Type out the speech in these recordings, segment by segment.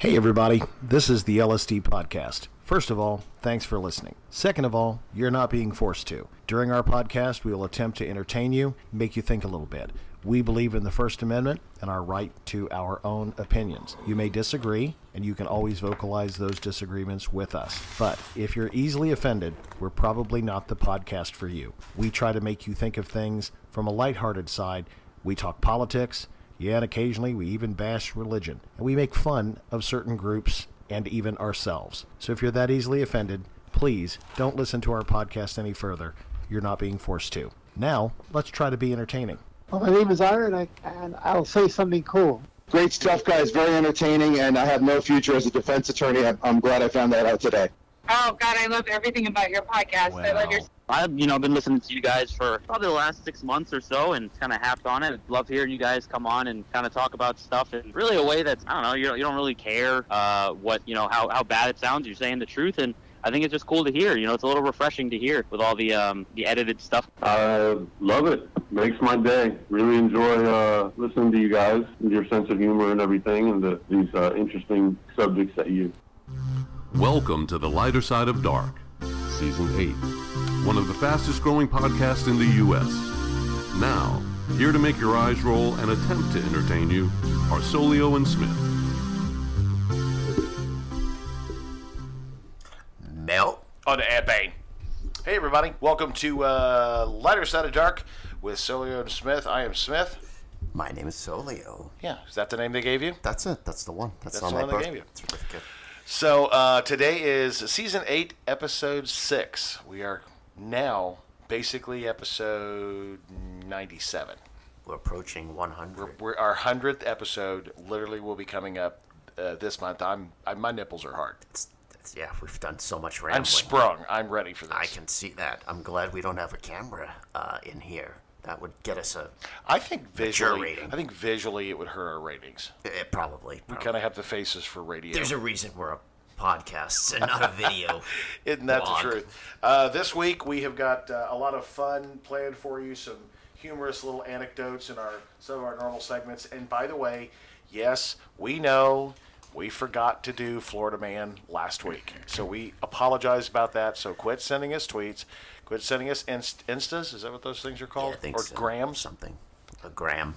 Hey, everybody. This is the LSD Podcast. First of all, thanks for listening. Second of all, you're not being forced to. During our podcast, we will attempt to entertain you, make you think a little bit. We believe in the First Amendment and our right to our own opinions. You may disagree, and you can always vocalize those disagreements with us. But if you're easily offended, we're probably not the podcast for you. We try to make you think of things from a lighthearted side. We talk politics, yeah, and occasionally we even bash religion. And we make fun of certain groups and even ourselves. So if you're that easily offended, please don't listen to our podcast any further. You're not being forced to. Now, let's try to be entertaining. Well, my name is Ira, and, I, and I'll say something cool. Great stuff, guys. Very entertaining, and I have no future as a defense attorney. I'm, I'm glad I found that out today. Oh God, I love everything about your podcast. I love your. I've you know been listening to you guys for probably the last six months or so, and kind of happed on it. Love hearing you guys come on and kind of talk about stuff in really a way that's I don't know you don't, you don't really care uh, what you know how, how bad it sounds. You're saying the truth, and I think it's just cool to hear. You know, it's a little refreshing to hear with all the um, the edited stuff. I love it. Makes my day. Really enjoy uh, listening to you guys, and your sense of humor and everything, and the, these uh, interesting subjects that you. Welcome to the lighter side of dark, season 8, one of the fastest growing podcasts in the U.S. Now, here to make your eyes roll and attempt to entertain you are Solio and Smith. Melt. On to Ed Bain. Hey, everybody. Welcome to uh, Lighter Side of Dark with Solio and Smith. I am Smith. My name is Solio. Yeah, is that the name they gave you? That's it. That's the one. That's, That's on the my one they birth gave you. certificate. So uh, today is season eight, episode six. We are now basically episode ninety-seven. We're approaching 100. We're, our hundredth episode literally will be coming up uh, this month. I'm I, my nipples are hard. It's, it's, yeah, we've done so much rambling. I'm sprung. I'm ready for this. I can see that. I'm glad we don't have a camera uh, in here. That would get us a. I think visually, rating. I think visually it would hurt our ratings. It, probably. We kind of have the faces for radio. There's a reason we're a podcast and not a video. Isn't that blog. the truth? Uh, this week we have got uh, a lot of fun planned for you. Some humorous little anecdotes in our some of our normal segments. And by the way, yes, we know we forgot to do Florida Man last week, so we apologize about that. So quit sending us tweets. Quit sending us inst- instas. Is that what those things are Yeah, called? Think or so. grams? Something. A gram.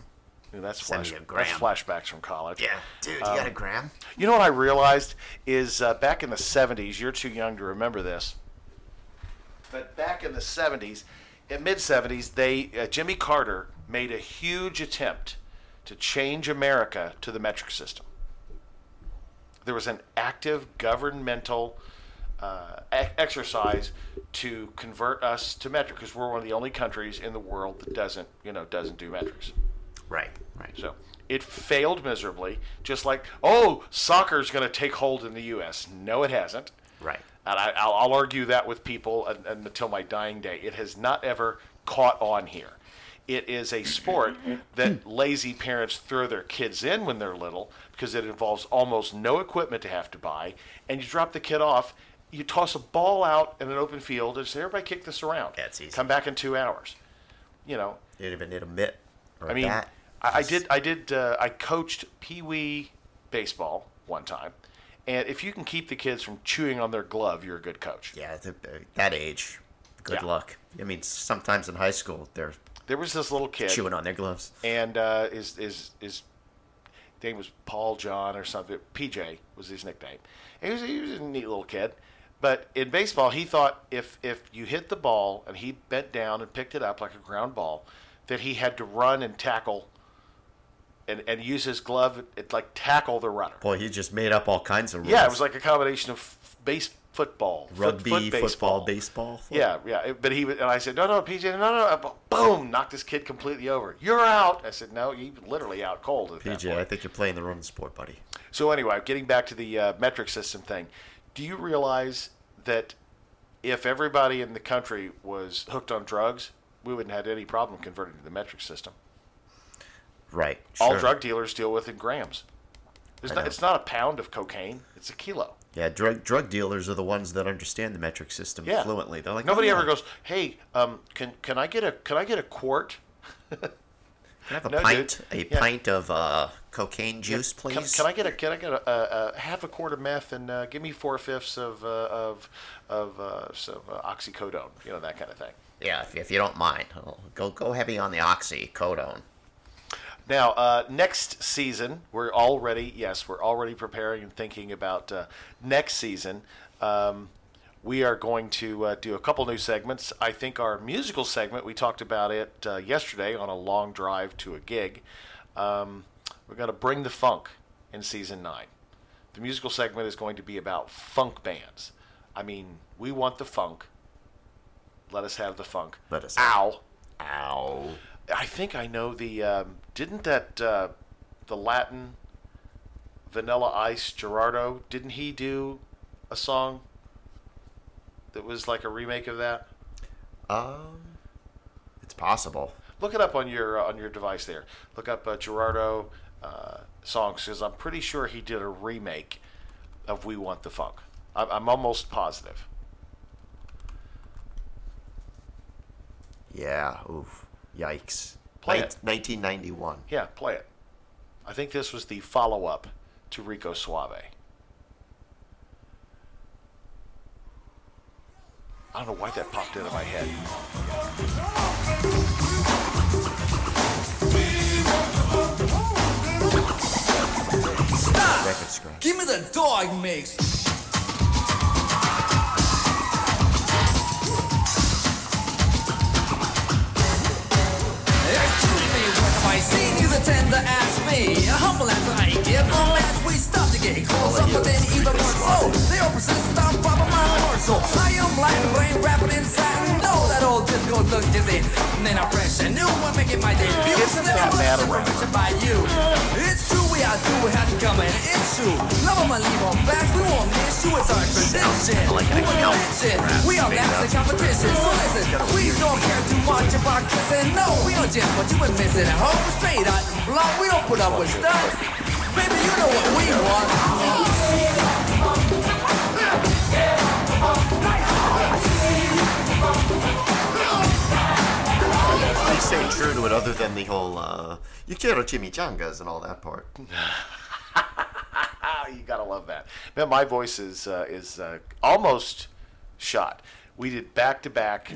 Ooh, that's flash, that's flashbacks from college. Yeah. Dude, you got a gram? You know what I realized is uh, back in the 70s, you're too young to remember this, but back in the 70s, in mid 70s, they uh, Jimmy Carter made a huge attempt to change America to the metric system. There was an active governmental uh, exercise to convert us to metric because we're one of the only countries in the world that doesn't, you know, doesn't do metrics. Right, right. So it failed miserably, just like, oh, soccer's going to take hold in the U.S. No, it hasn't. Right. And I, I'll, I'll argue that with people and, and until my dying day. It has not ever caught on here. It is a sport that lazy parents throw their kids in when they're little because it involves almost no equipment to have to buy. And you drop the kid off, you toss a ball out in an open field and say, everybody kick this around. That's easy. Come back in two hours. You know, You didn't even need a mitt or I mean, bat. I, I did. I did. Uh, I coached Pee Wee baseball one time, and if you can keep the kids from chewing on their glove, you're a good coach. Yeah, th- that age. Good Yeah. luck. I mean, sometimes in high school they're There was this little kid, chewing on their gloves. and uh, his his his name was Paul John or something. PJ was his nickname. And he was he was a neat little kid. But in baseball, he thought if if you hit the ball and he bent down and picked it up like a ground ball, that he had to run and tackle. And, and use his glove, it like tackle the runner. Boy, he just made up all kinds of rules. Yeah, it was like a combination of f- base football, foot- rugby, foot football, baseball. foot- Yeah, yeah. But he and I said, no, no, PJ, no, no, no. Boom! Knocked this kid completely over. You're out. I said, no, you literally out cold. At that PJ. I think you're playing the wrong sport, buddy. So anyway, getting back to the uh, metric system thing, do you realize that if everybody in the country was hooked on drugs, we wouldn't have any problem converting to the metric system? Right. All sure. drug dealers deal with in grams. It's not, it's not a pound of cocaine; it's a kilo. Yeah, drug drug dealers are the ones that understand the metric system yeah. fluently. They're like nobody "Oh, ever yeah." goes, "Hey, um, can can I get a can I get a quart?" Can I have a No, pint? dude. A Yeah. pint of uh, cocaine juice, Can- please. Can, I get a can I get a, a, a half a quart of meth and uh, give me four fifths of uh, of of uh, some uh, oxycodone, you know that kind of thing. Yeah, if, if you don't mind, I'll go go heavy on the oxycodone. Now, uh, next season, we're already yes, we're already preparing and thinking about uh, next season. Um, we are going to uh, do a couple new segments. I think our musical segment we talked about it uh, yesterday on a long drive to a gig. Um, we're going to bring the funk in season nine. The musical segment is going to be about funk bands. I mean, we want the funk. Let us have the funk. Let us Ow. Ow. I think I know the. Um, didn't that uh, the Latin Vanilla Ice Gerardo? Didn't he do a song that was like a remake of that? Um, it's possible. Look it up on your uh, on your device there. Look up uh, Gerardo uh, songs because I'm pretty sure he did a remake of "We Want the Funk." I'm, I'm almost positive. Yeah. Oof. Yikes. Play Nin- it. 1991. Yeah, play it. I think this was the follow up to Rico Suave. I don't know why that popped into my head. Record scratch. Give me the dog mix. Excuse me, what have I seen? You the tender ask me. A humble answer I give. Long as we stop to get close up, but then even more so. They all persist on top of my morsel. I am like a brain rapid inside. Know that old disco look dizzy. And then I'm fresh and new one making my debut. Isn't Then that blessed around? by you. It's true, we are do have to come and it's true. Love them and leave them back, we won't miss you, it's our tradition. like We won't mention, We are master competition, so listen, we don't care too much about kissing. No, we don't just what you been missing at home, straight out and blunt. We don't put up with stuff. Baby, you know what we want. They stay true to it, other than the whole uh, "you quiero chimichangas" and all that part. You gotta love that. Man, my voice is uh, is uh, almost shot. We did back to back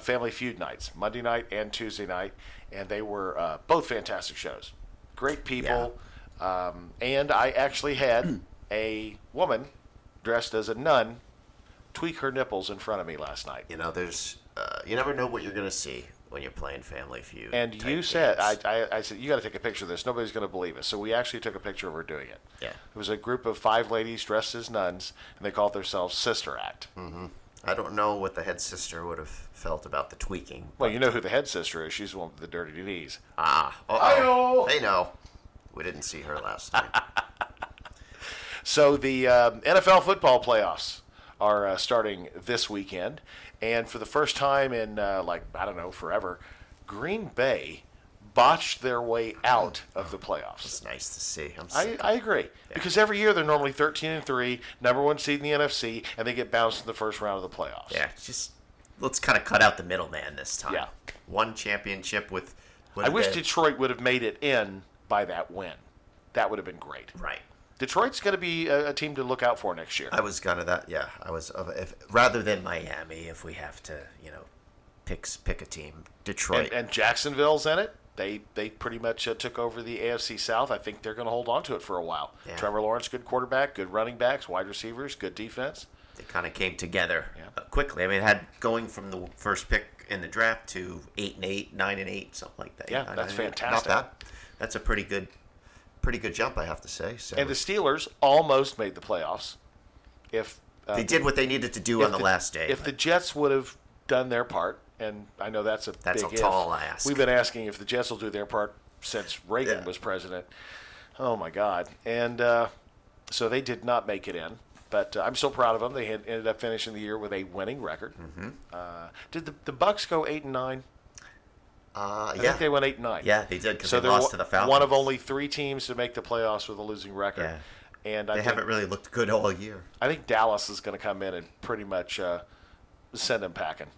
Family Feud nights, Monday night and Tuesday night, and they were uh, both fantastic shows. Great people, um, and I actually had a woman dressed as a nun tweak her nipples in front of me last night. You know, there's uh, you never know what you're gonna see when you're playing Family Feud. And you said, I. I, I said, you got to take a picture of this. Nobody's going to believe us. So we actually took a picture of her doing it. Yeah. It was a group of five ladies dressed as nuns, and they called themselves Sister Act. I don't know what the head sister would have felt about the tweaking. Well, you know who the head sister is. She's the one with the dirty knees. Ah, Hi-yo. They know. We didn't see her last time. So the um, NFL football playoffs are uh, starting this weekend, and for the first time in uh, like I don't know forever, Green Bay botched their way out of the playoffs. It's nice to see. I'm I. I agree because every year they're normally 13 and three, number one seed in the NFC, and they get bounced in the first round of the playoffs. yeah, just let's kind of cut out the middleman this time. Yeah. One championship with. I wish they- Detroit would have made it in by that win. That would have been great. Right. Detroit's going to be a, a team to look out for next year. I was gonna that. Yeah, I was. Of if rather than Miami, if we have to, you know, pick pick a team, Detroit. and, and Jacksonville's in it. They they pretty much uh, took over the AFC South. I think they're going to hold on to it for a while. Yeah. Trevor Lawrence, good quarterback, good running backs, wide receivers, good defense. they kind of came together Yeah. uh, quickly. I mean, it had going from the first pick in the draft to eight and eight, nine and eight, something like that. Yeah, Nine that's eight. fantastic. Not bad. That's a pretty good, pretty good jump, I have to say. So And the Steelers almost made the playoffs. If uh, they did what they needed to do on the, last day. If the Jets would have done their part, and I know that's a That's big a if. tall ask. We've been asking if the Jets will do their part since Reagan Yeah. was president. Oh my God! And uh, so they did not make it in. But uh, I'm so proud of them. They had ended up finishing the year with a winning record. Mm-hmm. Uh, did the the Bucks go eight and nine? Uh, I yeah, think they went eight and nine. yeah, they did because So they lost to the Falcons. one of only three teams to make the playoffs with a losing record. Yeah. And I They think, haven't really looked good all year. I think Dallas is going to come in and pretty much uh, send them packing.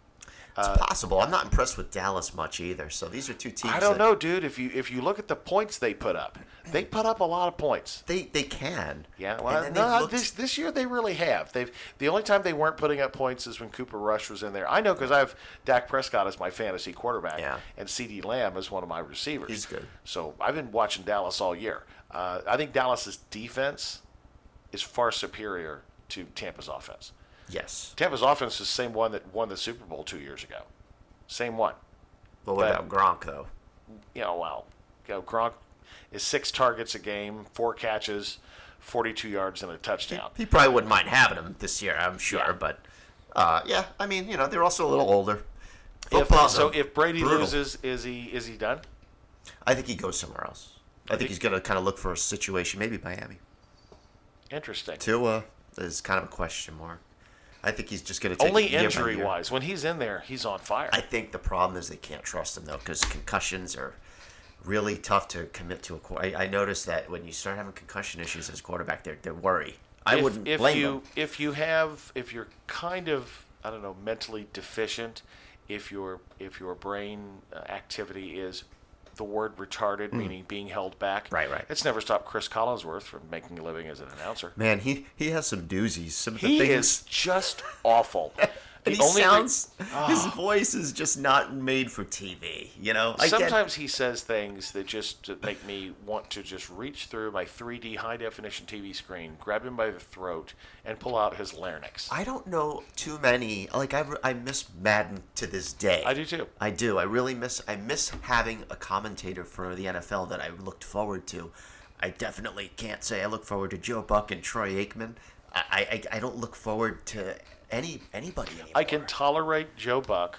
It's possible. I'm not impressed with Dallas much either. So these are two teams. I don't that- know, dude. If you if you look at the points they put up, they put up a lot of points. They they can. Yeah, well, no, looked- this this year they really have. They've the only time they weren't putting up points is when Cooper Rush was in there. I know because I have Dak Prescott as my fantasy quarterback, Yeah. and CeeDee Lamb as one of my receivers. He's good. So I've been watching Dallas all year. Uh, I think Dallas's defense is far superior to Tampa's offense. Yes. Tampa's offense is the same one that won the Super Bowl two years ago. Same one. But what about Gronk though? You know, well, you know, Gronk is six targets a game, four catches, 42 yards, and a touchdown. He probably wouldn't mind having him this year, I'm sure. Yeah. But uh, yeah, I mean, you know, they're also a little older. If, so if Brady brutal- loses, is he is he done? I think he goes somewhere else. I think he's going to kind of look for a situation, maybe Miami. Interesting. Tua is kind of a question mark. I think he's just going to take Only it year injury year. wise, when he's in there, he's on fire. I think the problem is they can't trust him though, because concussions are really tough to commit to a. qu- I, I noticed that when you start having concussion issues as a quarterback, they're they're worried. I if, wouldn't if blame you them. if you have if you're kind of I don't know mentally deficient, if your if your brain uh, activity is the word retarded, meaning being held back. Mm. Right, right. It's never stopped Chris Collinsworth from making a living as an announcer. Man, he he has some doozies. Some of the He things. is just awful. and The he only thing- sounds. His voice is just not made for TV. You know. I get- Sometimes he says things that just uh, make me want to just reach through my 3D high definition TV screen, grab him by the throat, and pull out his larynx. I don't know too many. Like I, I miss Madden to this day. I do too. I do. I really miss. I miss having a commentator for the NFL that I looked forward to. I definitely can't say I look forward to Joe Buck and Troy Aikman. I, I, I don't look forward to any anybody anymore. I can tolerate Joe Buck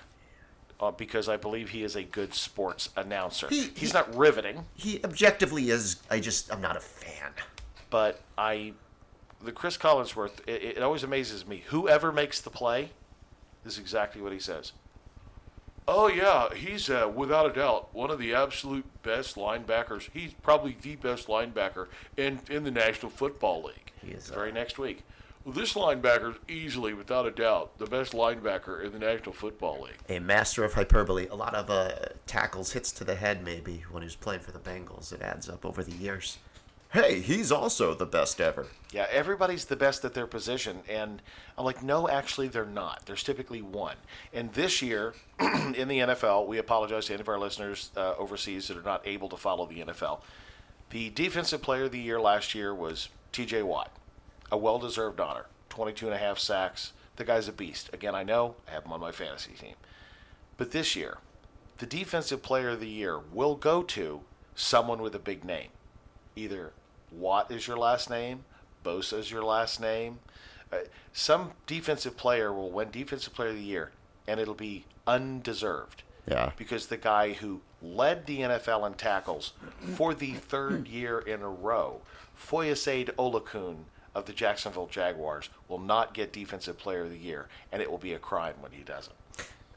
uh, because I believe he is a good sports announcer. He- He's he- not riveting, He objectively is. I just I'm not a fan. but I, the Chris Collinsworth, it, it always amazes me. Whoever makes the play, this is exactly what he says. Oh yeah, he's uh, without a doubt one of the absolute best linebackers. He's probably the best linebacker in in the National Football League. He is, the very uh, next week. Well, this is easily, without a doubt, the best linebacker in the National Football League. A master of hyperbole. A lot of uh, tackles, hits to the head, maybe when he was playing for the Bengals. It adds up over the years. Hey, he's also the best ever. Yeah, everybody's the best at their position, and I'm like, no, actually, they're not. There's typically one. And this year, in the NFL, we apologize to any of our listeners uh, overseas that are not able to follow the NFL. The defensive player of the year last year was T.J. Watt, a well-deserved honor, 22 and a half sacks. The guy's a beast. Again, I know I have him on my fantasy team. But this year, the defensive player of the year will go to someone with a big name. Either Watt is your last name, Bosa is your last name. Uh, some defensive player will win defensive player of the year, and it'll be undeserved. Yeah. Because the guy who led the NFL in tackles for the third year in a row, Foyesade Oluokun of the Jacksonville Jaguars, will not get defensive player of the year, and it will be a crime when he doesn't.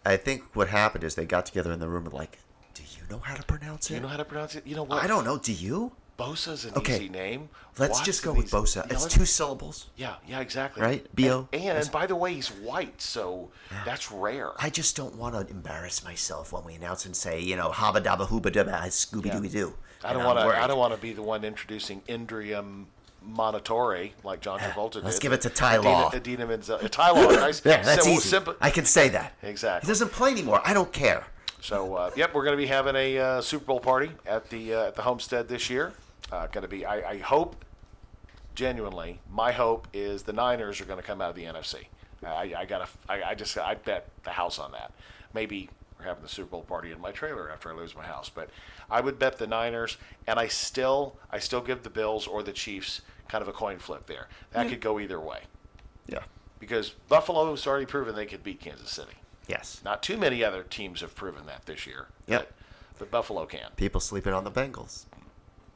I think what happened is they got together in the room and like, do you know how to pronounce it? You know how to pronounce it? You know what? I don't know. Do you? Bosa's an Okay. easy name. Let's Watt's just go with Bosa. Yeah, It's two syllables. Yeah, yeah, exactly. Right? B.O.? And, and, and by the way, he's white, so that's rare. I just don't want to embarrass myself when we announce and say, you know, habba dabba hooba dabba Scooby Dooby Doo. I don't want to. I don't want to be the one introducing Indrium Monitore like John Travolta did. Let's give it to Ty Law. Idina, Idina Menzel. Uh, Ty Law, nice. Yeah, that's simple, easy. simple- I can say that. Exactly. He doesn't play anymore. I don't care. So, uh, yep, we're going to be having a uh, Super Bowl party at the uh, at the Homestead this year. Uh, going to be. I, I hope, genuinely, my hope is the Niners are going to come out of the NFC. I, I got I, I just I bet the house on that. Maybe we're having the Super Bowl party in my trailer after I lose my house, but I would bet the Niners, and I still I still give the Bills or the Chiefs kind of a coin flip there. That could go either way Yeah. because Buffalo has already proven they could beat Kansas City. Yes. Not too many other teams have proven that this year. Yep. But, but Buffalo can. People sleeping on the Bengals.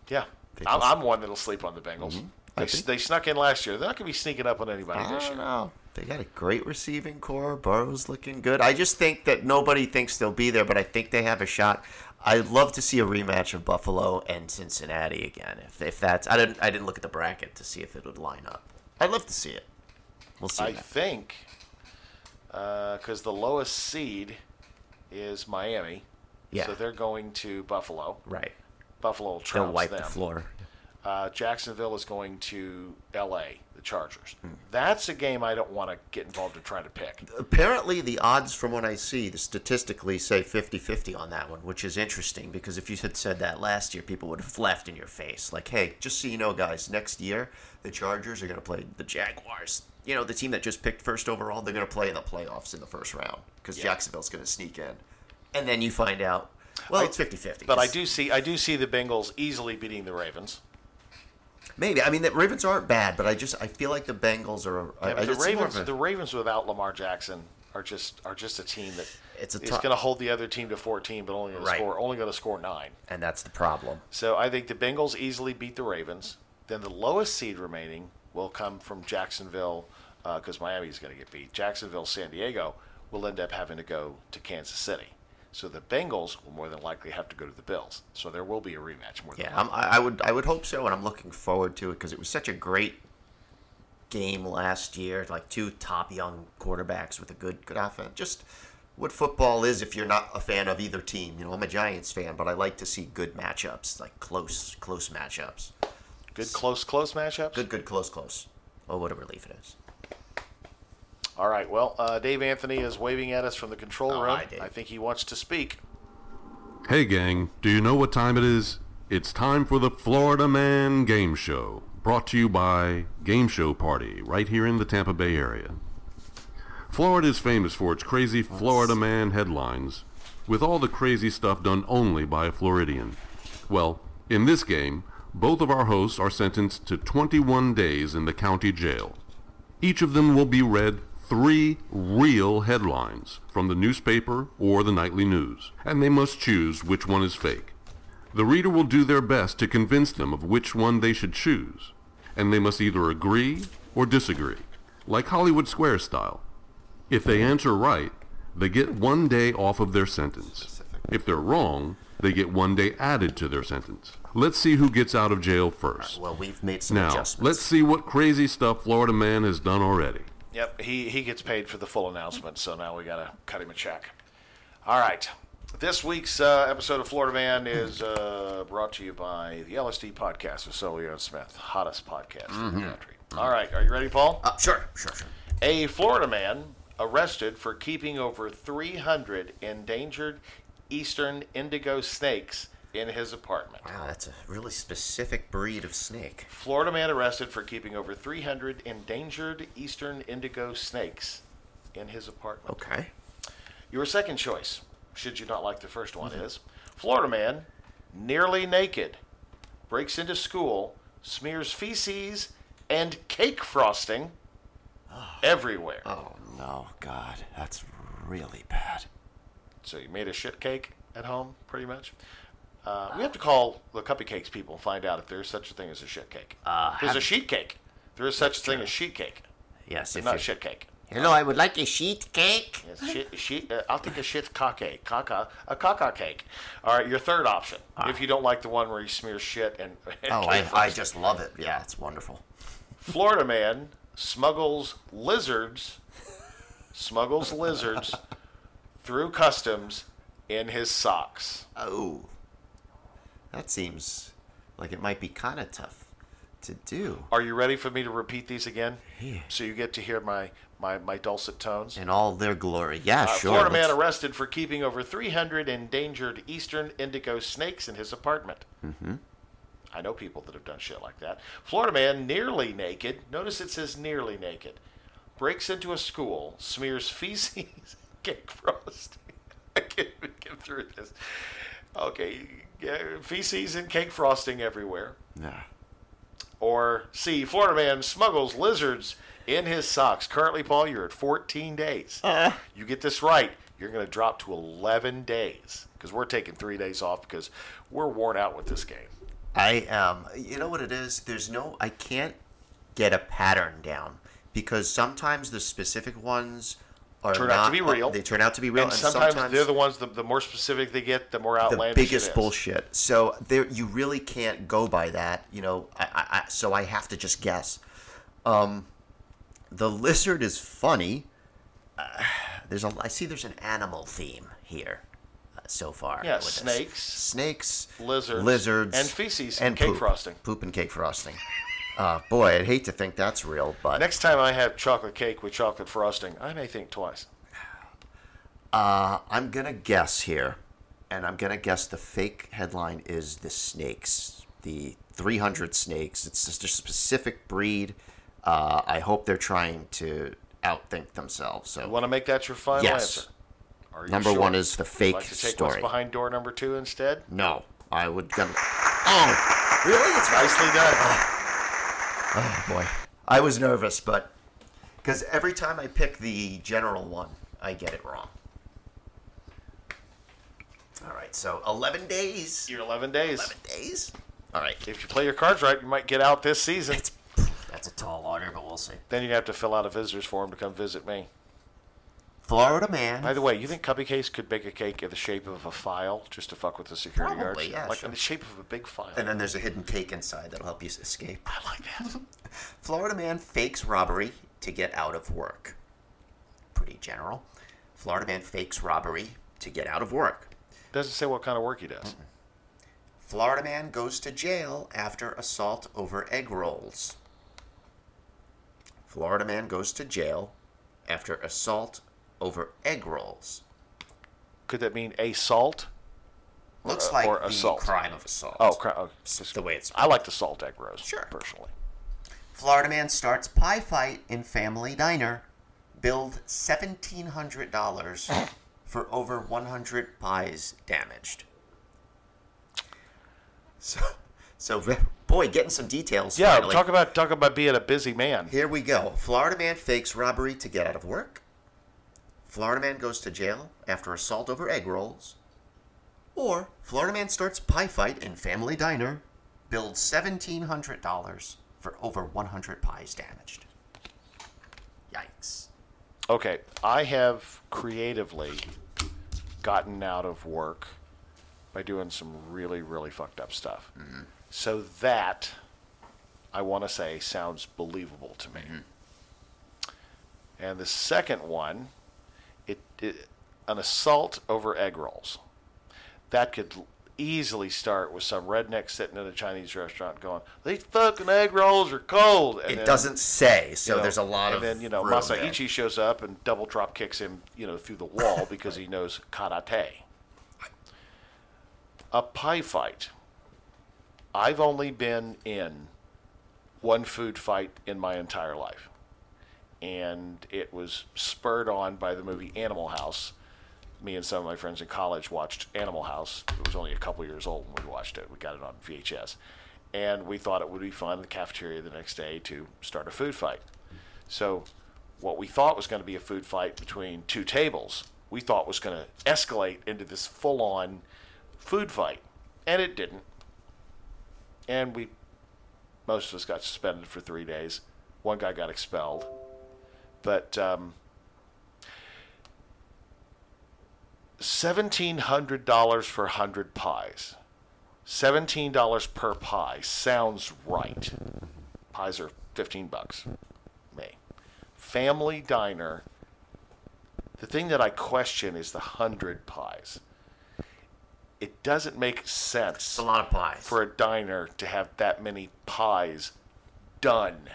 Yeah. They I'm, I'm one that'll sleep on the Bengals. I They, think- they snuck in last year. They're not going to be sneaking up on anybody I this don't year. know. They got a great receiving corps. Burrow's looking good. I just think that nobody thinks they'll be there, but I think they have a shot. I'd love to see a rematch of Buffalo and Cincinnati again. If, if that's, I didn't, I didn't look at the bracket to see if it would line up. I'd love to see it. We'll see. I that. think uh, because the lowest seed is Miami. Yeah. So they're going to Buffalo. Right. Buffalo will They'll wipe them. the floor. Uh, Jacksonville is going to L.A. The Chargers. Hmm. That's a game I don't want to get involved in trying to pick. Apparently, the odds from what I see, the statistically say 50 50 on that one, which is interesting because if you had said that last year, people would have laughed in your face. Like, hey, just so you know, guys, next year, the Chargers are going to play the Jaguars. You know, the team that just picked first overall, they're going to play in the playoffs in the first round because Jacksonville's going to sneak in. And then you find out, well, it's 50 50. But I do see I do see the Bengals easily beating the Ravens. Maybe. I mean, the Ravens aren't bad, but I just I feel like the Bengals are. Yeah, I the just see more Ravens a- the Ravens without Lamar Jackson are just are just a team that It's is going to hold the other team to 14, but only going to Right. score only going to score nine. and that's the problem. So I think the Bengals easily beat the Ravens. Then the lowest seed remaining will come from Jacksonville uh, because Miami is going to get beat. Jacksonville, San Diego will end up having to go to Kansas City. So the Bengals will more than likely have to go to the Bills. So there will be a rematch more than Yeah, I would I would hope so, and I'm looking forward to it because it was such a great game last year. Like two top young quarterbacks with a good good offense. Just what football is if you're not a fan of either team. You know, I'm a Giants fan, but I like to see good matchups, like close close matchups. good close close matchups. Good good close close. Oh, what a relief it is. All right. Well, uh, Dave Anthony is waving at us from the control All room. right, Dave. I think he wants to speak. Hey, gang, do you know what time it is? It's time for the Florida Man Game Show, brought to you by Game Show Party, right here in the Tampa Bay area. Florida is famous for its crazy Florida Man headlines, with all the crazy stuff done only by a Floridian. Well, in this game, both of our hosts are sentenced to 21 days in the county jail. Each of them will be read three real headlines from the newspaper or the nightly news, and they must choose which one is fake. The reader will do their best to convince them of which one they should choose, and they must either agree or disagree, like Hollywood Square style. If they answer right, they get one day off of their sentence. If they're wrong, they get one day added to their sentence. Let's see who gets out of jail first. Well, we've made some Now, adjustments. let's see what crazy stuff Florida Man has done already. Yep, he, he gets paid for the full announcement, so now we got to cut him a check. All right. This week's uh, episode of Florida Man is uh, brought to you by the LSD podcast with Solio and Smith, hottest podcast in the country. All right, are you ready, Paul? Uh, sure, sure, sure. A Florida man arrested for keeping over 300 endangered eastern indigo snakes in his apartment. Wow, that's a really specific breed of snake. Florida man arrested for keeping over 300 endangered eastern indigo snakes in his apartment. Okay. Your second choice, should you not like the first one, mm-hmm. is Florida man, nearly naked, breaks into school, smears feces and cake frosting oh. everywhere. Oh no, God, that's really bad. So you made a shit cake at home, pretty much. Uh, we have to call the cupcakes people and find out if there is such a thing as a shit cake. Uh, There's a sheet cake. There is such a thing as sheet cake, Yes, but if not you- shit cake. Hello, I would like a sheet cake. Yes, shit, shit, uh, I'll take a shit cake, caca, a caca cake. All right, your third option. If you don't like the one where you smear shit and, and Oh, I, I just love it. Yeah, it's wonderful. Florida man smuggles lizards, smuggles lizards through customs in his socks. Oh, that seems like it might be kind of tough to do. Are you ready for me to repeat these again? Yeah. So you get to hear my, my, my dulcet tones? In all their glory. Yeah, Uh, sure. Florida man arrested for keeping over 300 endangered eastern indigo snakes in his apartment. Mm-hmm. I know people that have done shit like that. Florida man nearly naked. Notice it says nearly naked. Breaks into a school, smears feces, cake frosting. I can't even get through this. Okay, feces and cake frosting everywhere. Yeah. Or C, Florida man smuggles lizards in his socks. Currently, Paul, you're at 14 days. You get this right, you're going to drop to 11 days because we're taking three days off because we're worn out with this game. I um, you know what it is? There's no, I can't get a pattern down because sometimes the specific ones are Turn not, out to be real. They turn out to be real, and sometimes, they're the ones, the, the more specific they get, the more outlandish. the biggest bullshit. So there, you really can't go by that. You know, I, I, so I have to just guess. Um, the lizard is funny. Uh, there's a. I see there's an animal theme here uh, so far. Yeah, with this. snakes. snakes, Lizards. lizards, And feces and cake poop. frosting. Poop and cake frosting. Uh, boy, I'd hate to think that's real, but Next time I have chocolate cake with chocolate frosting, I may think twice. Uh, I'm gonna guess here, and I'm gonna guess the fake headline is the snakes, the 300 snakes. It's just a specific breed. Uh, I hope they're trying to outthink themselves. So Want to make that your final Yes. answer? Are you Number sure? one is the fake like to take story. what's behind door number two instead? no, I would gonna. Oh, really? It's Nicely done. Oh boy, I was nervous, but because every time I pick the general one, I get it wrong. All right, so 11 days. You're 11 days. 11 days. All right. If you play your cards right, you might get out this season. That's a tall order, but we'll see. Then you have to fill out a visitor's form to come visit me. Florida man. By the way, you think Cubby Case could bake a cake in the shape of a file just to fuck with the security Probably, guards? yeah, like sure. in the shape of a big file. And then there's a hidden cake inside that'll help you escape. I like that. Florida man fakes robbery to get out of work. Pretty general. Florida man fakes robbery to get out of work. Doesn't say what kind of work he does. Florida man goes to jail after assault over egg rolls. Florida man goes to jail after assault over egg rolls. Could that mean assault? Looks Or- like or the assault. crime of assault. Oh, cri- oh the way it's I like the salt egg rolls. Sure. Personally. Florida man starts pie fight in family diner. Billed seventeen hundred dollars for over one hundred pies damaged. So, so boy, getting some details. Yeah, finally. talk about talk about being a busy man. Here we go. Florida man fakes robbery to get out of work. Florida man goes to jail after assault over egg rolls. Or Florida man starts pie fight in family diner. Billed hundred dollars for over one hundred pies damaged. Yikes. Okay, I have creatively gotten out of work by doing some really, really fucked up stuff. Mm-hmm. So that, I want to say, sounds believable to me. Mm-hmm. And the second one, an assault over egg rolls. That could easily start with some redneck sitting in a Chinese restaurant going, "These fucking egg rolls are cold." And It then- doesn't say, so you know, there's a lot and of then you know room there. Shows up and double drop kicks him, you know, through the wall because he knows karate. A pie fight. I've only been in one food fight in my entire life, and it was spurred on by the movie Animal House. Me and some of my friends in college watched Animal House. It was only a couple years old when we watched it. We got it on VHS, and we thought it would be fun in the cafeteria the next day to start a food fight. So, what we thought was going to be a food fight between two tables, we thought was going to escalate into this full on food fight. And it didn't. And we, most of us got suspended for three days. One guy got expelled. But, um, $1,700 for 100 pies. $17 per pie sounds right. Pies are 15 bucks. Me. Family diner. The thing that I question is the 100 pies. It doesn't make sense It's a lot of pies. for a diner to have that many pies done.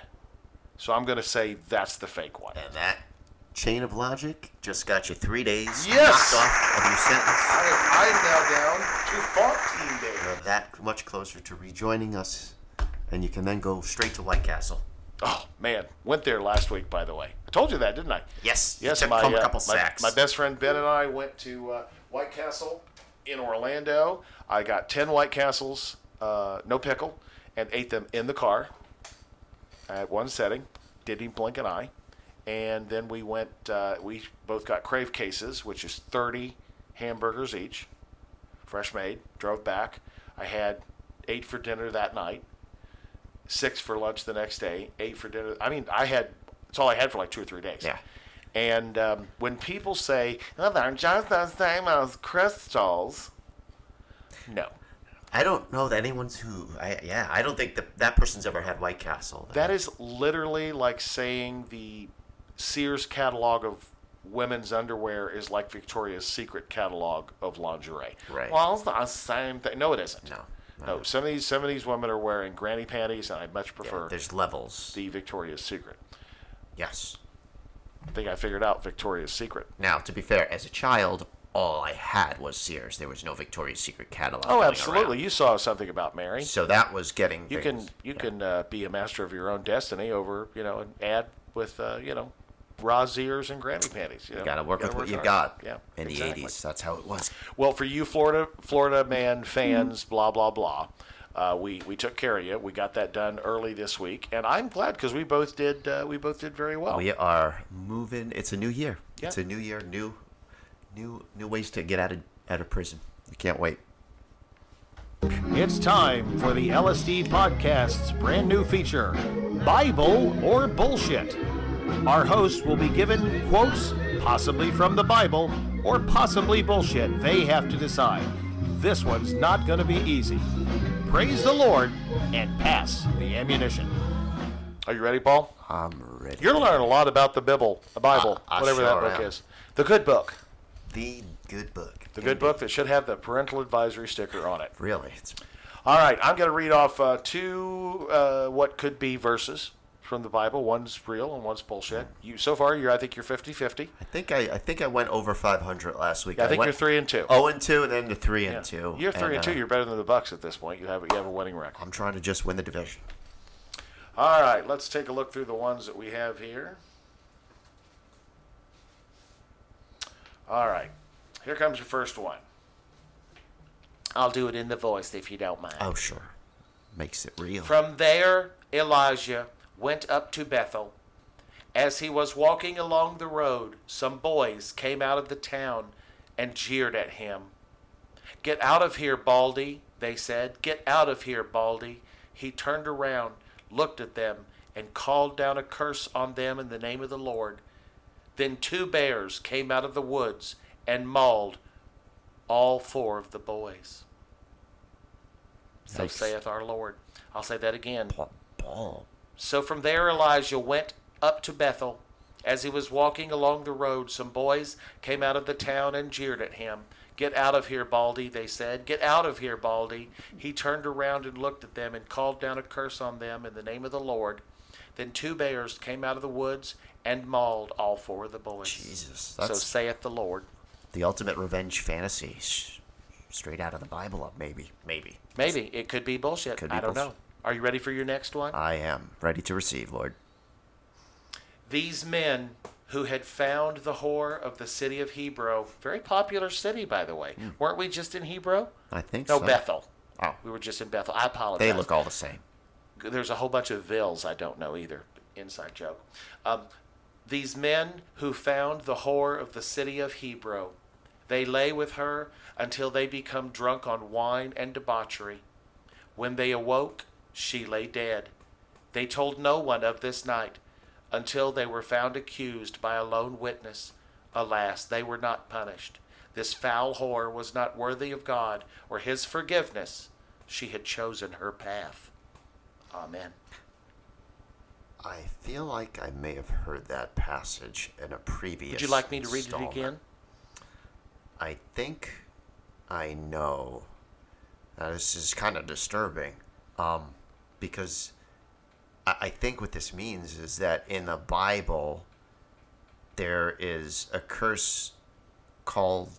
So I'm going to say that's the fake one. and that chain of logic just got you three days Yes! off of your sentence. I am now down to 14 days. You're that much closer to rejoining us, and you can then go straight to White Castle. Oh man, went there last week. By the way, I told you that, didn't I? Yes, Yes, took my, home a uh, couple my, sacks. my best friend Ben and I went to uh, White Castle in Orlando. I got ten White Castles, uh, no pickle, and ate them in the car at one setting. Didn't blink an eye. And then we went. Uh, we both got Crave cases, which is thirty hamburgers each, fresh made. Drove back. I had eight for dinner that night six for lunch the next day, eight for dinner. I mean, I had it's all I had for like two or three days. Yeah. And um, when people say, "Oh, they're just the same as Krystals," no, I don't know that anyone's who. I, yeah, I don't think that that person's ever had White Castle. that is literally like saying the Sears catalog of women's underwear is like Victoria's Secret catalog of lingerie. Right. Well, it's the same thing. No, it isn't. No. No, some of these some of these women are wearing granny panties, and I'd much prefer There's levels. the Victoria's Secret. Yes. I think I figured out Victoria's Secret. Now, to be fair, as a child, all I had was Sears. There was no Victoria's Secret catalog. Oh, absolutely. around. You saw something about Mary. So that was getting. You things- can you can uh, be a master of your own destiny over you know an ad with uh, you know Roz ears and granny panties. You know? Gotta work with what you hard. got. Yeah, In the exactly. '80s, that's how it was. Well, for you Florida Florida man fans, blah blah blah. Uh, we we took care of you. We got that done early this week, and I'm glad because we both did uh, we both did very well. We are moving. It's a new year. Yeah. It's a new year. New, new, new ways to get out of out of prison. You can't wait. It's time for the LSD Podcast's brand new feature Bible or Bullshit. Our hosts will be given quotes, possibly from the Bible, or possibly bullshit. They have to decide. This one's not going to be easy. Praise the Lord and pass the ammunition. Are you ready, Paul? I'm ready. You're going to learn a lot about the Bible, the Bible, I whatever that book am. is. The good book. The good book. The good book that should have the parental advisory sticker on it. Really, it's All right, I'm going to read off uh, two uh, what could be verses from the Bible. One's real and one's bullshit. You so far, you're I think you're 50-50. I think I, I think I went over 500 last week. I think went you're three and two. 0 and 2, and then the 3 Yeah. and 2. You're three and, two. uh, You're better than the Bucks at this point. You have you have a winning record. I'm trying to just win the division. All right, let's take a look through the ones that we have here. All right, here comes your first one. I'll do it in the voice if you don't mind. Oh, sure. Makes it real. From there, Elijah went up to Bethel. As he was walking along the road, some boys came out of the town and jeered at him. Get out of here, Baldy, they said. Get out of here, Baldy. He turned around, looked at them, and called down a curse on them in the name of the Lord. Then two bears came out of the woods and mauled all four of the boys. So Yikes. saith our Lord. I'll say that again. So from there Elijah went up to Bethel. As he was walking along the road, some boys came out of the town and jeered at him. Get out of here, Baldy, they said. Get out of here, Baldy. He turned around and looked at them and called down a curse on them in the name of the Lord. Then two bears came out of the woods and mauled all four of the boys. Jesus, So that's saith the Lord. the ultimate revenge fantasy. Straight out of the Bible, uh, maybe. Maybe. Maybe it could be bullshit. Could be I don't bullshit. know. Are you ready for your next one? I am ready to receive, Lord. These men who had found the whore of the city of Hebrew, very popular city, by the way. Weren't we just in Hebrew? I think so. No, so. Bethel. Oh. We were just in Bethel. I apologize. They look all the same. There's a whole bunch of vills I don't know either. Inside joke. Um, these men who found the whore of the city of Hebrew, they lay with her until they become drunk on wine and debauchery. When they awoke, she lay dead. They told no one of this night until they were found accused by a lone witness. Alas, they were not punished. This foul whore was not worthy of God or his forgiveness. She had chosen her path. Amen. I feel like I may have heard that passage in a previous. Would you like me to read it again? I think I know. Now, this is kind of disturbing, um, because I, I think what this means is that in the Bible there is a curse called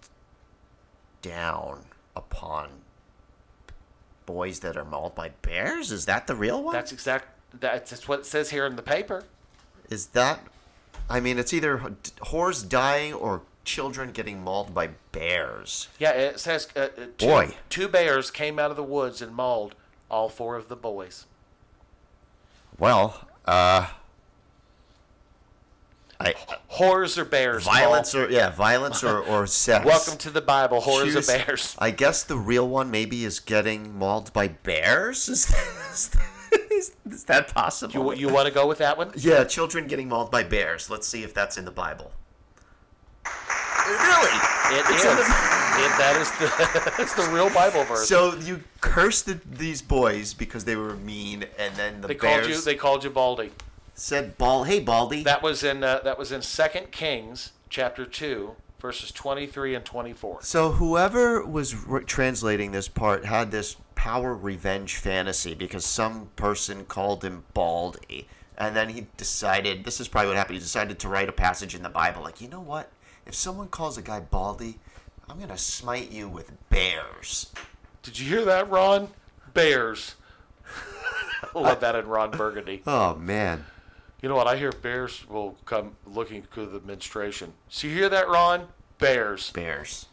down upon boys that are mauled by bears. Is that the real one? That's exact. That's, that's what it says here in the paper. Is that? I mean, it's either whores dying or children getting mauled by bears. Yeah, it says uh, uh, two, Boy. two bears came out of the woods and mauled all four of the boys. Well, uh, I Whores or bears? Paul? violence or yeah, violence or or sex. Welcome to the Bible. Whores Choose- or bears? I guess the real one maybe is getting mauled by bears. Is that, is that, is, is that possible? You you want to go with that one? yeah, children getting mauled by bears. Let's see if that's in the Bible. Really? It it's is. The... It, that is the it's the real Bible verse. So you cursed the, these boys because they were mean, and then the they bears called you. They called you Baldy. said, "Ball, hey Baldy." That was in uh, that was in Second Kings chapter 2, verses 23 and 24. So whoever was re- translating this part had this power revenge fantasy because some person called him Baldy, and then he decided this is probably what happened. He decided to write a passage in the Bible, like you know what? If someone calls a guy Baldy, I'm gonna smite you with bears. Did you hear that, Ron? Bears. I love that in Ron Burgundy. Oh man, You know what? I hear bears will come looking for the menstruation. So you hear that, Ron? Bears. bears.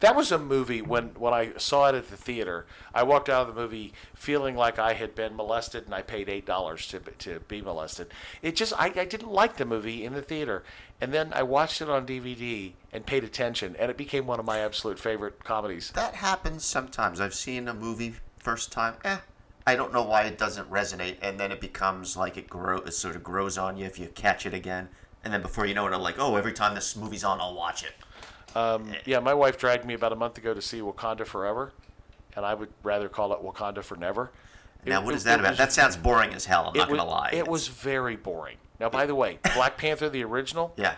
That was a movie when when I saw it at the theater. I walked out of the movie feeling like I had been molested, and I paid eight dollars to to be molested. It just I, I didn't like the movie in the theater, and then I watched it on DVD and paid attention, and it became one of my absolute favorite comedies. That happens sometimes. I've seen a movie first time, eh. I don't know why it doesn't resonate, and then it becomes like it grow. It sort of grows on you if you catch it again, and then before you know it, I'm like, oh, every time this movie's on, I'll watch it. Um, yeah, my wife dragged me about a month ago to see Wakanda Forever, and I would rather call it Wakanda for Never. Now, It- what is that about? was- That sounds boring as hell. I'm not gonna lie. It was very boring. Now, by the way, Black Panther the original, Yeah.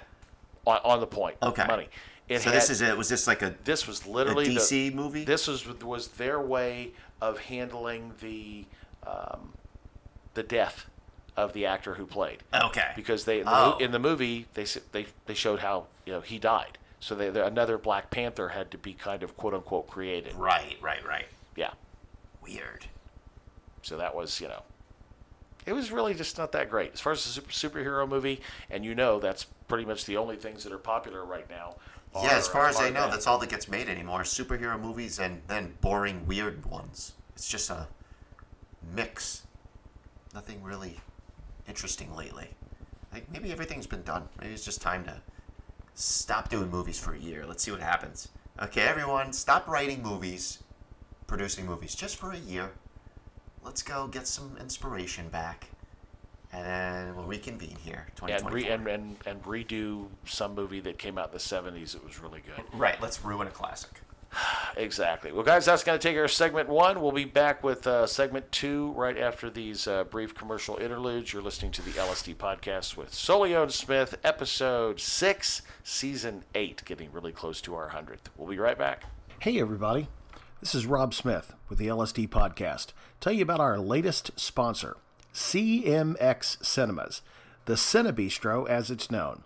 on, on the point, Okay. money. It so had, this is it. Was this like a this was literally the- DC movie? This was was their way of handling the um, the death of the actor who played. Okay. Because they in the, Oh. in the movie they they they showed how you know he died. So they, they- another Black Panther had to be kind of quote unquote created. Right, right, right. Yeah. Weird. So that was you know. It was really just not that great as far as a super, superhero movie, and you know that's pretty much the only things that are popular right now. Yeah, as far as I know, that's all that gets made anymore: superhero movies and then boring, weird ones. It's just a mix. Nothing really interesting lately. Like maybe everything's been done. Maybe it's just time to stop doing movies for a year. Let's see what happens. Okay, everyone, stop writing movies, producing movies just for a year. Let's go get some inspiration back, and then we'll reconvene here. and, re- and, and and redo some movie that came out in the 70s that was really good. right, let's ruin a classic. Exactly. Well, guys, that's going to take our segment one. We'll be back with uh, segment two right after these uh, brief commercial interludes. You're listening to the LSD podcast with Solio and Smith, episode six, season eight, getting really close to our 100th. We'll be right back. Hey, everybody. This is Rob Smith with the LSD podcast. Tell you about our latest sponsor, CMX Cinemas, the Cinebistro as it's known.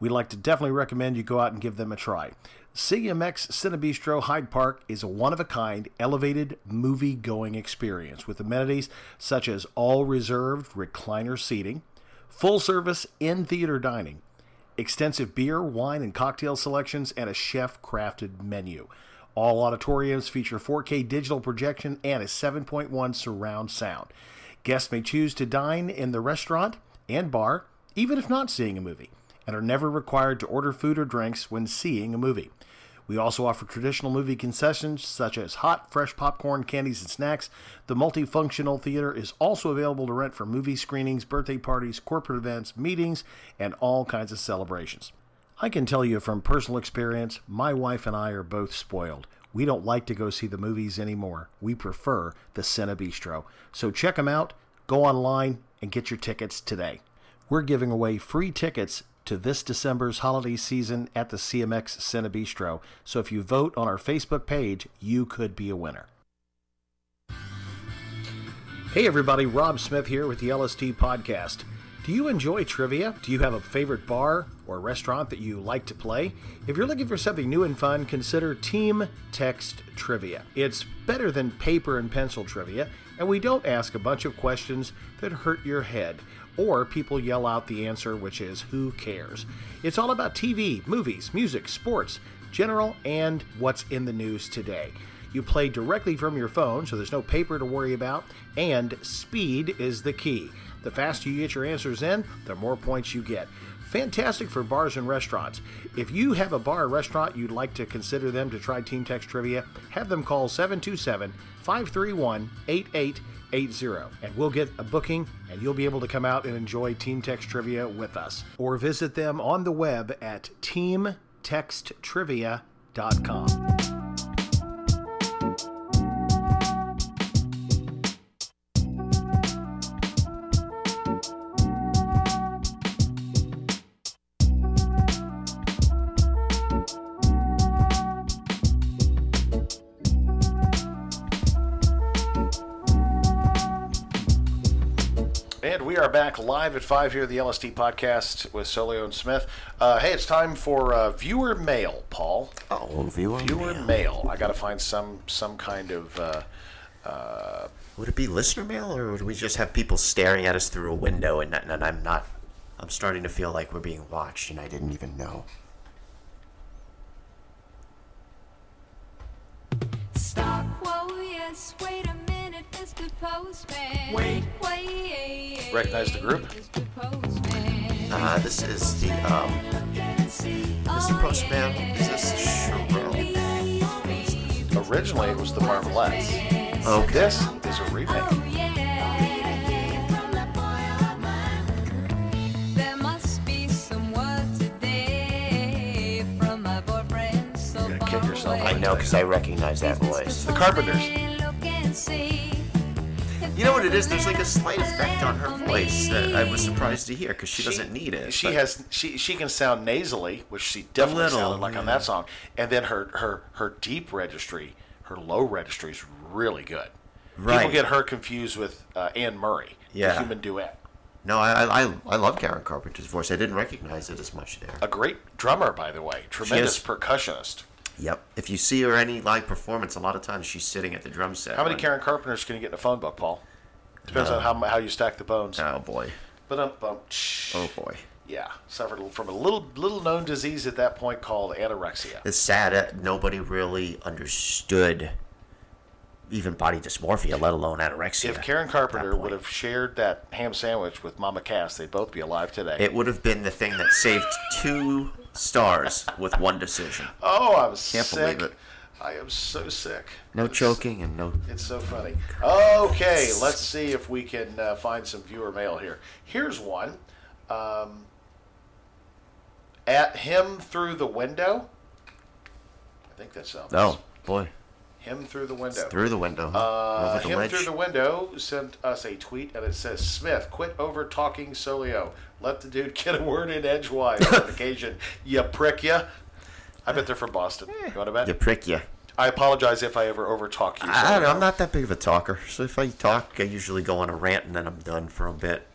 We'd like to definitely recommend you go out and give them a try. CMX Cinebistro Hyde Park is a one of a kind, elevated movie going experience with amenities such as all reserved recliner seating, full service in theater dining, extensive beer, wine, and cocktail selections, and a chef crafted menu. All auditoriums feature 4K digital projection and a 7.1 surround sound. Guests may choose to dine in the restaurant and bar, even if not seeing a movie, and are never required to order food or drinks when seeing a movie. We also offer traditional movie concessions such as hot, fresh popcorn, candies, and snacks. The multifunctional theater is also available to rent for movie screenings, birthday parties, corporate events, meetings, and all kinds of celebrations. I can tell you from personal experience, my wife and I are both spoiled. We don't like to go see the movies anymore. We prefer the Cine Bistro. So check them out, go online, and get your tickets today. We're giving away free tickets to this December's holiday season at the CMX Cine Bistro. So if you vote on our Facebook page, you could be a winner. Hey everybody, Rob Smith here with the LSD Podcast. Do you enjoy trivia? Do you have a favorite bar or restaurant that you like to play? If you're looking for something new and fun, consider Team Text Trivia. It's better than paper and pencil trivia, and we don't ask a bunch of questions that hurt your head or people yell out the answer, which is who cares. It's all about TV, movies, music, sports, general, and what's in the news today. You play directly from your phone, so there's no paper to worry about, and speed is the key. The faster you get your answers in, the more points you get. Fantastic for bars and restaurants. If you have a bar or restaurant you'd like to consider them to try Team Text Trivia, have them call 727 531 8880 and we'll get a booking and you'll be able to come out and enjoy Team Text Trivia with us. Or visit them on the web at teamtexttrivia.com. are back live at 5 here the LSD podcast with Solio and Smith. Uh, hey, it's time for uh, viewer mail, Paul. Oh, viewer, Viewer mail. mail. I got to find some some kind of. Uh, Would it be listener mail, or would we just have people staring at us through a window? And, and I'm not. I'm starting to feel like we're being watched, and I didn't even know. Stop, whoa, yes, wait a minute, Mr. Postman. Wait, wait. Recognize the group? Mr. Uh, this is the um. Mr. Postman. Is this Sherelle? originally, it was the Marvelettes. Okay. This is a remake. Oh, There must be some word today from my boyfriend so You're gonna kid far yourself. I know because I recognize that voice. The Carpenters. You know what it is? There's like a slight effect on her voice that I was surprised to hear because she, doesn't need it. She but- has she she can sound nasally, which she definitely little, sounded like on yeah. that song. And then her her her deep registry, her low registry is really good. Right. People get her confused with uh, Anne Murray, Yeah. the human duet. No, I, I I love Karen Carpenter's voice. I didn't recognize it as much there. A great drummer, by the way, tremendous is. percussionist. Yep. If you see her any live performance, a lot of times she's sitting at the drum set. How many when- Karen Carpenters can you get in a phone book, Paul? Depends on how how you stack the bones. Oh boy. But um, um, Oh boy. yeah, suffered from a little little known disease at that point called anorexia. It's sad that nobody really understood even body dysmorphia, let alone anorexia. If Karen Carpenter would have shared that ham sandwich with Mama Cass, they'd both be alive today. It would have been the thing that saved two stars with one decision. oh, I'm Can't sick. believe it. I am so sick. No It's- choking and no. It's so funny. Okay, let's see if we can uh, find some viewer mail here. Here's one. Um, at him through the window. I think that sounds. Oh boy, Him through the window. through the window. Uh, Over the him ledge. through the window sent us a tweet and it says, Smith, quit over talking Solio. Let the dude get a word in edgewise on occasion. You prick ya. I bet they're from Boston. You want to bet? You prick you. I apologize if I ever overtalk you. I don't know. I'm not that big of a talker, so if I talk, I usually go on a rant and then I'm done for a bit.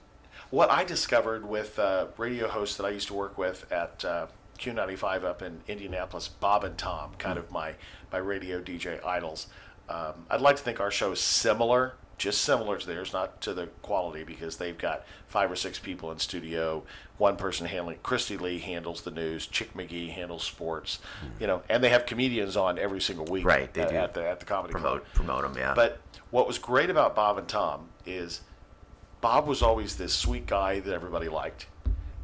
What I discovered with uh, radio hosts that I used to work with at uh, Q95 up in Indianapolis, Bob and Tom, kind of my, my radio DJ idols. Um, I'd like to think our show is similar, just similar to theirs, not to the quality, because they've got five or six people in studio. One person handling, Kristi Lee handles the news, Chick McGee handles sports, mm-hmm. you know, and they have comedians on every single week Right, they at, do. at the at the comedy club. Promote, promote them, yeah. But what was great about Bob and Tom is Bob was always this sweet guy that everybody liked,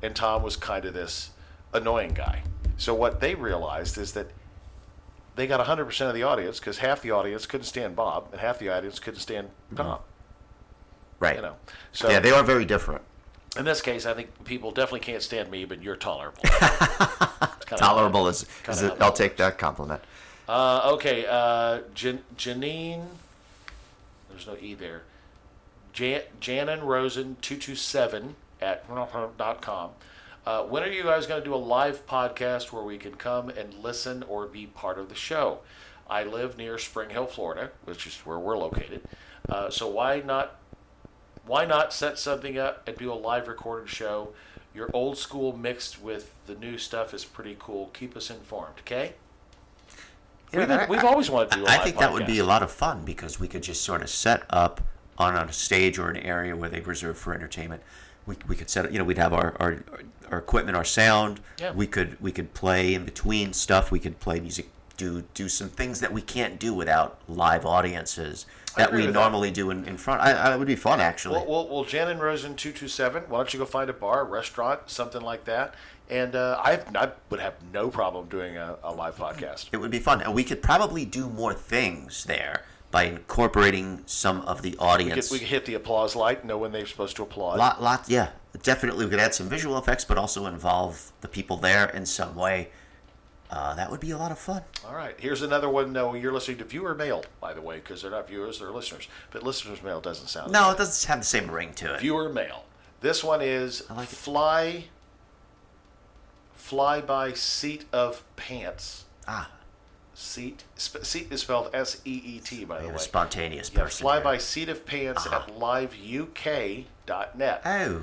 and Tom was kind of this annoying guy. So what they realized is that they got 100% of the audience because half the audience couldn't stand Bob and half the audience couldn't stand Tom. right. You know, so yeah, they are very different. in this case, I think people definitely can't stand me, but you're tolerable. Tolerable is, is how it, that I'll take that compliment. Uh, okay, uh, Jan- Janine. There's no E there. Jan- Janan Rosen two two seven at com. Uh, when are you guys going to do a live podcast where we can come and listen or be part of the show? I live near Spring Hill, Florida, which is where we're located. Uh, so why not? Why not set something up and do a live recorded show? Your old school mixed with the new stuff is pretty cool. Keep us informed, okay? Yeah, we've, been- we've always wanted to do a I think that would be a lot of fun because we could just sort of set up on a stage or an area where they reserve for entertainment. We, we could set up, you know, we'd have our, our, our equipment, our sound. Yeah. We could we could play in between stuff. We could play music, do do some things that we can't do without live audiences that we with that. normally do in, in front. I, I it would be fun actually. Well, well, well, Jan and Rosen two two seven. Why don't you go find a bar, restaurant, something like that? And uh, I, I would have no problem doing a, a live podcast. It would be fun, and we could probably do more things there by incorporating some of the We audience. could, we could hit the applause light, know when they're supposed to applaud. lot, lot, yeah, definitely. We could add some visual effects, but also involve the people there in some way. Uh, that would be a lot of fun. All right, here's another one. No, you're listening to viewer mail, by the way, because they're not viewers, they're listeners. But listeners' mail doesn't sound. No, it doesn't have the same ring to it. Viewer mail. This one is I like it. fly. Fly by seat of pants. Ah, Seat. Sp- seat is spelled S E E T, by the way. spontaneous Yeah, person. fly by seat of pants Uh-huh. at liveuk.com. Net. Oh.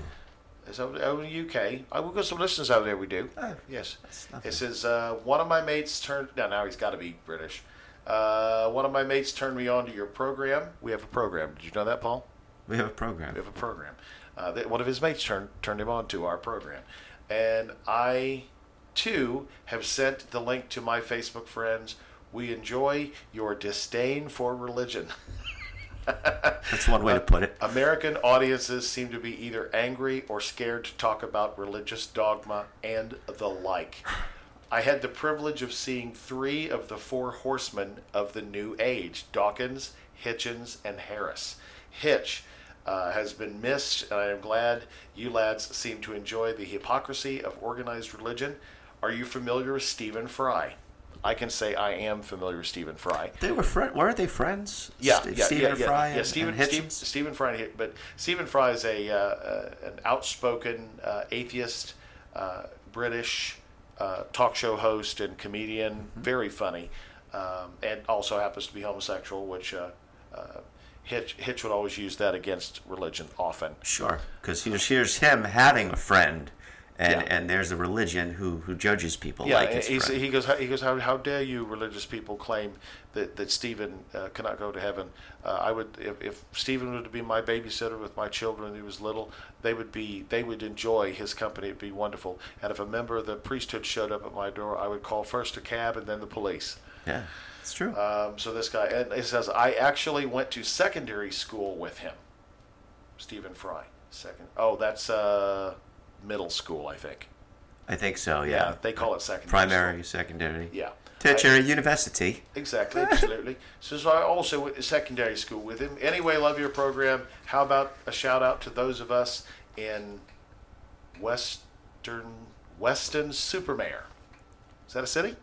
It's over, over in the UK. Uh, we've got some listeners over there. We do. Oh, yes. It says uh, one of my mates turned. No, now he's got to be British. Uh, one of my mates turned me on to your program. We have a program. Did you know that, Paul? We have a program. We have a program. Uh, that one of his mates turned turned him on to our program, and I too have sent the link to my Facebook friends. We enjoy your disdain for religion. That's one way to put it. American audiences seem to be either angry or scared to talk about religious dogma and the like. I had the privilege of seeing three of the four horsemen of the new age Dawkins, Hitchens, and Harris. Hitch uh, has been missed, and I am glad you lads seem to enjoy the hypocrisy of organized religion. Are you familiar with Stephen Fry? I can say I am familiar with Stephen Fry. They were friend. Weren't they friends? Yeah, St- yeah, Stephen yeah, yeah, Fry yeah. and, Stephen, and Steve- Stephen Fry, but Stephen Fry is a uh, uh, an outspoken uh, atheist, uh, British uh, talk show host and comedian, Mm-hmm. very funny, um, and also happens to be homosexual, which. Uh, uh, Hitch, Hitch would always use that against religion often. Sure, because here's, here's him having a friend, and, Yeah. and there's a religion who, who judges people Yeah, like he goes. He goes. How, how dare you, religious people, claim that that Stephen uh, cannot go to heaven? Uh, I would, if, if Stephen were to be my babysitter with my children when he was little, they would be. They would enjoy his company. It'd be wonderful. And if a member of the priesthood showed up at my door, I would call first a cab and then the police. yeah, it's true. Um, so this guy, and it says, I actually went to secondary school with him. Stephen Fry, second. Oh, that's uh, middle school, I think. I think so, yeah. Yeah, they call it secondary. Primary, secondary. Yeah. Tertiary university. Exactly, absolutely. so, so I also went to secondary school with him. Anyway, love your program. How about a shout out to those of us in Western Weston-super-Mare? Is that a city?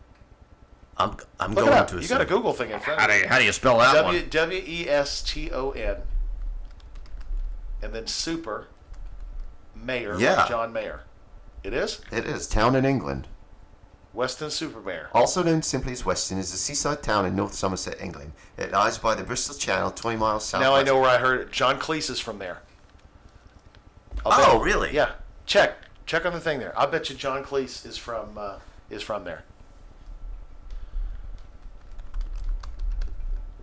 I'm, I'm Look going to. You got a Google thing in front How of do you. you, how do you spell that W one? W E S T O N, and then super mayor, Yeah. John Mayer. It is It is. Town in England. Weston-super-Mare. Also known simply as Weston, is a seaside town in North Somerset, England. It lies by the Bristol Channel, 20 miles south. Now I know where I heard it. John Cleese is from there. I'll Oh, bet- really? Yeah. Check. Check on the thing there. I bet you John Cleese is from uh, is from there.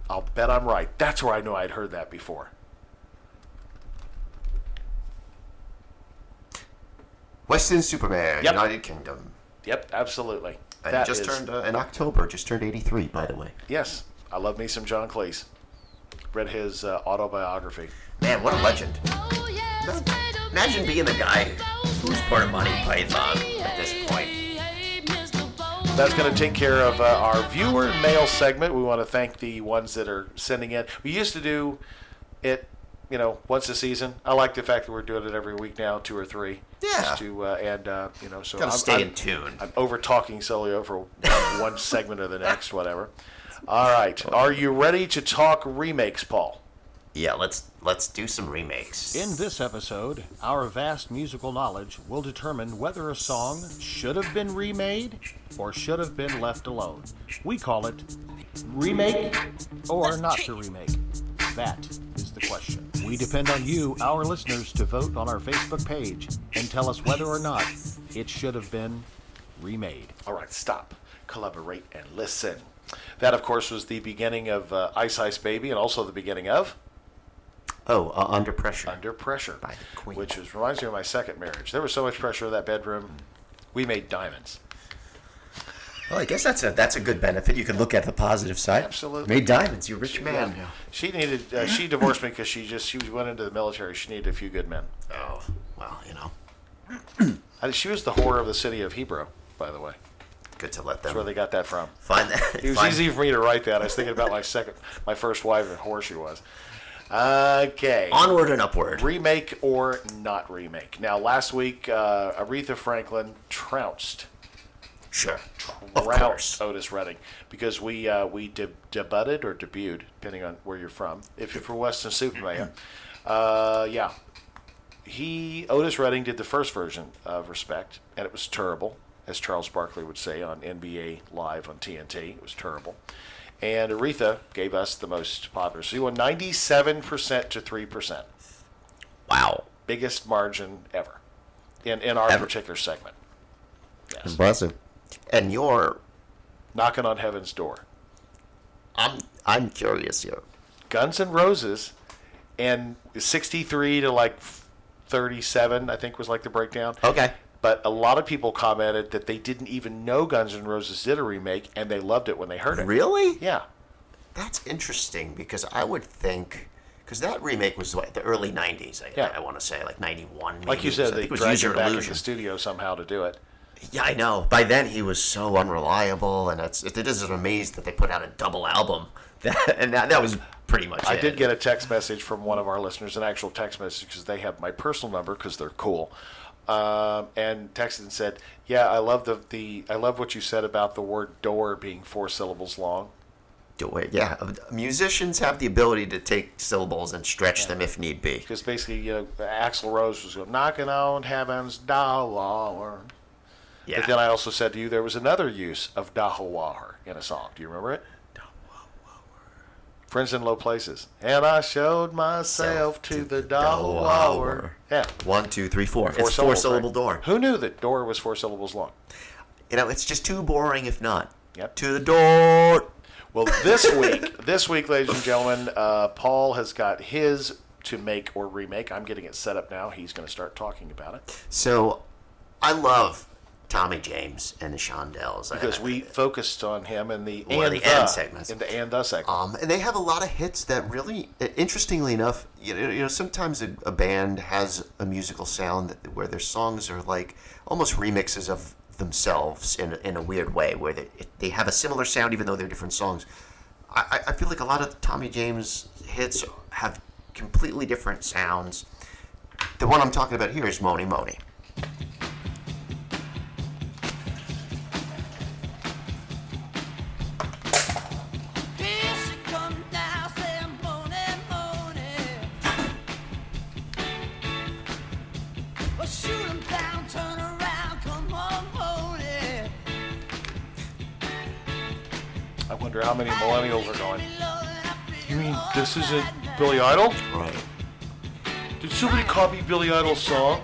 I'll bet I'm right. That's where I know I'd heard that before. Weston-super-Mare, Yep. United Kingdom. Yep, absolutely. And That just is- turned uh, in October. Just turned 83, by the way. Yes, I love me some John Cleese. Read his uh, autobiography. Man, what a legend. Imagine being the guy who's part of Monty Python at this point. That's going to take care of uh, our viewer mail segment. We want to thank the ones that are sending in. We used to do it, you know, once a season. I like the fact that we're doing it every week now, two or three. Yeah. Just to uh, and uh, you know, so Gotta I'm, stay I'm- in tune. I'm over talking solely over one, one segment or the next, whatever. All right, are you ready to talk remakes, Paul? Yeah, let's let's do some remakes. In this episode, our vast musical knowledge will determine whether a song should have been remade or should have been left alone. We call it remake or not to remake. That is the question. We depend on you, our listeners, to vote on our Facebook page and tell us whether or not it should have been remade. All right, stop, collaborate, and listen. That, of course, was the beginning of uh, Ice Ice Baby and also the beginning of Oh, uh, Under Pressure. Under Pressure, By the Queen. which is, reminds me of my second marriage. There was so much pressure in that bedroom. We made diamonds. Well, I guess that's a that's a good benefit. You could look at the positive side. Absolutely. Made diamonds. You rich man. Yeah. She needed. Uh, she divorced me because she just she went into the military. She needed a few good men. Oh, well, you know, I, she was the whore of the city of Hebrew, by the way. good to let them. That's where they got that from. find that. It was find- easy for me to write that. I was thinking about my second, my first wife and whore she was. Okay. Onward and upward. remake or not remake. Now, last week, uh, Aretha Franklin trounced Sure. Trounced. Otis Redding because we uh, we de- debuted or debuted, depending on where you're from. If you're from Western Superman, uh, yeah, he Otis Redding did the first version of Respect, and it was terrible, as Charles Barkley would say on NBA Live on TNT. It was terrible. And Aretha gave us the most popular. So he won 97% to 3%. Wow. biggest margin ever in in our Ever. particular segment. Yes. Impressive. And you're Knocking on heaven's door. I'm I'm curious here. Guns and Roses, and 63 to like 37, I think was like the breakdown. Okay. But a lot of people commented that they didn't even know Guns N' Roses did a remake, and they loved it when they heard it. Really? Yeah. That's interesting because I would think because that remake was what, the early '90s. I, Yeah. I want to say like '91. Like you said, I they it dragged him back Illusion. the studio somehow to do it. Yeah, I know. By then he was so unreliable, and it's, it is an amaze that they put out a double album. That, and that, that was pretty much I it. did get a text message from one of our listeners, an actual text message, because they have my personal number because they're cool. Um, and texted and said, "Yeah, I love the, the I love what you said about the word door being four syllables long." Do it. Yeah, musicians have the ability to take syllables and stretch them if need be. Because basically, you know, Axl Rose was going, knocking on heaven's door. Yeah. But then I also said to you there was another use of Dahawar in a song. Do you remember it? Friends in Low Places. And I showed myself to the Dahawar. Yeah. One, two, three, four. Four it's four syllables, syllable right? door. Who knew that door was four syllables long? You know, it's just too boring if not. Yep. To the door. Well, this week, this week, ladies and gentlemen, uh, Paul has got his to make or remake. I'm getting it set up now. He's going to start talking about it So, I love Tommy James and the Shondells. because I- we focused on him in the and the end segments. in the and the segment. Um, and they have a lot of hits that really, interestingly enough, you know, you know sometimes a, a band has a musical sound that, where their songs are like almost remixes of themselves in, a- in a weird way, where they, they have a similar sound even though they're different songs. I, I- I feel like a lot of Tommy James hits have completely different sounds. The one I'm talking about here is Mony Mony. Many millennials are going. You mean this isn't Billy Idol? Right. Did somebody copy Billy Idol's song?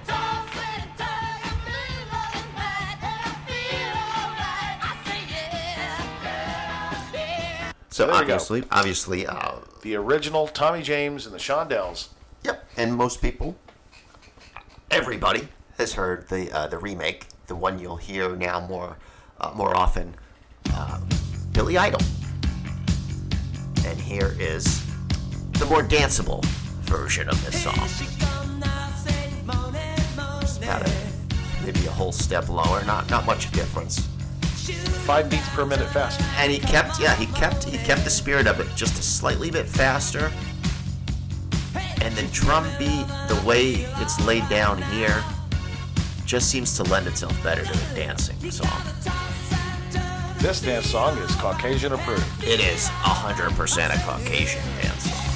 So go. obviously, obviously, uh, The original Tommy James and the Shondells. Yep, and most people, everybody has heard the uh, the remake, the one you'll hear now more uh, more often, uh, Billy Idol. And here is the more danceable version of this song. About a, maybe a whole step lower, not not much difference. Five beats per minute faster. And he kept, yeah, he kept he kept the spirit of it just a slightly bit faster. And the drum beat, the way it's laid down here, just seems to lend itself better to a dancing song. This dance song is Caucasian approved. It is 100% a Caucasian dance song.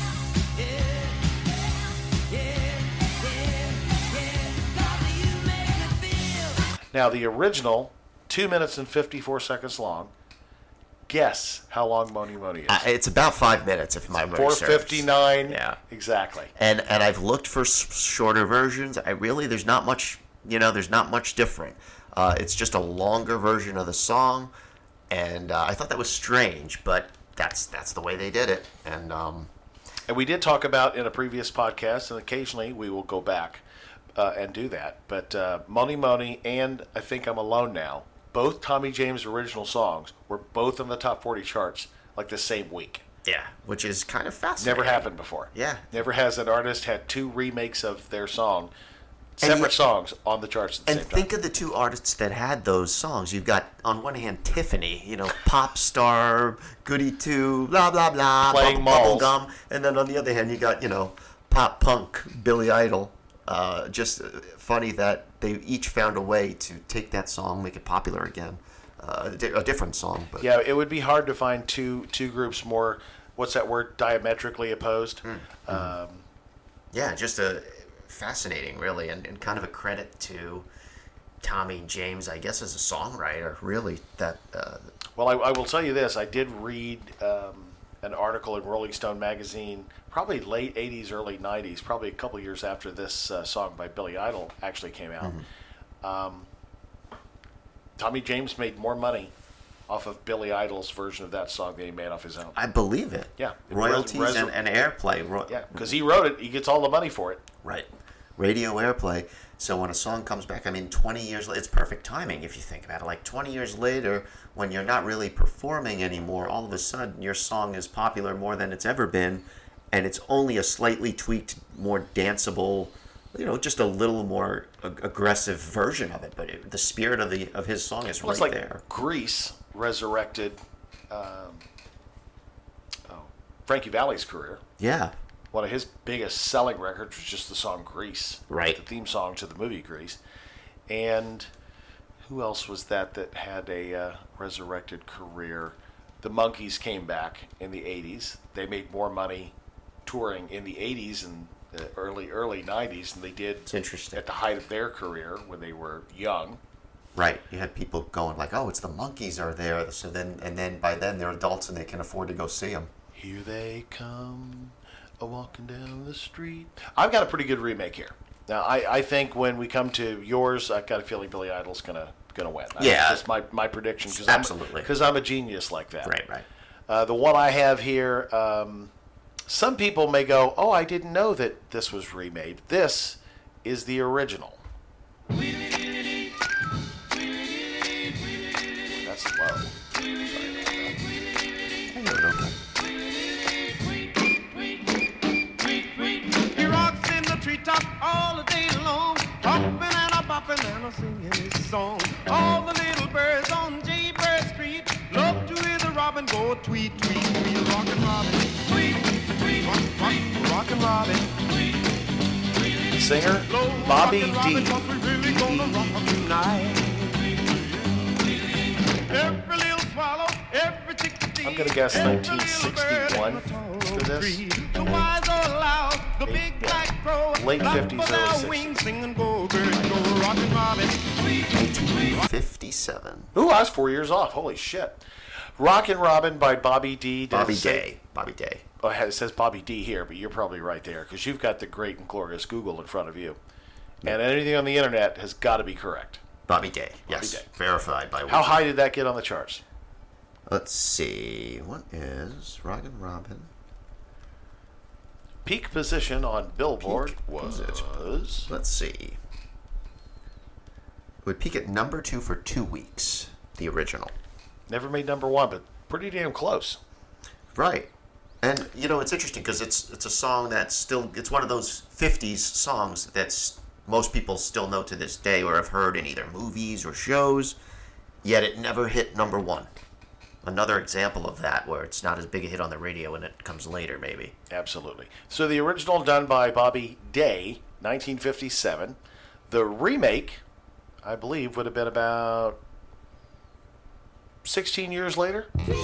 Now, the original, two minutes and 54 seconds long. Guess how long Mony Mony is. Uh, it's about five minutes, if my memory serves. 459. Yeah. Exactly. and and I've looked for shorter versions. I really there's not much, you know, there's not much different. Uh, it's just a longer version of the song, and uh, I thought that was strange, but that's that's the way they did it. And um, And we did talk about in a previous podcast, and occasionally we will go back uh, and do that. But uh, Mony Mony and I Think I'm Alone Now, both Tommy James original songs, were both on the top 40 charts like the same week. yeah, which is kind of fascinating. Never happened before. Yeah. Never has an artist had two remakes of their song, separate songs on the charts at the And think time. of the two artists that had those songs. You've got on one hand Tiffany, you know, pop star, goody two, blah blah blah, Playing bubble, gum, and then on the other hand you got you know pop punk Billy Idol. Uh, just uh, funny that they each found a way to take that song, make it popular again. Uh, a different song, but Yeah, it would be hard to find two two groups more. What's that word? Diametrically opposed. Hmm. Um, yeah, just a fascinating, really, and, and kind of a credit to Tommy James, I guess, as a songwriter. Really, that uh, Well, I, I will tell you this: I did read um, an article in Rolling Stone magazine, probably late '80s, early '90s, probably a couple years after this uh, song by Billy Idol actually came out. Um, Tommy James made more money off of Billy Idol's version of that song than he made off his own. I believe it. Yeah. Royalties Res- and, and airplay. Ro- Yeah, because he wrote it, he gets all the money for it. Right. Radio airplay. So when a song comes back, I mean, 20 years later, it's perfect timing if you think about it. Like 20 years later, when you're not really performing anymore, all of a sudden your song is popular more than it's ever been, and it's only a slightly tweaked, more danceable, you know, just a little more ag- aggressive version of it. But it, the spirit of the of his song is Well, right like there. Grease resurrected um, oh, Frankie Valli's career. Yeah. One of his biggest selling records was just the song Grease. Right. The theme song to the movie Grease. And who else was that that had a uh, resurrected career? The Monkees came back in the 80s. They made more money touring in the 80s and the early, early 90s than they did It's interesting. at the height of their career when they were young. Right. You had people going like, "Oh, it's the monkeys are there." So then, and then by then they're adults and they can afford to go see them. Here they come, a walking down the street. I've got a pretty good remake here. Now, I, I think when we come to yours, I've got a feeling Billy Idol's gonna gonna win. Yeah. that's my my prediction. Cause Absolutely. because I'm, a genius like that. Right. Right. Uh, the one I have here, um, some people may go, "Oh, I didn't know that this was remade." This is the original. Bopping and a singing his song. All the little birds on Jaybird Street love to hear the robin go tweet, tweet, tweet, rockin' robin, tweet, tweet, rock, rock, rockin' robin. Singer Bobby D. Really gonna rock tonight. Every little swallow, every. I'm gonna guess 1961 for this. The wise old loud, the big black crow. Late 50s, early 60s. wings, sing and go, birds go, rockin' robin. Fifty-seven. Ooh, I was four years off. Holy shit. Rockin' Robin by Bobby D. Does Bobby say- Day. Bobby Day. Oh, it says Bobby D here, but you're probably right there because you've got the great and glorious Google in front of you. And anything on the internet has got to be correct. Bobby Day. Yes. Day. Verified by. How high did that get on the charts? Let's see. What is Rockin' Robin? Peak position on Billboard Peak was. Let's see. It would peak at number two for two weeks. The original. Never made number one, but pretty damn close. Right. And you know it's interesting because it's it's a song that's still it's one of those '50s songs that's most people still know to this day or have heard in either movies or shows, yet it never hit number one. Another example of that where it's not as big a hit on the radio and it comes later maybe. Absolutely. So the original done by Bobby Day, 1957. The remake, I believe, would have been about 16 years later. Wait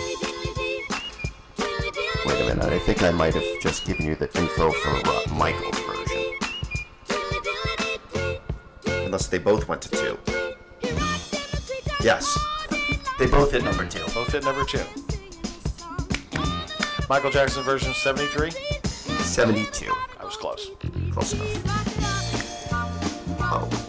a minute, I think I might have just given you the info for uh, Michael's version. Unless they both went to two. Yes. They both hit number two. Both hit number two. Michael Jackson version 73. 72. I was close. Close enough. Oh.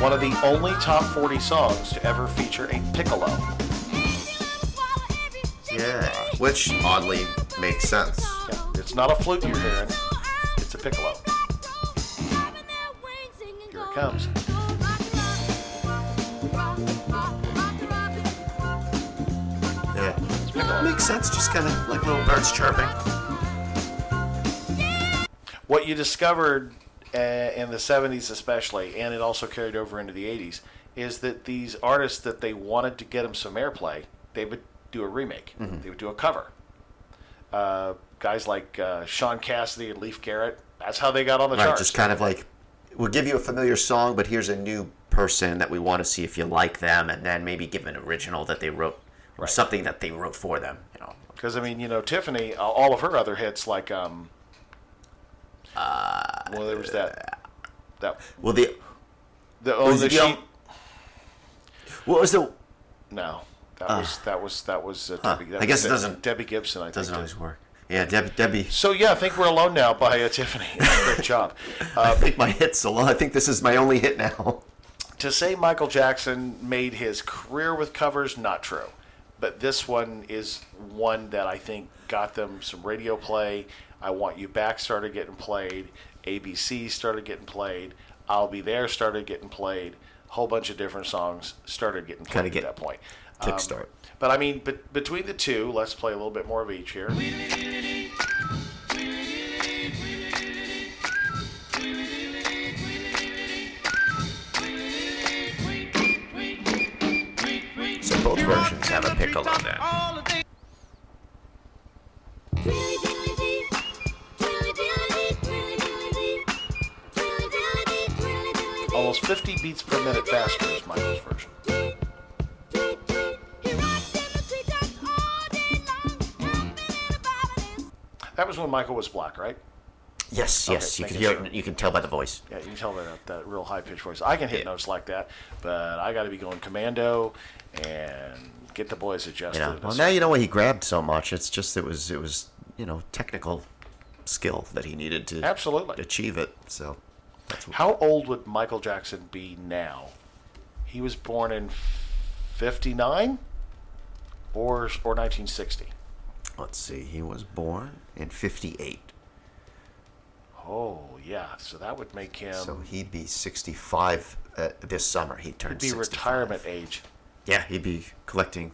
One of the only top 40 songs to ever feature a piccolo. Yeah. Which oddly makes sense. Yeah, it's not a flute you're hearing, it's a piccolo. It comes. Yeah. Makes sense, just kind of like little birds chirping. What you discovered uh, in the 70s, especially, and it also carried over into the 80s, is that these artists that they wanted to get them some airplay, they would do a remake, Mhm. they would do a cover. Uh, guys like uh, Shaun Cassidy and Leif Garrett, that's how they got on the Right, charts. just kind of like we'll give you a familiar song, but here's a new person that we want to see if you like them, and then maybe give an original that they wrote or something that they wrote for them. You know, Because I mean, you know, Tiffany, uh, all of her other hits, like um, uh, well, there was that that well the the oh was the the- sheep. what was the No, that Ah. was that was that was uh, Huh. Debbie. That I guess was it doesn't- Debbie Gibson. I think Doesn't did. always work. Yeah, Deb, Debbie. So yeah, I think we're alone now by uh, Tiffany. Great job. I Uh, think my hit's a lot. I think this is my only hit now. to say Michael Jackson made his career with covers, not true. But this one is one that I think got them some radio play. I Want You Back started getting played. ABC started getting played. I'll Be There started getting played. A whole bunch of different songs started getting played Kinda at get that point. kickstart. But I mean, but between the two, let's play a little bit more of each here. So both versions have a piccolo then. Almost 50 beats per minute faster is Michael's version. That was when Michael was black, right? Yes, Okay, yes, you can hear. sure. it. You can tell by the voice. Yeah, you can tell that that real high pitched voice. I can hit notes like that, but I got to be going commando and get the boys adjusted. Well, now you know why he grabbed so much. It's just it was it was you know technical skill that he needed to Absolutely. achieve it. So that's what, How old would Michael Jackson be now? He was born in '59 or or 1960. let's see. He was born in '58, Oh yeah, so that would make him. so he'd be 65 uh, this summer. He'd turn he'd be 65. retirement age. Yeah, he'd be collecting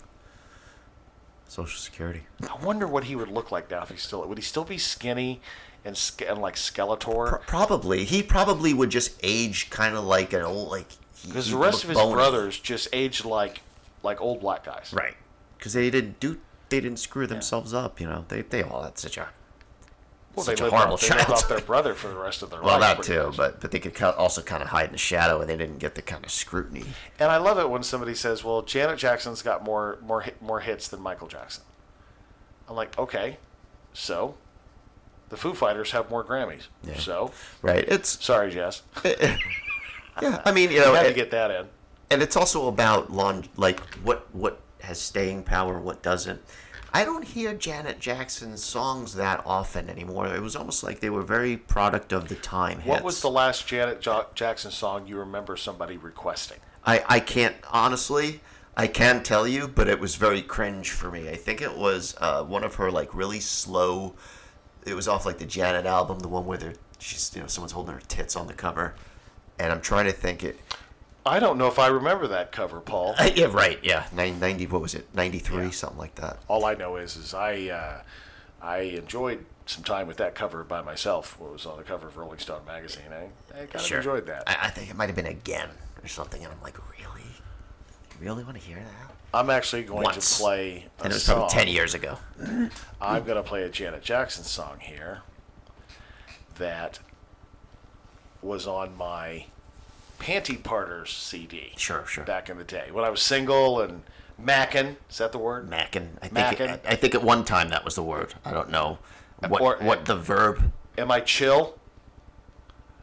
Social Security. I wonder what he would look like now if he still would he still be skinny and, and like Skeletor? Pro- probably he probably would just age kind of like an old like Because the rest of his brothers just aged like like old black guys. right? Because they didn't do they didn't screw themselves up. You know, they they all had such a Well, such they a horrible off, they child. off their brother for the rest of their well, life. that too, much. but but they could also kind of hide in the shadow, and they didn't get the kind of scrutiny. And I love it when somebody says, "Well, Janet Jackson's got more more hit, more hits than Michael Jackson." I'm like, okay, so the Foo Fighters have more Grammys. Yeah. So Right? It's sorry, Jess. yeah. I mean, you know, had to get that in. and it's also about long like what what has staying power what doesn't i don't hear janet jackson's songs that often anymore it was almost like they were very product of the time What hits. was the last Janet jo- Jackson song you remember somebody requesting? I, I can't honestly i can tell you but it was very cringe for me i think it was uh, one of her like really slow it was off like the janet album the one where they're she's you know someone's holding her tits on the cover and i'm trying to think it I don't know if I remember that cover, Paul. uh, yeah right yeah Nine- 90 what was it 93 something like that All I know is, is I, uh, I enjoyed some time with that cover by myself. What was on the cover of Rolling Stone magazine? I, I kind of enjoyed that. I, I think it might have been again or something, and I'm like, really? You really want to hear that? I'm actually going Once. to play a And it was song. probably 10 years ago. I'm going to play a Janet Jackson song here that was on my Panty Parters CD. Sure, sure. Back in the day when I was single and mackin'. Is that the word? Mackin. I think, Mackin'. I, I think at one time that was the word. I don't know what, Or- what the verb. Am I chill?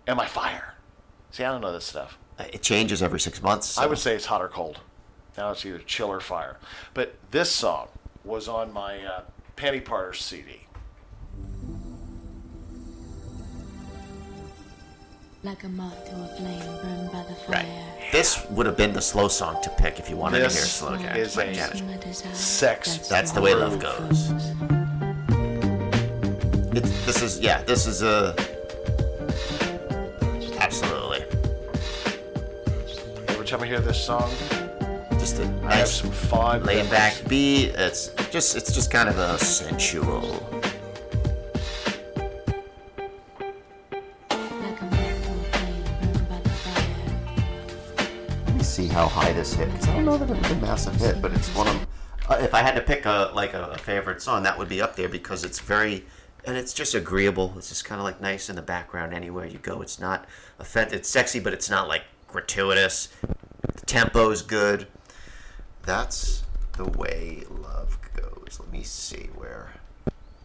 Am I fire? See, I don't know this stuff. It changes every six months. I would say it's hot or cold. Now it's either chill or fire. But this song was on my uh, Panty Parters CD. Like a moth to a flame burned by the fire. Right. This would have been the slow song to pick if you wanted to hear This slow jazz. is by a Janet. sex. That's the way love goes. It's, this is yeah. This is a absolutely Every time I hear this song, just a I have nice some fun. laid back beat. It's just it's just kind of a sensual. How high this hit because I don't know that it was a massive hit, but it's one of. Uh, if I had to pick a like a, a favorite song, that would be up there because it's very, and it's just agreeable. It's just kind of like nice in the background anywhere you go. It's not offensive. It's sexy, but it's not like gratuitous. The tempo's good. That's the way love goes. Let me see where.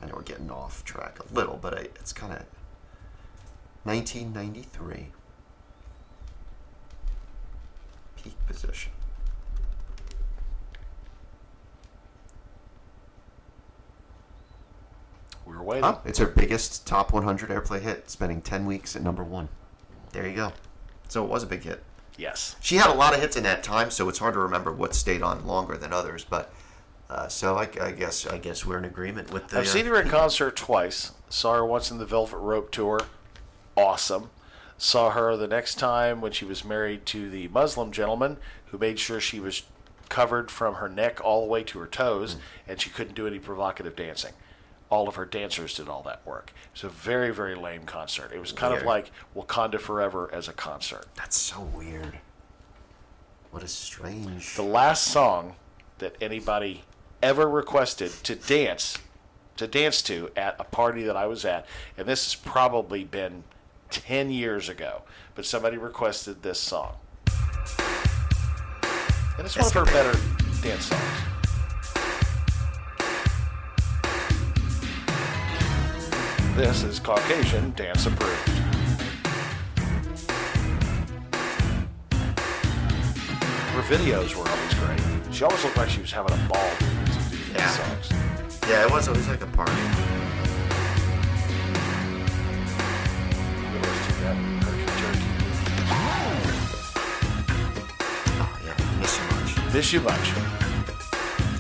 I know we're getting off track a little, but I, it's kind of 1993 peak position. We're waiting. Huh? It's her biggest top 100 airplay hit, spending 10 weeks at number one. There you go. So it was a big hit. Yes. She had a lot of hits in that time, so it's hard to remember what stayed on longer than others. But uh, so I, I, guess I guess we're in agreement with the. I've seen her in uh, concert twice. Saw her once in the Velvet Rope tour. Awesome. Saw her the next time when she was married to the Muslim gentleman who made sure she was covered from her neck all the way to her toes hmm. and she couldn't do any provocative dancing. All of her dancers did all that work. It was a very, very lame concert. It was kind of Weird. like Wakanda Forever as a concert. That's so weird. What a strange. The last song that anybody ever requested to dance to dance to at a party that I was at, and this has probably been ten years ago, but somebody requested this song. And it's one of her better dance songs. This is Caucasian Dance Approved. Her videos were always great. She always looked like she was having a ball doing these Yeah. songs. Yeah, it was always like a party. Oh yeah, miss you much. Miss you much.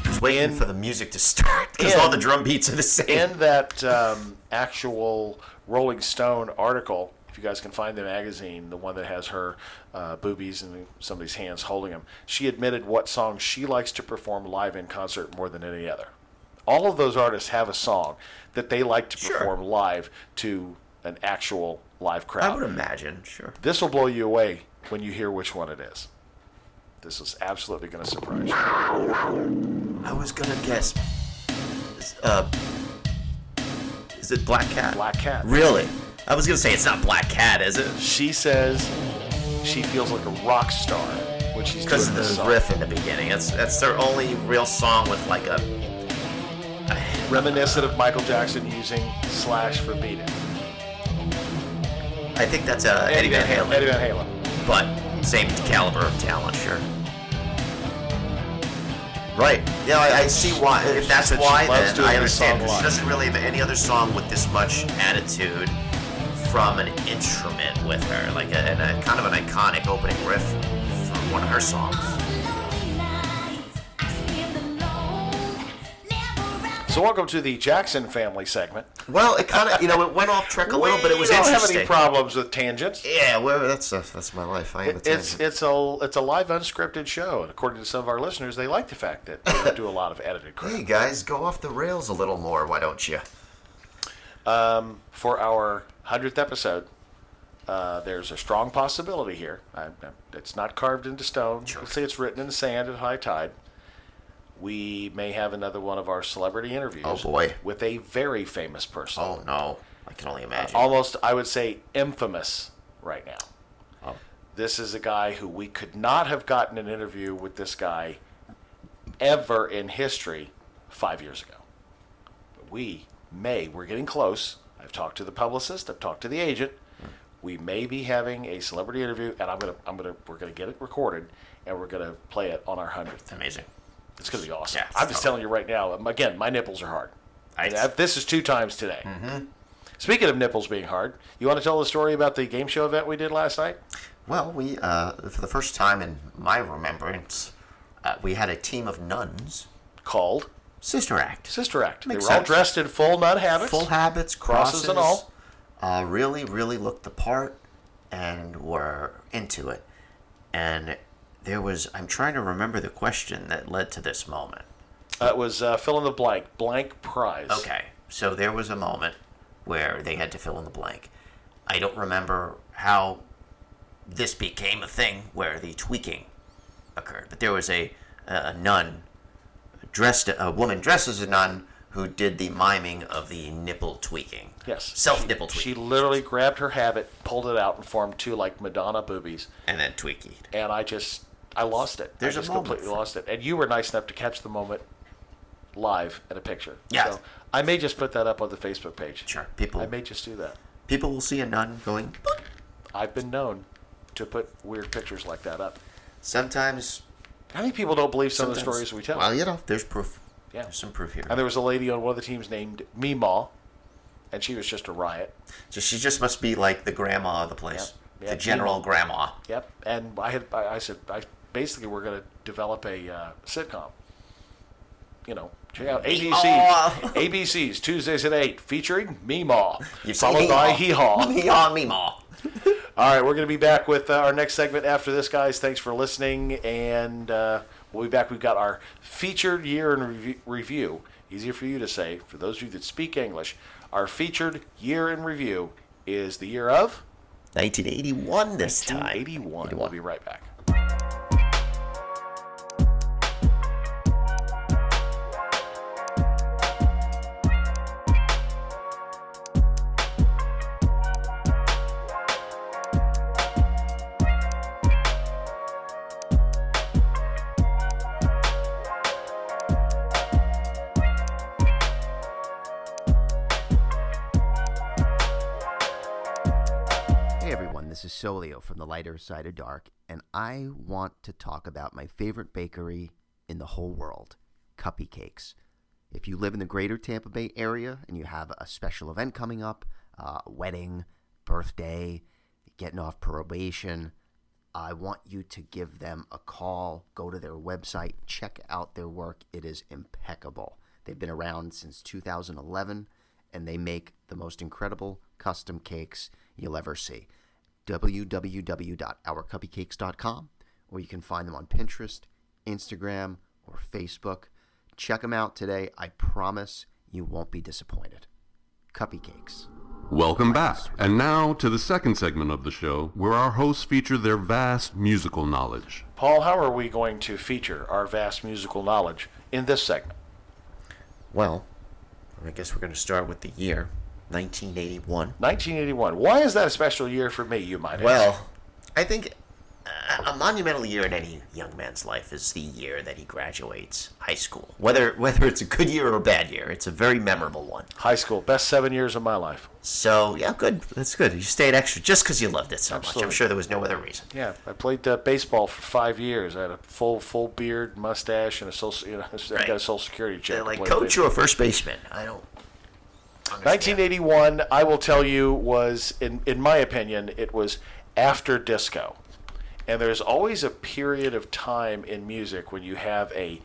Was waiting for the music to start because all the drum beats are the same. In that um, actual Rolling Stone article, if you guys can find the magazine, the one that has her uh, boobies and somebody's hands holding them, she admitted what song she likes to perform live in concert more than any other. All of those artists have a song that they like to perform live to an actual live crowd. I would imagine, sure. This will blow you away when you hear which one it is. This is absolutely going to surprise you. I was gonna guess. Uh, is it Black Cat? Black Cat. Really? I was gonna say it's not Black Cat, is it? She says she feels like a rock star when she's Because of the this song. riff in the beginning. That's that's their only real song with like a. Reminiscent of Michael Jackson using Slash for Beat It. I think that's uh, Eddie Van Halen. Eddie Van Halen. But same caliber of talent, sure. Right. Yeah, I, I see why. If that's she why, then I understand. She doesn't really have any other song with this much attitude from an instrument with her, like a, and a kind of an iconic opening riff from one of her songs. So welcome to the Jackson family segment. Well, it kind of, you know, it went off track a little, but it was we don't interesting. have any problems with tangents. Yeah, well, that's uh, that's my life. I am a it's it's a it's a live unscripted show, and according to some of our listeners, they like the fact that we don't do a lot of edited crap. Hey guys, go off the rails a little more, why don't you? Um, for our hundredth episode, uh, there's a strong possibility here. I, I- it's not carved into stone. Sure. Let's say it's written in the sand at high tide. We may have another one of our celebrity interviews. Oh, boy. With a very famous person. Oh no, I can only imagine. almost, I would say, infamous right now. Oh. This is a guy who we could not have gotten an interview with this guy ever in history five years ago. But we may, we're getting close. I've talked to the publicist, I've talked to the agent. We may be having a celebrity interview, and I'm gonna, I'm gonna, we're gonna get it recorded, and we're gonna play it on our hundredth. Amazing. It's gonna be awesome. Yeah, I'm just telling you right now. um, Again, my nipples are hard. I- this is two times today. Mhm. Speaking of nipples being hard, you want to tell the story about the game show event we did last night? Well, we uh, for the first time in my remembrance, uh, we had a team of nuns called Sister Act. Sister Act. Makes they were all dressed in full nun habits, Full habits, crosses, crosses, and all. Uh, really, really looked the part and were into it. And there was, I'm trying to remember the question that led to this moment. Uh, it was uh, fill in the blank, blank prize. Okay, so there was a moment where they had to fill in the blank. I don't remember how this became a thing where the tweaking occurred, but there was a, a nun dressed, a woman dressed as a nun who did the miming of the nipple tweaking. Yes. Self nipple tweaking. She literally grabbed her habit, pulled it out, and formed two like Madonna boobies. And then tweaking. And I just, I lost it. There's I just completely lost it. And you were nice enough to catch the moment live in a picture. Yeah. So I may just put that up on the Facebook page. Sure. People, I may just do that. people will see a nun going. I've been known to put weird pictures like that up. Sometimes. How many people don't believe some of the stories we tell? Well, you know, there's proof. Yeah. There's some proof here. And there was a lady on one of the teams named Meemaw. and she was just a riot. So she just must be like the grandma of the place, Yep, the general Mima. grandma. Yep. And I had I, I said I basically we're going to develop a uh, sitcom. You know, check out ABC. Meemaw. ABC's Tuesdays at eight, featuring Meemaw, You followed by Meemaw. Hee Haw. Meemaw, Meemaw. All right, we're going to be back with uh, our next segment after this, guys. Thanks for listening, and uh, we'll be back. We've got our featured year in rev- review. Easier for you to say. For those of you that speak English, our featured year in review is the year of 1981 this time. 1981. We'll be right back. From the Lighter Side of Dark, and I want to talk about my favorite bakery in the whole world, Cuppy Cakes. If you live in the greater Tampa Bay area and you have a special event coming up, uh, wedding, birthday, getting off probation, I want you to give them a call, go to their website, check out their work. It is impeccable. They've been around since 2011 and they make the most incredible custom cakes you'll ever see. www.ourcuppycakes.com or you can find them on Pinterest, Instagram, or Facebook. Check them out today. I promise you won't be disappointed. Cuppy Cakes. Welcome back. And now to the second segment of the show, where our hosts feature their vast musical knowledge. Paul, how are we going to feature our vast musical knowledge in this segment? Well, I guess we're going to start with the year 1981. 1981. Why is that a special year for me, you might ask? Well, I think a- a monumental year in any young man's life is the year that he graduates high school. Whether whether it's a good year or a bad year, it's a very memorable one. High school, best seven years of my life. So yeah, good. That's good. You stayed extra just because you loved it so much. I'm sure there was no other reason. Yeah, I played uh, baseball for five years. I had a full full beard, mustache, and a social, you know, I got a social security check. They're like coach baseball. or first baseman. I don't. 1981, I will tell you, was in in my opinion, it was after disco, and there's always a period of time in music when you have a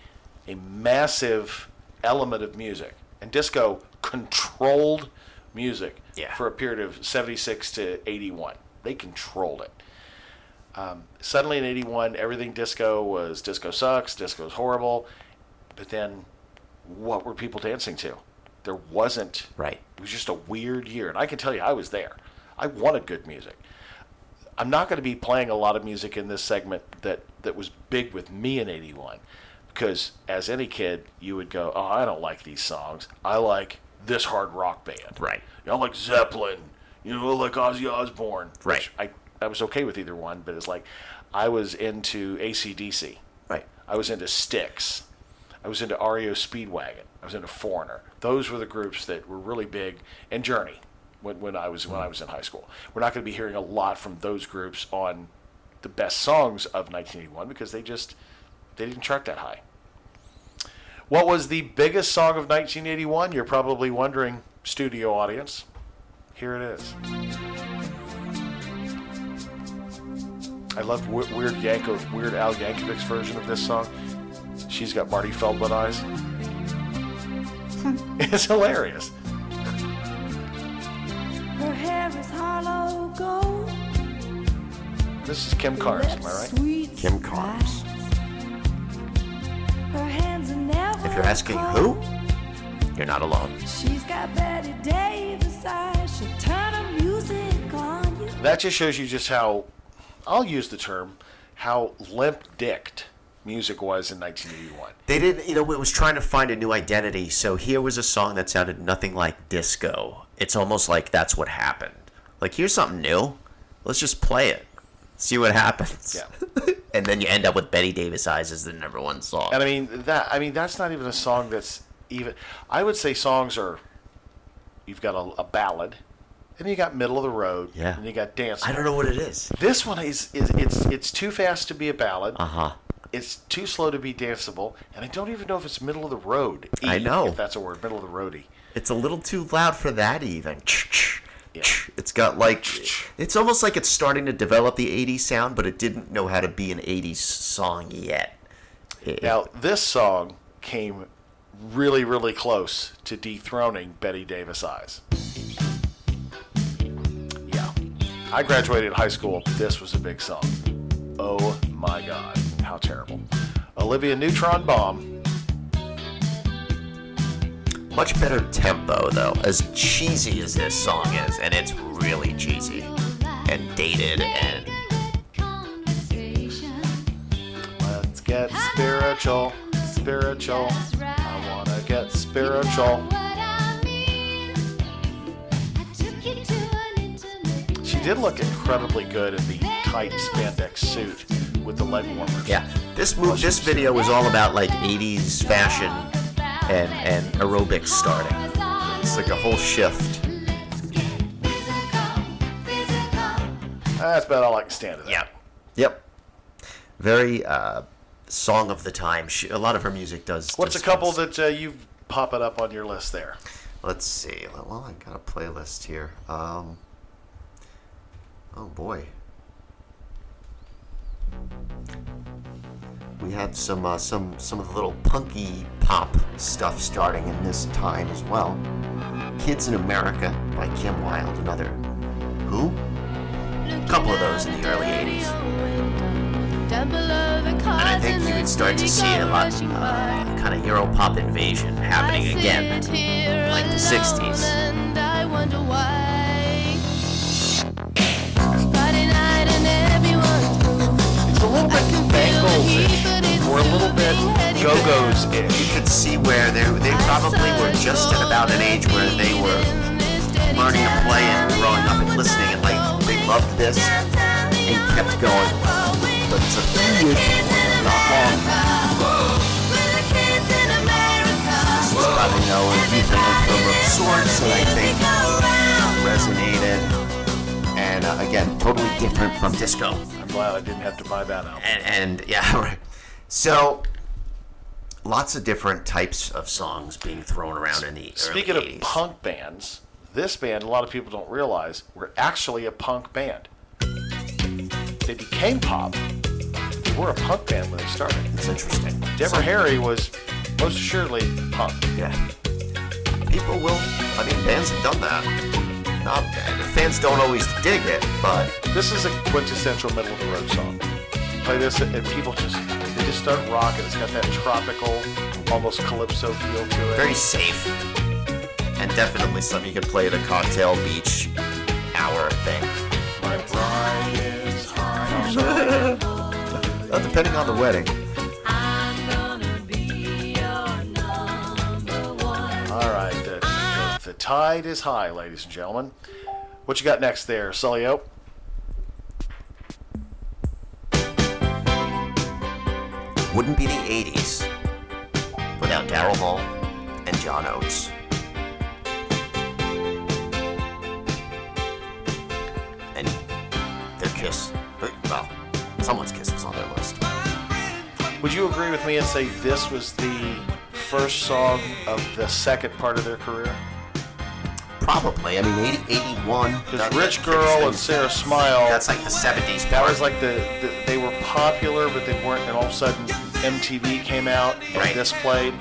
a massive element of music, and disco controlled music Yeah. for a period of 76 to 81. They controlled it. Um, suddenly in 81, everything disco was disco sucks, disco's horrible, but then what were people dancing to? There wasn't. Right. It was just a weird year. And I can tell you, I was there. I wanted good music. I'm not going to be playing a lot of music in this segment that, that was big with me in 81. Because as any kid, you would go, oh, I don't like these songs. I like this hard rock band. Right. You know, I like Zeppelin. You know, like Ozzy Osbourne. Right. I, I was okay with either one, but it's like I was into ACDC. Right. I was into Styx. I was into REO Speedwagon. I was into Foreigner. Those were the groups that were really big, and Journey when, when I was when I was in high school. We're not going to be hearing a lot from those groups on the best songs of 1981 because they just they didn't chart that high. What was the biggest song of 1981? You're probably wondering, studio audience. Here it is. I love Weird Yanko, Weird Al Yankovic's version of this song. She's got Marty Feldman eyes. it's hilarious. Her hair is hollow gold. This is Kim Carnes, am I right? Kim Carnes. Her hands are never If you're asking cold. who, you're not alone. She's got Bette Davis eyes. She'll turn her music on you. That just shows you just how, I'll use the term, how limp-dicked music was in 1981. They didn't, you know, it was trying to find a new identity. So here was a song that sounded nothing like disco. It's almost like that's what happened. Like, here's something new. Let's just play it. See what happens. Yeah. and then you end up with Bette Davis Eyes as the number one song. And I mean that. I mean that's not even a song that's even. I would say songs are. You've got a, a ballad, and you got middle of the road, Yeah. and you got dance. I don't know what it is. This one is, is it's it's too fast to be a ballad. Uh huh. It's too slow to be danceable, and I don't even know if it's middle of the road. I know. if that's a word, middle of the roady. It's a little too loud for that even. It's got like it's almost like it's starting to develop the 80s sound, but it didn't know how to be an 80s song yet. Now, this song came really, really close to dethroning Bette Davis Eyes. Yeah. I graduated high school. This was a big song. Oh my God. How terrible. Olivia Neutron Bomb. much better tempo though, as cheesy as this song is, and it's really cheesy and dated and Let's get spiritual. Spiritual. I want to get spiritual. She did look incredibly good in the tight spandex suit with the leg warmers. yeah. This move, this video was all about like 80s fashion and and aerobics starting. It's like a whole shift. That's about all I can stand of that. Yeah. Yep. Very uh, song of the time. She, a lot of her music does. What's a does couple that uh, you pop it up on your list there? Let's see. Well, I got a playlist here. Um, oh boy. We had some uh, some some of the little punky pop stuff starting in this time as well. Kids in America by Kim Wilde, another who? A couple of those in the early 80s. And I think you would start to see a lot uh, kind of Euro pop invasion happening again, like the 60s. A little bit Bangles-ish, or a little bit Go-Go's-ish. You could see where they they probably were just at about an age where they were learning to play and growing up and listening, and like they loved this and kept going. But it's a few years not long. Probably know a youth anthem of sorts that I think. And uh, again, totally different from disco. I'm glad I didn't have to buy that album. And, and yeah, right. So, lots of different types of songs being thrown around in the Speaking of punk bands, this band, a lot of people don't realize, were actually a punk band. They became pop. They were a punk band when they started. It's interesting. Deborah Harry was most assuredly punk. Yeah. People will. I mean, bands have done that. Not fans don't always dig it, but This is a quintessential middle of the road song. Play this and people just they just start rocking. It's got that tropical, almost calypso feel to it. very safe. And definitely something you could play at a cocktail beach hour thing. My bride is high. Depending on the wedding. Tide is high, ladies and gentlemen. What you got next there, Sully Ope? Wouldn't be the 80s without Daryl Hall and John Oates. And their kiss. Er, well, someone's kiss was on their list. Would you agree with me and say this was the first song of the second part of their career? Probably. I mean, 80, 81. Because Rich Girl and Sara Smile. That's like the 70s That was like the, the they were popular, but they weren't. And all of a sudden, MTV came out and Right. this played.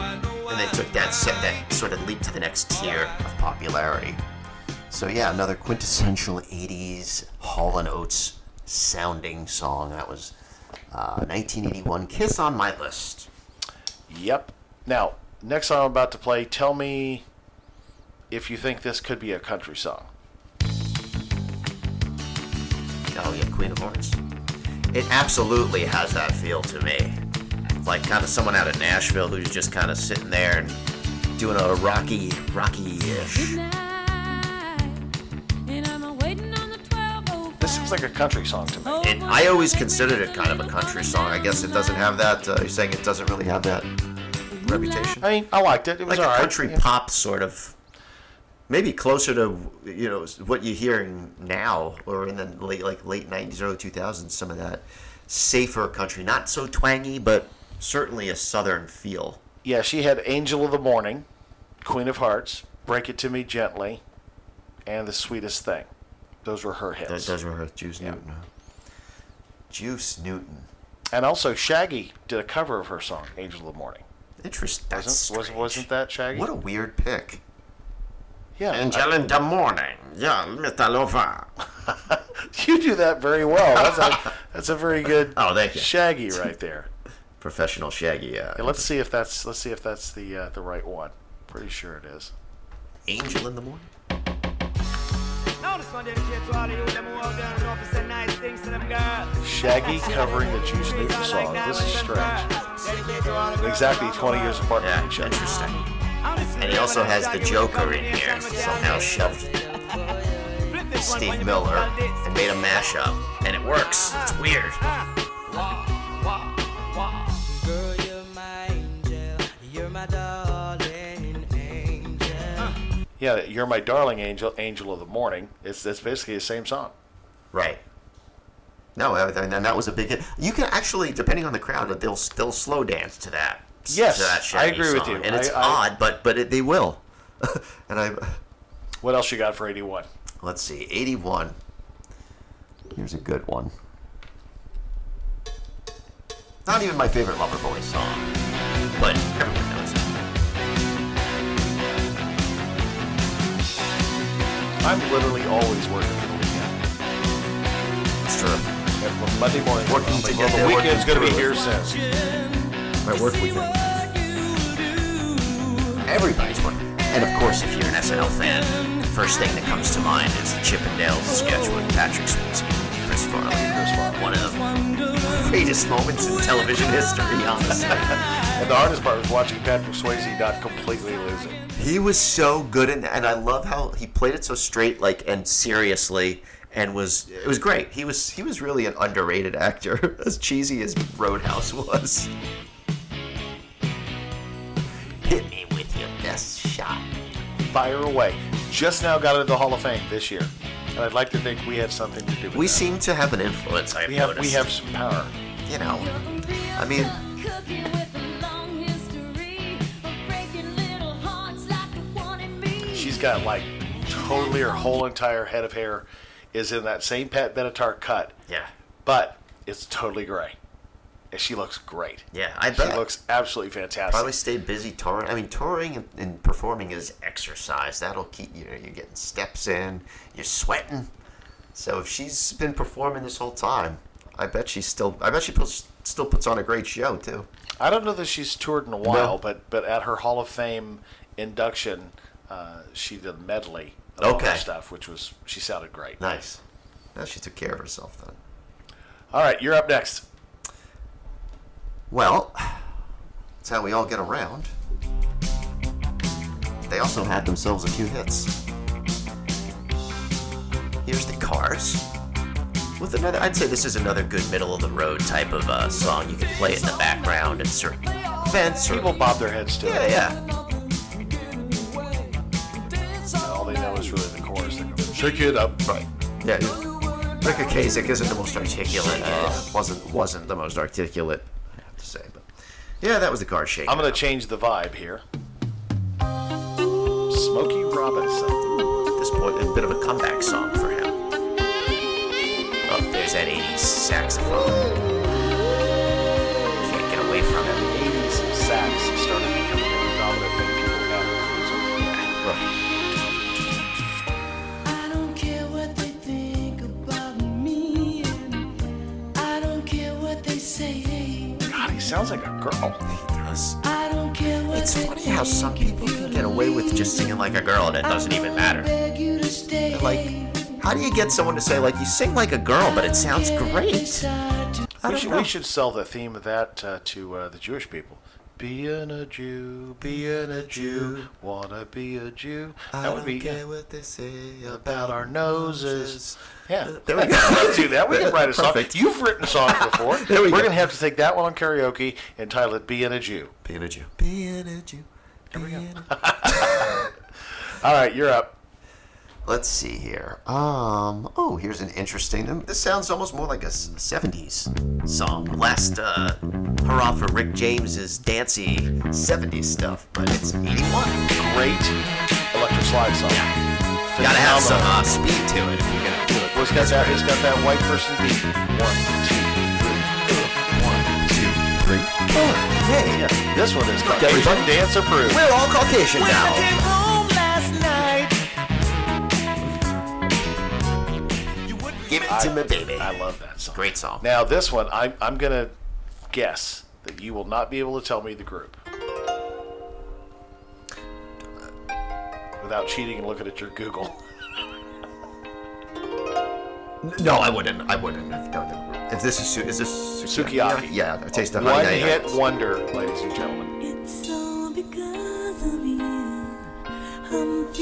and they took that set that sort of leap to the next tier of popularity. So yeah, another quintessential '80s Hall and Oates sounding song. That was uh, 1981. Kiss on my list. Yep. Now, next song I'm about to play. Tell me if you think this could be a country song. Oh yeah, Queen of Hearts. It absolutely has that feel to me. Like kind of someone out of Nashville who's just kind of sitting there and doing a rocky, rocky-ish. This seems like a country song to me. It, I always considered it kind of a country song. I guess it doesn't have that. Uh, you're saying it doesn't really have that reputation. I mean, I liked it. It was like a all right. country Yeah. pop sort of. Maybe closer to you know what you're hearing now, or in the late like late '90s, early 2000s. Some of that safer country, not so twangy, but certainly a southern feel. Yeah, she had Angel of the Morning, Queen of Hearts, Break It to Me Gently, and The Sweetest Thing. Those were her hits. Those, were her. Juice Newton. huh? Juice Newton. And also, Shaggy did a cover of her song, Angel of the Morning. Interesting. Wasn't, was, wasn't that Shaggy? What a weird pick. Yeah. Angel in the morning. Yeah, Mr. Lover. You do that very well. That's a, that's a very good Oh, thank you. Shaggy right there. Professional Shaggy. Uh, Yeah, let's see if that's let's see if that's the uh, the right one. Pretty sure it is. Angel in the morning. Now this one dedicated to all of you them who out there and know to say nice things to them girls. Shaggy covering the Juice Newton song. This is strange. Exactly 20 years apart from each other. Interesting. And he also has the Joker in here. Somehow shoved Steve Miller and made a mashup, and it works. It's weird. Girl, you're my angel. You're my darling angel. Yeah, you're my darling angel, angel of the morning. It's it's basically the same song. Right. No, and and that was a big hit. You can actually, depending on the crowd, they'll still slow dance to that. Yes, to that I Shaggy agree with you. And it's I- I- odd, but but it, they will. and I. What else you got for 81? Let's see, 81. Here's a good one. Not even my favorite Lover Boy song, but everyone knows it. I'm literally always working for the weekend. It's true. Monday morning, Working to get the weekend's going to be here soon. Work weekend. Everybody's working. And of course, if you're an SNL fan, the first thing that comes to mind is the Chippendales sketch with Patrick Swayze and Chris Farley. Chris Farley. One of the greatest moments in television history, honestly. And the hardest part was watching Patrick Swayze not completely lose it. He was so good in and I love how he played it so straight, like and seriously, and was it was great. He was he was really an underrated actor, as cheesy as Roadhouse was. Hit me with your best shot. Fire away. Just now got into the Hall of Fame this year. And I'd like to think we had something to do with it. We that. seem to have an influence. I've we have noticed. we have some power. you know. I mean, She's got like totally her whole entire head of hair is in that same Pat Benatar cut, yeah, but it's totally gray. And she looks great. yeah. I bet. She looks absolutely fantastic. Probably stayed busy touring. I mean, touring and, performing is exercise. That'll keep you. You're getting steps in. You're sweating. So if she's been performing this whole time, I bet she's still. I bet she puts, still puts on a great show too. I don't know that she's toured in a while, but but at her Hall of Fame induction, uh, she did a medley of Okay. stuff, which was she sounded great. Nice. Now she took care of herself then. All right, you're up next. Well, that's how we all get around. They also had themselves a few hits. Here's the Cars. With another, I'd say this is another good middle of the road type of uh, song. You can play it in the background at certain events. Or, People bob their heads to yeah, it. yeah. All they know is really the chorus. They go, Shake it up. Right. Yeah. Ric Ocasek isn't the most articulate. Uh, wasn't wasn't the most articulate. I have to say, but yeah, that was the car shake. I'm going to change the vibe here. Smokey Robinson. At this point, a bit of a comeback song for him. Oh, there's that 80s saxophone. Sounds like a girl. He does. I don't care what It's funny how some people can get away with just singing like a girl and it doesn't even matter. beg you to stay. Like, how do you get someone to say, like, you sing like a girl, but it sounds great? We should, we should sell the theme of that uh, to uh, the Jewish people. Being a Jew, being a Jew, wanna be a Jew. I that would be what they say about our noses. Yeah, There we go. can do that. We can write a song. Perfect. You've written songs before. There we We're go. gonna have to take that one on karaoke and title it "Being a Jew." Being a Jew. Being a Jew. There we go. All right, you're up. Let's see here. Um. Oh, here's an interesting. This sounds almost more like a '70s song. Last uh, hurrah for Rick James's dancey '70s stuff, but it's '81. Great electric slide song. Gotta have some uh, speed to it if you're gonna do it. Well, it's got that. It's got that white person beat. One, two, three. One, two, three. four. Hey, yeah. This one is Everybody- Caucasian dance approved. We're all Caucasian now. Give it to me, baby. I love that song. Great song. Now this one, I'm I'm gonna guess that you will not be able to tell me the group without cheating and looking at your Google. No, I wouldn't. I wouldn't have done. If this is Su- is this Sukiyaki. Yeah, a taste of One honey. nutty hit Oats. wonder, ladies and gentlemen.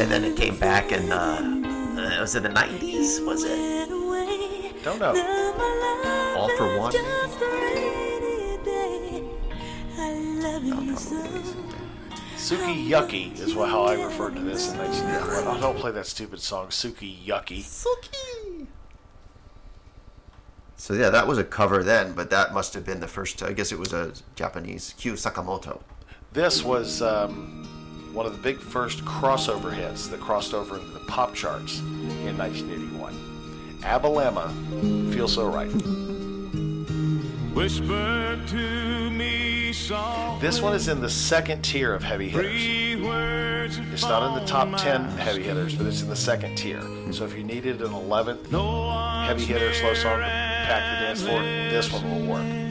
And then it came back in uh, uh, was it the '90s? Was it? Don't know. All for one. Suki Yucky is what, how I referred to this in 1991. Oh, don't play that stupid song, Suki Yucky. Suki. So yeah, that was a cover then, but that must have been the first. I guess it was a Japanese Kyu Sakamoto. This was um, one of the big first crossover hits that crossed over into the pop charts in 1981. Abalama, Feel So Right. Whisper to me soft. This one is in the second tier of heavy hitters. It's not in the top 10 heavy hitters, but it's in the second tier. So if you needed an 11th heavy hitter slow song to pack the dance floor, this one will work.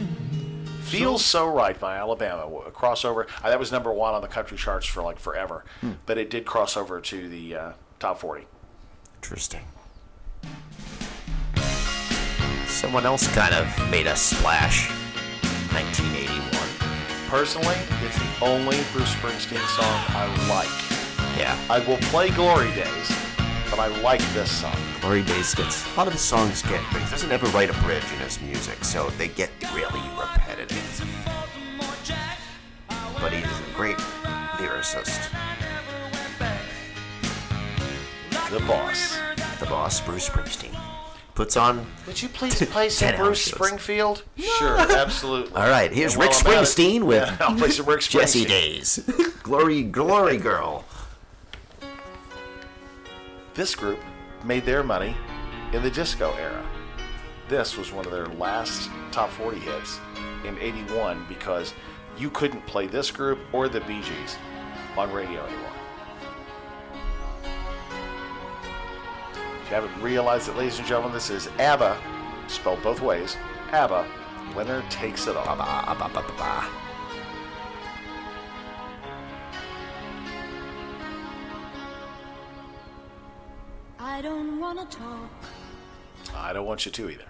Feels So Right by Alabama, a crossover. That was number one on the country charts for like forever, but it did cross over to the uh, top 40. Interesting. Someone else kind of made a splash. 1981. Personally, it's the only Bruce Springsteen song I like. Yeah. I will play Glory Days, but I like this song. Glory Days gets a lot of his songs get, but he doesn't ever write a bridge in his music, so they get really repetitive. But he is a great lyricist. The boss. The boss, Bruce Springsteen, puts on. Would you please play some Bruce shows. Springfield? Sure, absolutely. All right, here's And Rick while I'm it- Springsteen with Yeah, I'll play some Rick Jesse Days. Glory, Glory Girl. This group made their money in the disco era. This was one of their last top 40 hits in 81 because you couldn't play this group or the Bee Gees on radio anymore. You haven't realized it, ladies and gentlemen, this is ABBA, spelled both ways. ABBA, Winner Takes It All. ABBA, ABBA, ABBA. I don't wanna talk. I don't want you to either.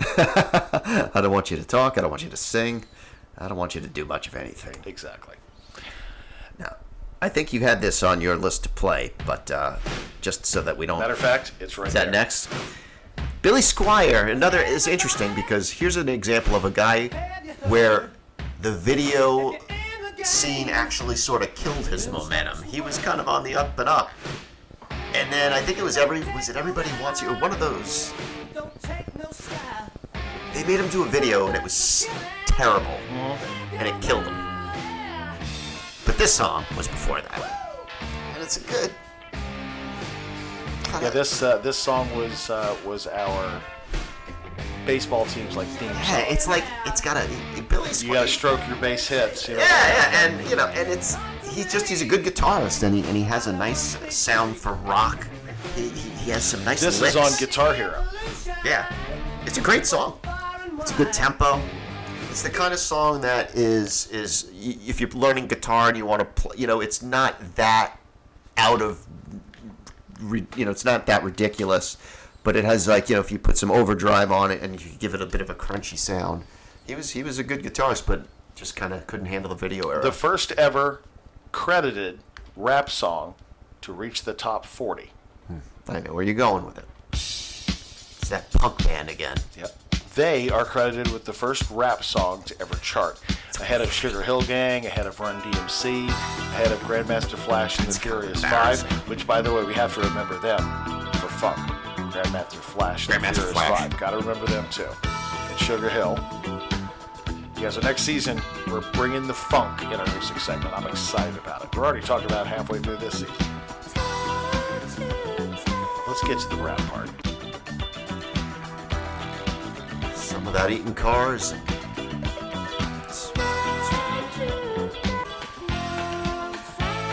I don't want you to talk. I don't want you to sing. I don't want you to do much of anything. Exactly. I think you had this on your list to play, but uh, just so that we don't. Matter of fact, it's right Is that there. next? Billy Squier, another is interesting because here's an example of a guy where the video scene actually sort of killed his momentum. He was kind of on the up and up. And then I think it was every was it Everybody Wants You or one of those. They made him do a video and it was terrible. And it killed him. But this song was before that. And it's a good Yeah, this uh, this song was uh, was our baseball team's like theme Yeah, it's like it's got a Billy You gotta stroke your base hits. You know? Yeah, yeah, and you know, and it's he's just he's a good guitarist, and he and he has a nice sound for rock. He, he, he has some nice. This licks. is on Guitar Hero. Yeah, it's a great song. It's a good tempo. It's the kind of song that is is y- if you're learning guitar and you want to play, you know, it's not that out of, you know, it's not that ridiculous, but it has like you know if you put some overdrive on it and you give it a bit of a crunchy sound. He was he was a good guitarist, but just kind of couldn't handle the video era. The first ever credited rap song to reach the top 40. Hmm. I know where you're going with it. It's that punk band again. Yep. They are credited with the first rap song to ever chart. ahead of Sugar Hill Gang, ahead of Run DMC, ahead of Grandmaster Flash and the Furious Five, which, by the way, we have to remember them for funk. Grandmaster Flash and the Grandmaster Furious Flash. Five. Got to remember them too. And Sugar Hill. Yeah, so next season we're bringing the funk in our music segment. I'm excited about it. We're already talking about halfway through this season. Let's get to the rap part. Without eating cars.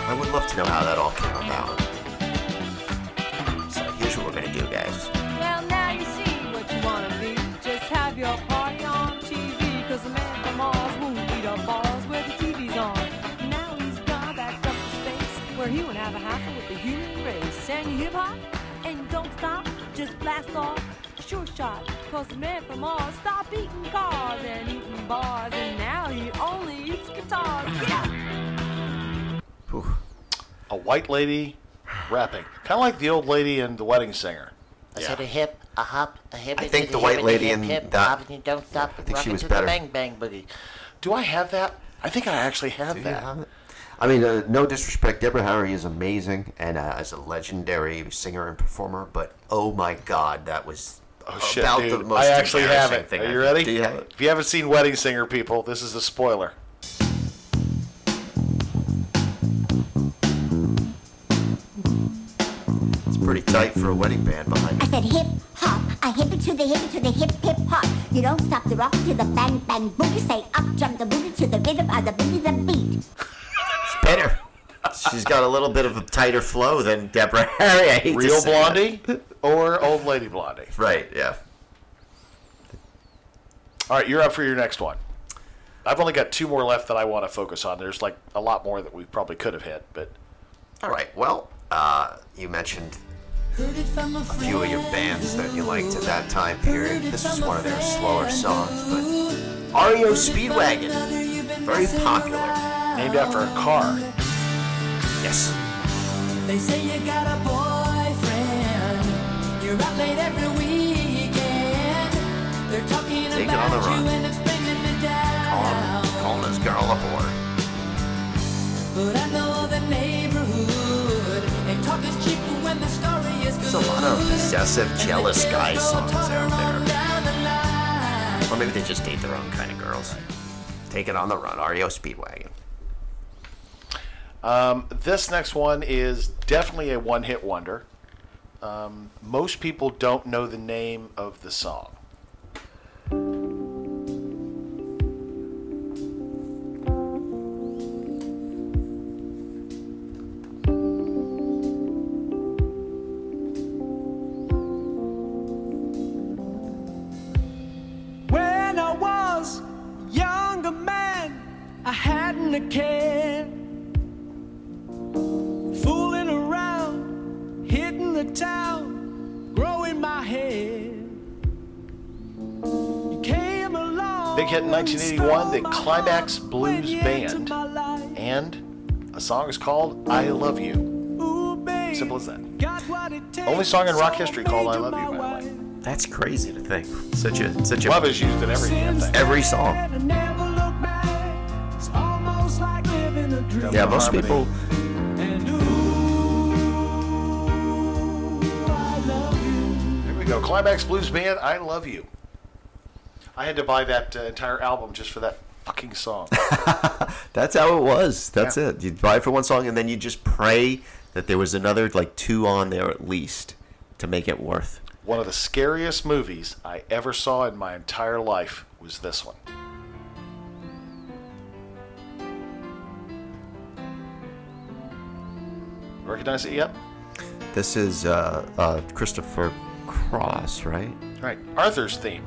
I would love to know how that all came about. So here's what we're gonna do, guys. Well, now you see what you wanna be. Just have your party on TV. Cause the man from Mars won't bars where the TV's on. Now he's gone back up to space where he won't have a hassle with the human race. Hip hop and don't stop, just blast off. Sure shot, cause the man from Mars stopped eating cars and eating bars, and now he only eats guitars. Yeah! A white lady rapping, kind of like the old lady in The Wedding Singer. I said a hip, a hop, a hip. I think the white and lady hip, in hip, that- hop and don't stop. I think she was better. Bang bang boogie. Do I have that? I think I actually have that. I mean, uh, no disrespect, Deborah Harry is amazing and uh, as a legendary singer and performer, but oh my God, that was Oh shit, about dude! the most I actually have embarrassing it. thing Are I've- you ready? Do you have it? If you haven't seen Wedding Singer, people, this is a spoiler. It's pretty tight for a wedding band behind I it. said hip hop, I hip it to the hip it to the hip hip hop. You don't stop the rock to the bang bang boogie. Say up jump the boogie to the rhythm of the boogie the beat. It's better. She's got a little bit of a tighter flow than Deborah Harry. I hate to Real say that. Blondie or Old Lady Blondie? Right, yeah. All right, you're up for your next one. I've only got two more left that I want to focus on. There's like a lot more that we probably could have hit, but All right, well, uh, you mentioned a few of your bands that you liked at that time period. This was one of their slower songs, but REO Speedwagon, very popular. Named after a car. Yes. They say you got a boyfriend. You're out late every weekend. They're talking Take it about on the run. you and it's bringing me down. Calling this girl aboard. But I know the neighborhood. And talk is cheap when the story is good. There's a lot of possessive, jealous guy songs out there. Or maybe they just date their own kind of girls. Take it on the run, REO Speedwagon. Um, this next one is definitely a one hit wonder. Um, most people don't know the name of the song. When I was younger man, I hadn't a care. Fooling around, hitting the town, growing my hair. You came along. Big hit in 1981, the Climax Blues Band, and a song is called I Love You. Simple as that. Only song in rock history called I Love You, by the way. That's crazy to think. Such a such a Love is used in every damn thing. every song. It's almost like living a dream. Yeah, most people. Climax Blues Band, I Love You. I had to buy that uh, entire album just for that fucking song. That's how it was. That's Yeah. it. You'd buy it for one song, and then you just pray that there was another like two on there at least to make it worth. One of the scariest movies I ever saw in my entire life was this one. Recognize it yet? This is uh, uh, Christopher Cross, right? Right. Arthur's theme.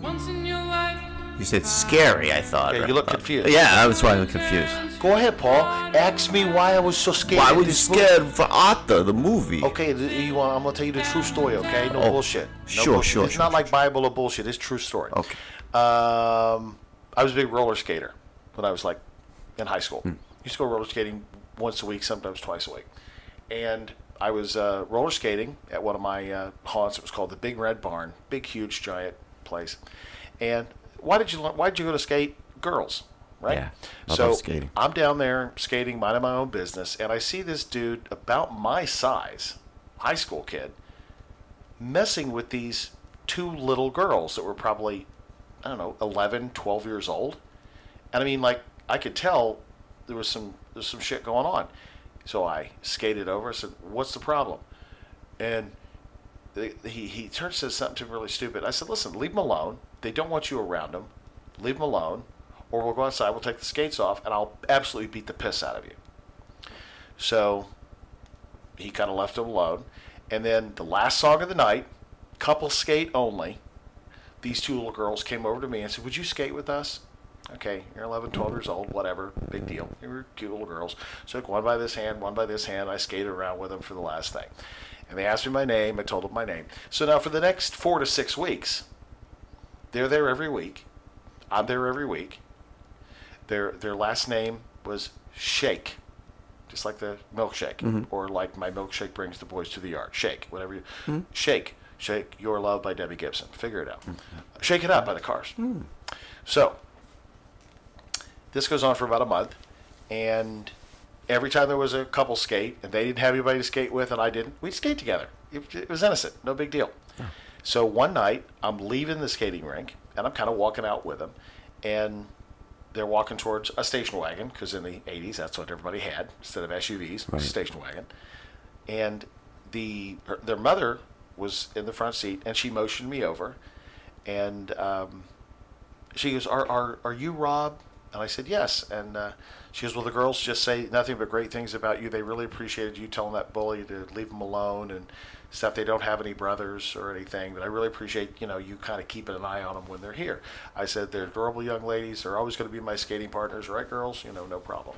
Once in your life. You said scary. I thought. Yeah, you look confused. Yeah, that's why I'm confused. Go ahead, Paul. Ask me why I was so scared. Why were you this scared for Arthur the movie? Okay, you want, I'm gonna tell you the true story. Okay, no Oh, bullshit. No sure, bullshit. sure, It's sure, not like Bible or bullshit. It's true story. Okay. Um, I was a big roller skater when I was like in high school. Hmm. Used to go roller skating once a week, sometimes twice a week. And I was uh, roller skating at one of my uh, haunts. It was called the Big Red Barn, big, huge, giant place. And why did you learn- why did you go to skate girls? Right. Yeah, so skating. I'm down there skating, minding my own business, and I see this dude about my size, high school kid, messing with these two little girls that were probably, I don't know, 11, 12 years old. And I mean, like, I could tell there was some there's some shit going on. So I skated over. I said, "What's the problem?" And he he turns says something to me really stupid. I said, "Listen, leave them alone. They don't want you around them. Leave them alone, or we'll go outside. We'll take the skates off, and I'll absolutely beat the piss out of you." So he kind of left them alone. And then the last song of the night, couple skate only. These two little girls came over to me and said, "Would you skate with us?" Okay, you're 11, 12 years old, whatever, big deal. They were cute little girls. So I took one by this hand, one by this hand. I skated around with them for the last thing. And they asked me my name. I told them my name. So now for the next four to six weeks, they're there every week. I'm there every week. Their their last name was Shake, just like the milkshake, Mhm. or like my milkshake brings the boys to the yard. Shake, whatever you. Mhm. Shake, Shake Your Love by Debbie Gibson. Figure it out. Shake It Up by the Cars. So this goes on for about a month, and every time there was a couple skate, and they didn't have anybody to skate with, and I didn't, we'd skate together. It, it was innocent, no big deal. So one night, I'm leaving the skating rink, and I'm kind of walking out with them, and they're walking towards a station wagon because in the 80s that's what everybody had instead of SUVs, Right. station wagon. And the her, their mother was in the front seat, and she motioned me over, and um, she goes, "Are are are you Rob?" And I said, "Yes." And uh, she goes, "Well, the girls just say nothing but great things about you. They really appreciated you telling that bully to leave them alone and stuff. They don't have any brothers or anything, but I really appreciate you know you kind of keeping an eye on them when they're here." I said, "They're adorable young ladies. They're always going to be my skating partners, right, girls? You know, no problem."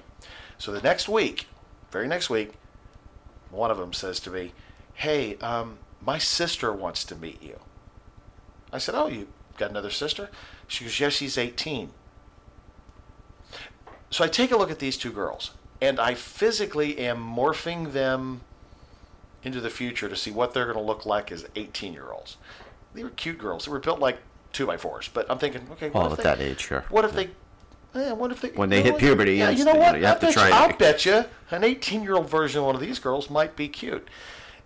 So the next week, very next week, one of them says to me, "Hey, um, my sister wants to meet you." I said, "Oh, you got another sister?" She goes, "Yes, she's 18." So I take a look at these two girls, and I physically am morphing them into the future to see what they're going to look like as 18-year-olds. They were cute girls. They were built like two by fours, but I'm thinking, okay, what at they, that age, sure. What if they? Eh, what if they? When they hit what? puberty, yeah, you know you what? know, you have to try you, I'll bet you an 18-year-old version of one of these girls might be cute.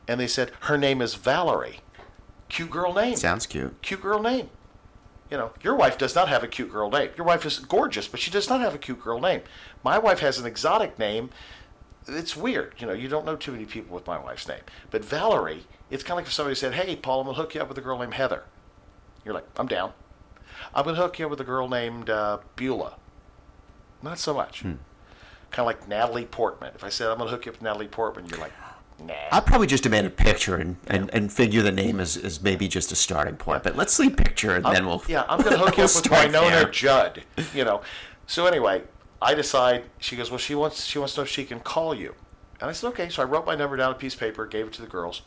And they said her name is Valerie. Cute girl name. Sounds cute. Cute girl name. You know, your wife does not have a cute girl name. Your wife is gorgeous, but she does not have a cute girl name. My wife has an exotic name. It's weird. You know, you don't know too many people with my wife's name. But Valerie, it's kind of like if somebody said, hey, Paul, I'm going to hook you up with a girl named Heather. You're like, I'm down. I'm going to hook you up with a girl named uh, Beulah. Not so much. Kind of like Natalie Portman. If I said, I'm going to hook you up with Natalie Portman, you're like, nah. I'd probably just demand a picture and, and, and figure the name as, as maybe just a starting point. But let's see picture and I'm- then we'll. Yeah, I'm going to hook you we'll up with Winona there. Judd. You know. So anyway, I decide. She goes, well, she wants she wants to know if she can call you, and I said, okay. So I wrote my number down on a piece of paper, gave it to the girls.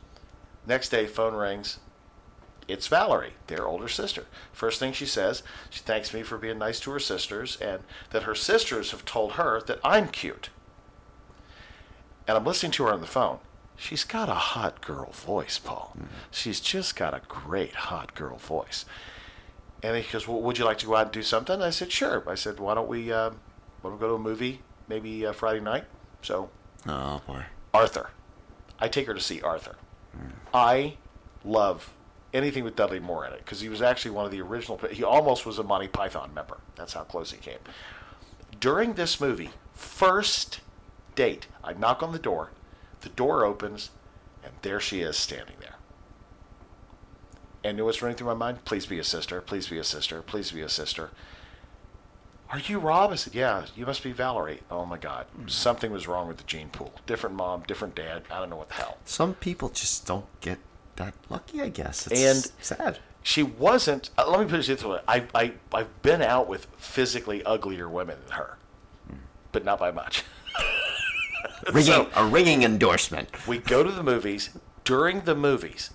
Next day, phone rings. It's Valerie, their older sister. First thing she says, she thanks me for being nice to her sisters, and that her sisters have told her that I'm cute. And I'm listening to her on the phone. She's got a hot girl voice, Paul. She's just got a great hot girl voice. And he goes, "Well, would you like to go out and do something?" I said, "Sure." I said, "Why don't we, uh, why don't we go to a movie, maybe uh, Friday night?" So, Oh boy. Arthur, I take her to see Arthur. I love anything with Dudley Moore in it because he was actually one of the original. He almost was a Monty Python member. That's how close he came. During this movie, first date, I knock on the door. The door opens, and there she is standing there. And you know what's running through my mind? Please be a sister. Please be a sister. Please be a sister. Are you Rob? I said, Yeah, you must be Valerie. Oh my God. Something was wrong with the gene pool. Different mom, different dad. I don't know what the hell. Some people just don't get that lucky, I guess. It's and sad. She wasn't. Uh, let me put it this way: I, I, I've been out with physically uglier women than her, but not by much. Ringing, So- a ringing endorsement. We go to the movies. During the movies,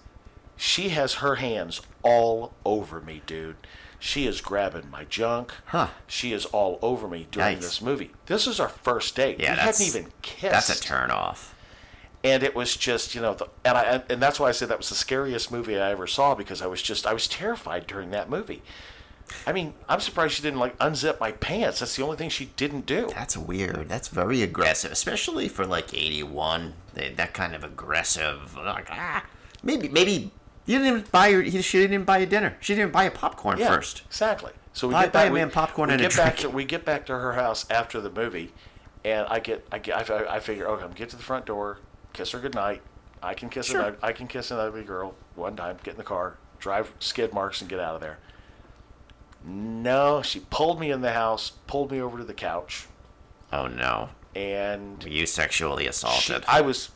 she has her hands all over me, dude. She is grabbing my junk. Huh. She is all over me during Yikes. this movie. This is our first date. Yeah, we that's hadn't even kissed. That's a turn off. and it was just you know the, and I and that's why I said that was the scariest movie I ever saw because I was just I was terrified during that movie. I mean, I'm surprised she didn't like unzip my pants. That's the only thing she didn't do. That's weird. That's very aggressive, especially for like '81. That kind of aggressive. Like, ah, maybe maybe you didn't even buy your. She didn't even buy a dinner. She didn't buy a popcorn Yeah, first. Exactly. So we Buy- get buy back. a we, man popcorn we and a get back drink. to we get back to her house after the movie, and I get I get I, I figure okay, I'm get to the front door, kiss her goodnight. I can kiss Sure. I can kiss an ugly girl one time. Get in the car, drive skid marks, and get out of there. No, she pulled me in the house, pulled me over to the couch, Oh no! and you sexually assaulted? I was.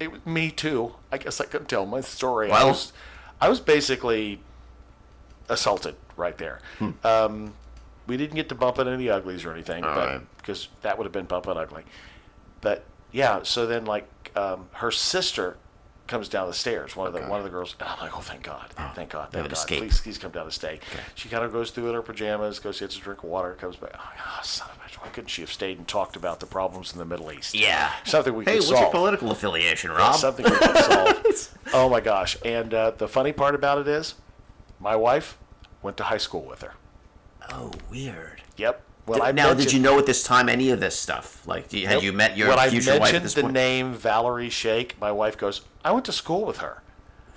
It was me too. I guess I could tell my story. I was, I was basically assaulted right there. Um, we didn't get to bump into any uglies or anything, All but right. because that would have been bumping ugly. But yeah, so then like um, her sister comes down the stairs. One of the one of the girls. And I'm like, oh, thank God, thank God, thank God. escape. Please, please come down and stay. She kind of goes through in her pajamas, goes gets a drink of water, comes back. Oh, God, son of a bitch, why couldn't she have stayed and talked about the problems in the Middle East? Yeah. something we hey, could what's solve. your political affiliation, Yeah, Rob? something we could solve. oh my gosh! And uh, the funny part about it is, my wife went to high school with her. Oh, weird. Yep. Well, Did- now, did you know at this time any of this stuff? Like, you- had Nope. you met your future wife mentioned at this the point? name Valerie Shake, my wife goes, "I went to school with her."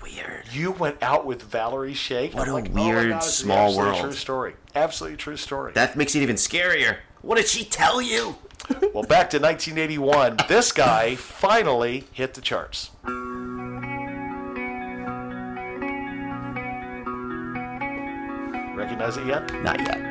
Weird. You went out with Valerie Shake. What I'm a like, oh weird, God, small world. True story. Absolutely true story. That makes it even scarier. What did she tell you? well, back to 1981. This guy finally hit the charts. Recognize it yet? Not yet.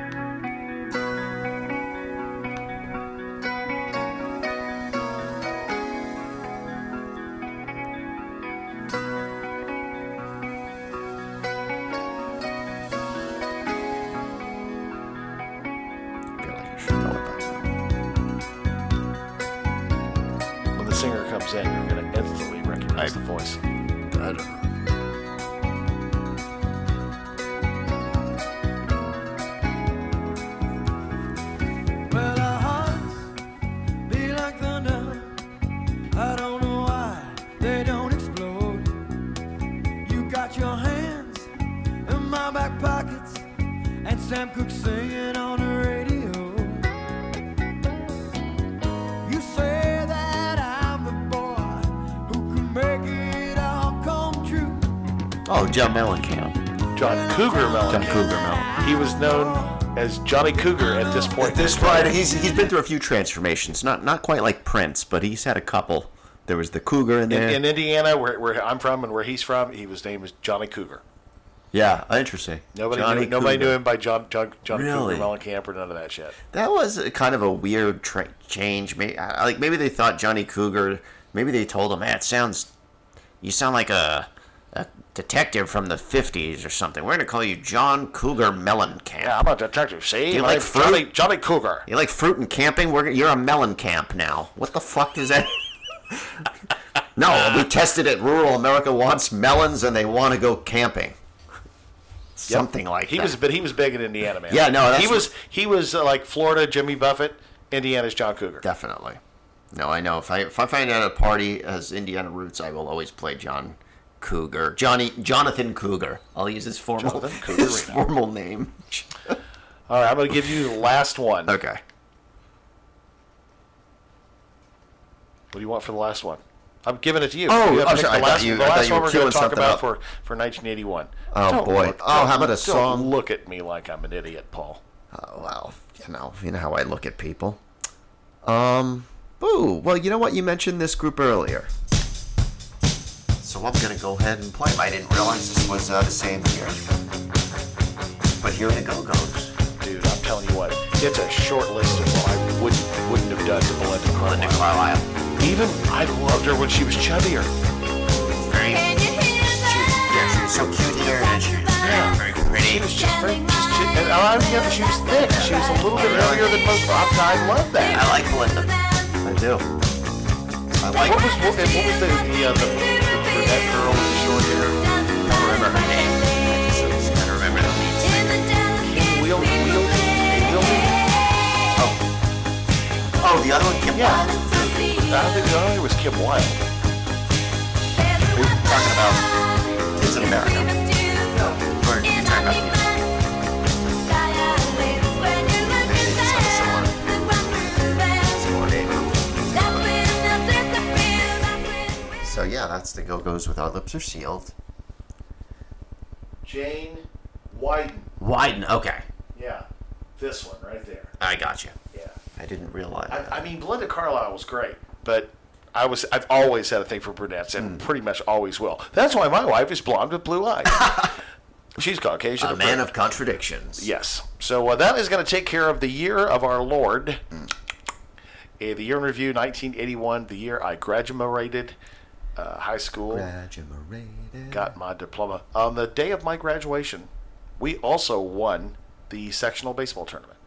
As Johnny Cougar at this point. At this point, he's he's been through a few transformations. Not not quite like Prince, but he's had a couple. There was the Cougar in in, there. in Indiana, where, where I'm from and where he's from, he was named as Johnny Cougar. yeah, interesting. Nobody, Johnny knew, nobody knew him by John, John, Johnny Really? Cougar Mellencamp or none of that shit. That was a kind of a weird tra- change. Maybe, like maybe they thought Johnny Cougar. Maybe they told him, "Man, it sounds. You sound like a, a detective from the '50s or something. We're gonna call you John Cougar Mellencamp." Yeah, I'm a detective. See, Do you My like fruit? Johnny, Johnny Cougar. You like fruit and camping? We're, you're a Mellencamp now. What the fuck is that? no, we tested it. Rural America wants melons and they want to go camping. Something like He that. was, but he was big in Indiana, man. Yeah, no, that's he was. He was uh, like Florida Jimmy Buffett, Indiana's John Cougar. Definitely. No, I know. If I if I find out a party has Indiana roots, I will always play John Cougar. Johnny Jonathan Cougar. I'll use his formal his Reno. formal name. All right, I'm going to give you the last one. Okay. What do you want for the last one? I'm giving it to you. Oh, you have to I'm pick sorry, the last, you- the last one were going to talk about up. for for 1981. Oh, Don't boy. look- Oh, how about a don't song? Look at me like I'm an idiot, Paul. Oh well, you know, you know how I look at people. Um, ooh, well, you know what? You mentioned this group earlier. So I'm gonna go ahead and play. 'em. I didn't realize this was uh, the same year. But here the Go Go's. Dude, I'm telling you what, it's a short list of what I wouldn't wouldn't have done to Belinda Carlisle. Belinda Carlisle. Even I loved her when she was chubbier. Very. She, yeah, she was so cute here, and she was very, very pretty. She was just very, just, she, and I don't think she was thick. She was a little bit heavier than most rock. I love that. I like Belinda. I do. I like. What was what, what was the the, uh, the, brunette girl with the short hair? I don't remember her name. I just, just gotta remember the lead singer. Kim Wheel Wheel Wheelding? Oh. Oh, the other one, Kim Yeah. Wilde. I don't think the other one was Kim Wilde. We're talking about Kids in America. Or you're talking about the Go Go's with Our Lips Are Sealed. Jane Wyden. Wyden, okay. Yeah, this one right there. I got you. Yeah. I didn't realize. I, I mean, Belinda Carlisle was great, but I was I've always had a thing for brunettes, and pretty much always will. That's why my wife is blonde with blue eyes. She's Caucasian. A man British. of contradictions. Yes. So uh, that is going to take care of the year of our Lord. Hmm. Uh, the year in review, 1981, the year I graduated uh, high school. Graduated. Got my diploma. On the day of my graduation, we also won the sectional baseball tournament.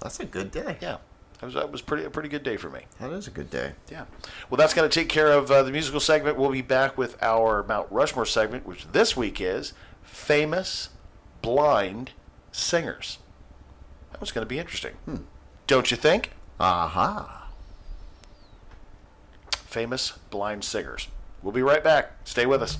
That's a good day. Yeah. That was, that was pretty a pretty good day for me. That is a good day. Yeah. Well, that's going to take care of uh, the musical segment. We'll be back with our Mount Rushmore segment, which this week is famous blind singers. That was going to be interesting. Don't you think? Aha. Famous blind singers. We'll be right back. Stay with us.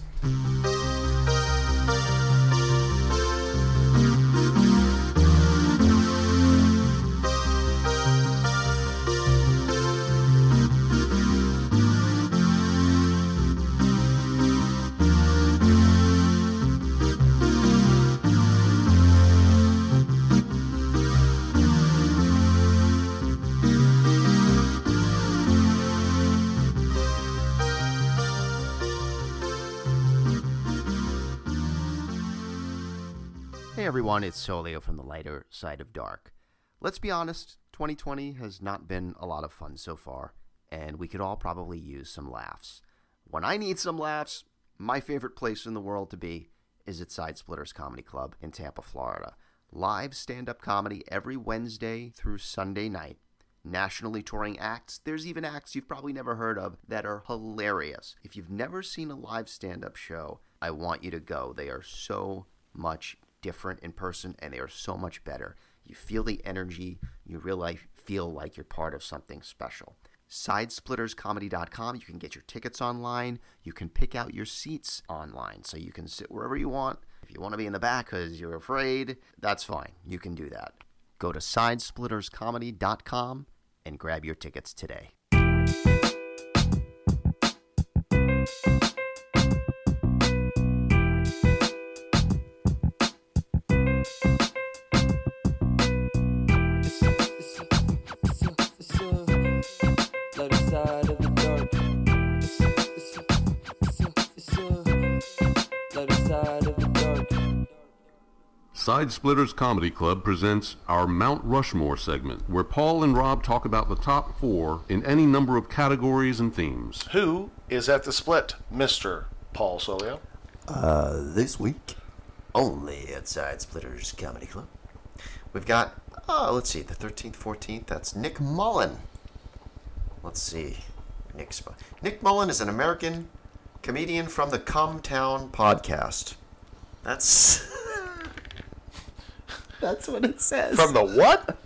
Everyone, it's Solio from the lighter side of dark. Let's be honest, 2020 has not been a lot of fun so far, and we could all probably use some laughs. When I need some laughs, my favorite place in the world to be is at Side Splitters Comedy Club in Tampa, Florida. Live stand up comedy every Wednesday through Sunday night. Nationally touring acts. There's even acts you've probably never heard of that are hilarious. If you've never seen a live stand up show, I want you to go. They are so much different in person and they are so much better. You feel the energy, you really feel like you're part of something special. Sidesplitterscomedy.com. You can get your tickets online. You can pick out your seats online so you can sit wherever you want. If you want to be in the back because you're afraid, that's fine. You can do that. Go to sidesplitterscomedy.com and grab your tickets today. Side Splitters Comedy Club presents our Mount Rushmore segment, where Paul and Rob talk about the top four in any number of categories and themes. Who is at the split, Mr. Paul Solio? Uh, this week, only at Side Splitters Comedy Club, we've got, uh, let's see, the 13th, 14th, that's Nick Mullen. Let's see. Nick, Nick Mullen is an American comedian from the Come Town podcast. That's. That's what it says. From the what?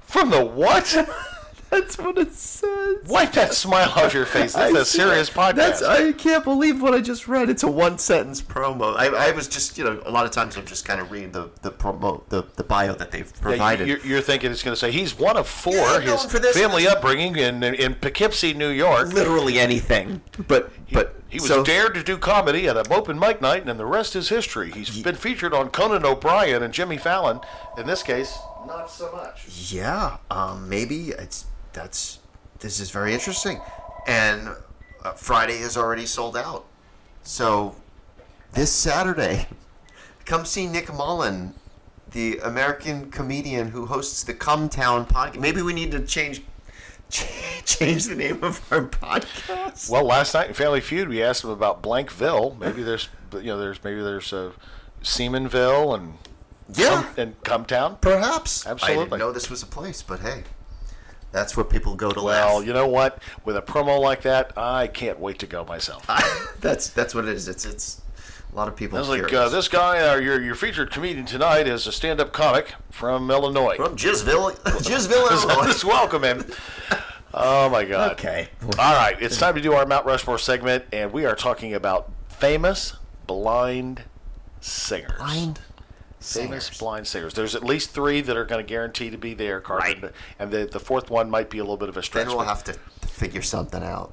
From the what? That's what it says. Wipe that smile off your face. This is a serious podcast. That's, I can't believe what I just read. It's a one sentence promo. I, I was just, you know, a lot of times I'm just kind of reading the the promo, the, the bio that they've provided. you- you're, you're thinking it's going to say he's one of four. Yeah, his family upbringing in, in in Poughkeepsie, New York. Literally anything, but but He was so- dared to do comedy at an open mic night, and the rest is history. He's been featured on Conan O'Brien and Jimmy Fallon. In this case, not so much. Yeah, um, maybe it's that's this is very interesting, and uh, Friday is already sold out. So this Saturday, come see Nick Mullen, the American comedian who hosts the Come Town podcast. Maybe we need to change change the name of our podcast. Well, last night in Family Feud, we asked them about Blankville. Maybe there's, you know, there's maybe there's a Seamanville and Yeah. Cum- and Cumtown. Perhaps Absolutely. I didn't know this was a place, but hey, that's where people go to Well, laugh. you know what? With a promo like that, I can't wait to go myself. that's that's what it is. It's it's a lot of people. I was like, uh, this guy, uh, your your featured comedian tonight, is a stand-up comic from Illinois. From Jizzville, Jizzville, Illinois. Let's welcome him. Oh my God. Okay. All right, it's time to do our Mount Rushmore segment, and we are talking about famous blind singers. Blind. Famous singers. blind singers. There's at least three that are going to guarantee to be there, Carpenter, right. and the the fourth one might be a little bit of a stretch. Then we'll have to figure something out.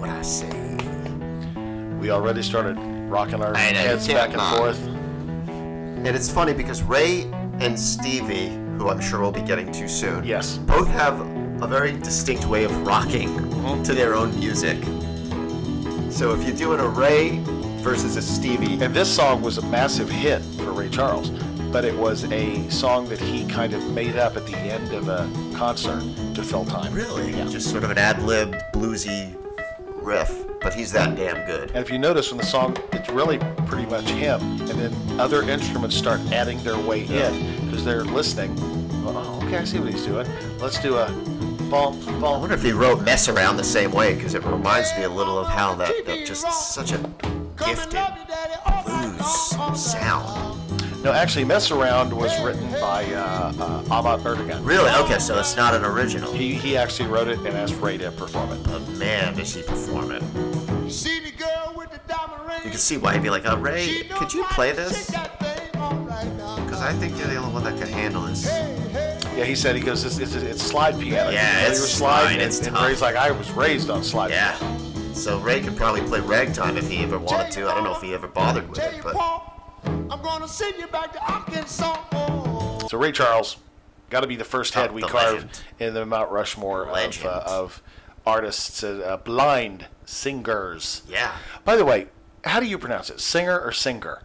What I say? We already started rocking our heads back and forth. And it's funny because Ray and Stevie who I'm sure we'll be getting to soon, yes, both have a very distinct way of rocking to their own music. So if you do doing a Ray versus a Stevie, And this song was a massive hit for Ray Charles, but it was a song that he kind of made up at the end of a concert to fill time. Really? Yeah. Just sort of an ad-libbed, bluesy riff, but he's that damn good. And if you notice when the song, it's really pretty much him, and then other instruments start adding their way in because they're listening. Oh, okay, I see what he's doing. Let's do a ball, ball. I wonder if he wrote "Mess Around" the same way because it reminds me a little of how that, that just such a gifted blues sound. No, actually, "Mess Around" was written by uh, uh, Ahmet Ertegun. Really? Okay, so it's not an original. He he actually wrote it and asked Ray to perform it. But man, does he perform it? You can see why he'd be like, "Oh, Ray, could you play this?" Because I think you're the only one that can handle this. Yeah, he said he goes, it's, it's, it's slide piano. Yeah, Familiar it's with slide, slide, and, it's and tough. Ray's like, I was raised on slide Yeah. piano. So Ray could probably play ragtime if he ever wanted to. I don't know if he ever bothered with it, but I'm gonna send you back to Arkansas. So Ray Charles, got to be the first head we the carve legend. in the Mount Rushmore of, uh, of artists, uh, uh, blind singers. yeah. By the way, how do you pronounce it? Singer or singer?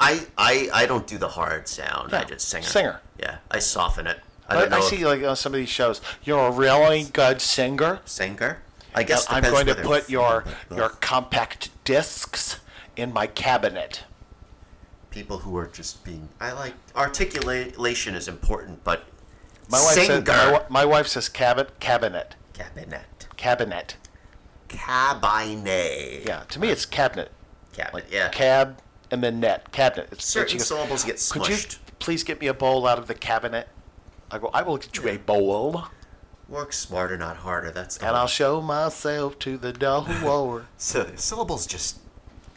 I I, I don't do the hard sound. I just singer. singer. Yeah, I soften it. I I, don't know. I see like on some of these shows, you're a really good singer. singer. I guess I'm going to put your your compact discs in my cabinet. people who are just being. I like articulation is important, but My wife says my, my wife says cabin, cabinet, cabinet cabinet. Cabinet. Yeah, to me it's cabinet. Cabinet. Yeah. Cab and then net cabinet. It's Certain syllables get smushed. Could you please get me a bowl out of the cabinet? I go. I will get you a bowl, Work smarter, not harder. That's the and whole- I'll show myself to the door. So syllables just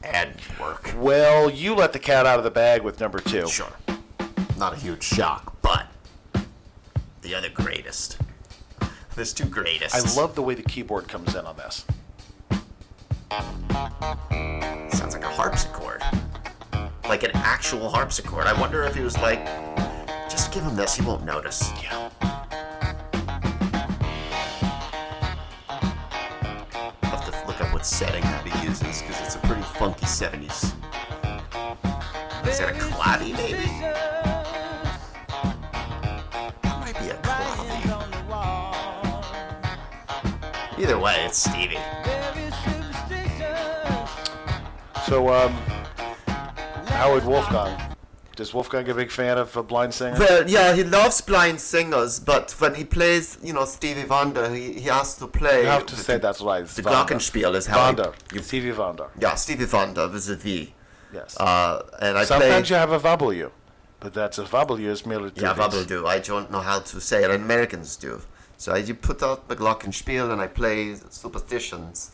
add work. well, you let the cat out of the bag with number two. Sure. Not a huge shock, but the other greatest. There's two greatest. I love the way the keyboard comes in on this. Sounds like a harpsichord. Like an actual harpsichord. I wonder if he was like, just give him this, he won't notice. Yeah. I'll have to look up what setting that he uses because it's a pretty funky 70s. Is that a clavy, maybe? That might be a clavy. Either way, it's Stevie. So, um, Howard Wolfgang. Is Wolfgang a big fan of a blind singer? Well, yeah, he loves blind singers, but when he plays, you know, Stevie Wonder, he, he has to play. you have to say that's right. The Glockenspiel is how Wonder. Stevie Wonder. Yeah, Stevie Wonder with a V. Yes. Uh, and I Sometimes play. you have a W, but that's a W is military. Yeah. I don't know how to say it. Americans do. So I you put out the Glockenspiel and I play Superstitions,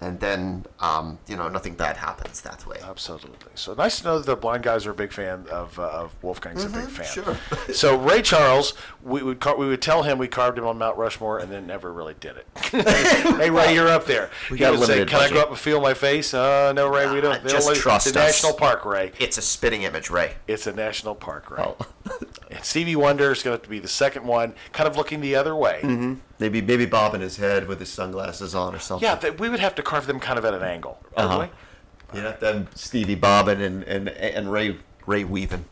and then, um, you know, nothing bad happens that way. Absolutely. So nice to know that the blind guys are a big fan of, uh, of Wolfgang's a big fan. sure. so Ray Charles, we would car- we would tell him we carved him on Mount Rushmore, and then never really did it. hey Ray, you're up there. We got would say, Can I go up and feel my face? Uh, no, Ray, we don't. Uh, just don't trust it's us. a national park, Ray. It's a spitting image, Ray. It's a national park, Ray. Oh. and Stevie Wonder is going to be the second one, kind of looking the other way. Mm-hmm. Maybe maybe bobbing his head with his sunglasses on or something. Yeah, th- we would have to carve them kind of at an angle, Uh-huh. we? You have to have Stevie bobbing and, and, and Ray Ray weaving.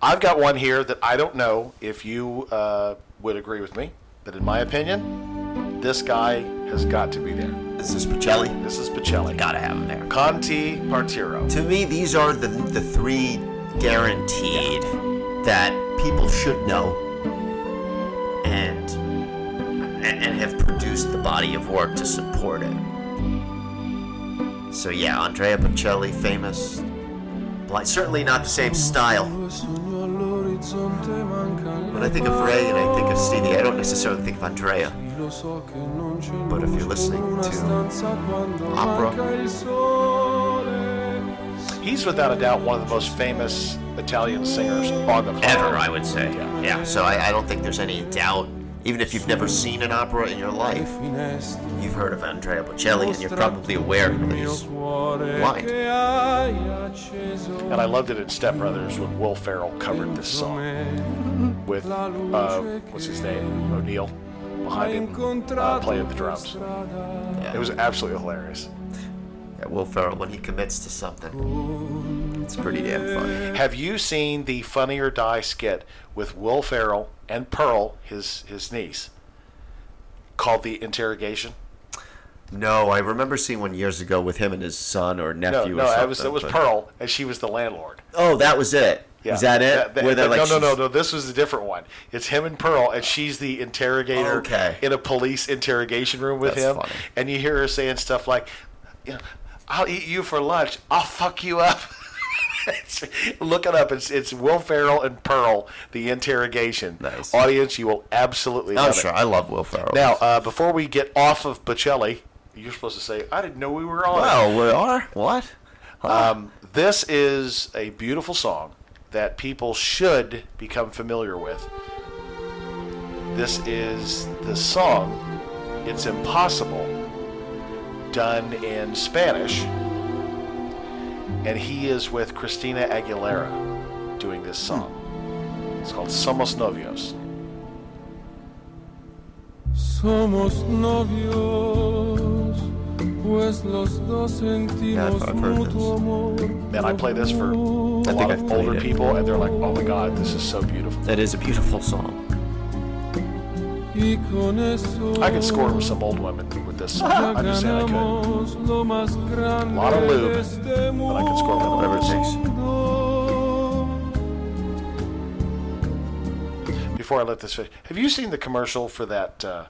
I've got one here that I don't know if you uh, would agree with me, but in my opinion, this guy has got to be there. This is Bocelli. This is Bocelli. Gotta have him there. Con te partirò. To me, these are the the three guaranteed that people should know and and and have produced the body of work to support it. So yeah, Andrea Bocelli, famous. Like certainly not the same style. When I think of Ray and I think of Stevie, I don't necessarily think of Andrea. But if you're listening to opera, He's without a doubt one of the most famous Italian singers on the planet. ever, I would say. Yeah. So I, I don't think there's any doubt Even if you've never seen an opera in your life, you've heard of Andrea Bocelli and you're probably aware of his line. And I loved it in Step Brothers when Will Ferrell covered this song with uh, what's his name O'Neill behind him uh, playing the drums. It was absolutely hilarious. Yeah, Will Ferrell, when he commits to something, it's pretty damn funny. Have you seen the Funny or Die skit with Will Ferrell and Pearl, his his niece, called the interrogation? No, I remember seeing one years ago with him and his son or nephew. no, or something, it was it was but- Pearl, and she was the landlord. Oh, that was it. Was that it? That- Where that- like, no, no, no, no. This was a different one. It's him and Pearl, and she's the interrogator Okay. in a police interrogation room with That's him. funny. And you hear her saying stuff like, you know, "I'll eat you for lunch. I'll fuck you up." Look it up. It's it's Will Ferrell and Pearl, the interrogation. Nice. Audience, you will absolutely I'm love sure. it. I love Will Ferrell. Now, uh, before we get off of Bocelli, you're supposed to say, "I didn't know we were on." Well, we are. What? Um, this is a beautiful song that people should become familiar with. This is the song It's Impossible, done in Spanish. And he is with Christina Aguilera doing this song. It's called Somos Novios. Somos novios, pues los dos sentimos mutuo amor. Man, I play this for a lot of older people, and they're like, oh my god, this is so beautiful. That is a beautiful song. Y con eso I could score with some old women with this. I'm just saying I could. ganamos lo más A lot of lube, but I could score with whatever it takes. Before I let this finish, have you seen the commercial for that uh,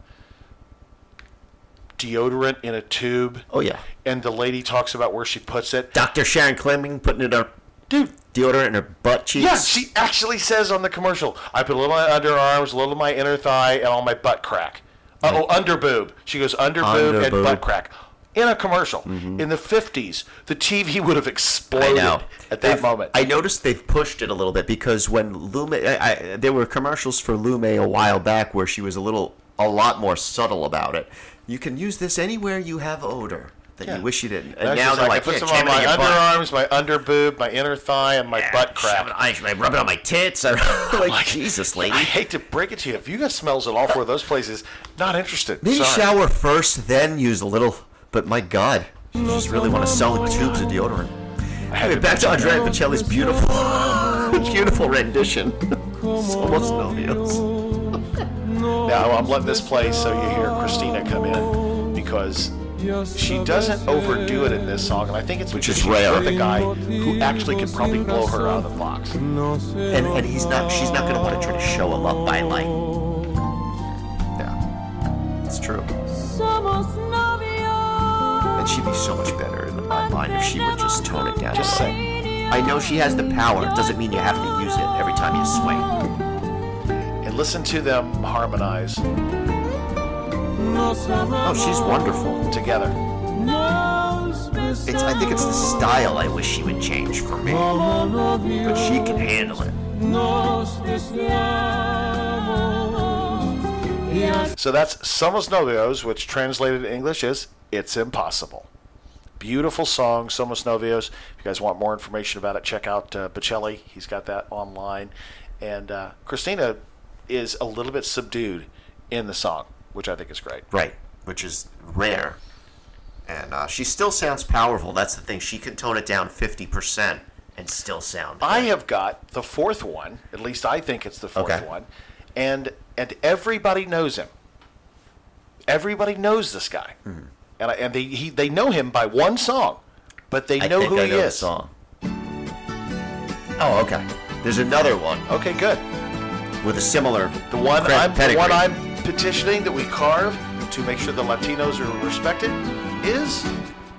deodorant in a tube? Oh yeah. And the lady talks about where she puts it. Dr. Shannon Klingman putting it up, dude, deodorant in her butt cheeks. Yeah, she actually says on the commercial, I put a little on my underarms, a little on my inner thigh, and on my butt crack. Uh, oh, under boob. She goes under boob and butt crack. In a commercial. In the 50s, the TV would have exploded at that They've- moment. I noticed they've pushed it a little bit because when Lume, I, I, there were commercials for Lume a while back where she was a little, a lot more subtle about it. You can use this anywhere you have odor that Yeah. you wish you didn't. Now And now they're I like, put yeah, some on my butt. underarms, my under boob, my inner thigh, and my butt crack. I, I rub it on my tits. I, like, Jesus, lady. I hate to break it to you. If you got smells at all four of those places, not interested. Maybe Sorry. shower first, then use a little. But my God, you just really want to sell tubes of deodorant. Anyway, back to Andrea Bocelli's beautiful, beautiful rendition. Somos novios. Now I'm letting this play so you hear Christina come in because she doesn't overdo it in this song, and I think it's Which is rare. with a guy who actually could probably blow her out of the box. And and he's not. She's not going to want to try to show him up by like. Yeah, it's true. And she'd be so much better in my mind if she would just tone it down. Just a little. I know she has the power. It doesn't mean you have to use it every time you swing. And listen to them harmonize Oh, she's wonderful together. It's. I think it's the style I wish she would change for me, but she can handle it. So that's Somos Novios, which translated in English is It's Impossible. Beautiful song, Somos Novios. If you guys want more information about it, check out uh, Bocelli. He's got that online. And uh, Christina is a little bit subdued in the song, which I think is great. Right, which is rare. And uh, she still sounds powerful. That's the thing. She can tone it down 50% and still sound. I have got the fourth one. At least I think it's the fourth Okay. one, and and everybody knows him. Everybody knows this guy, Mm-hmm. and I, and they he, they know him by one song, but they I know who I he know the is. song. Oh, okay. There's another one Okay, good. with a similar The one I'm the one I'm petitioning that we carve to make sure the Latinos are respected is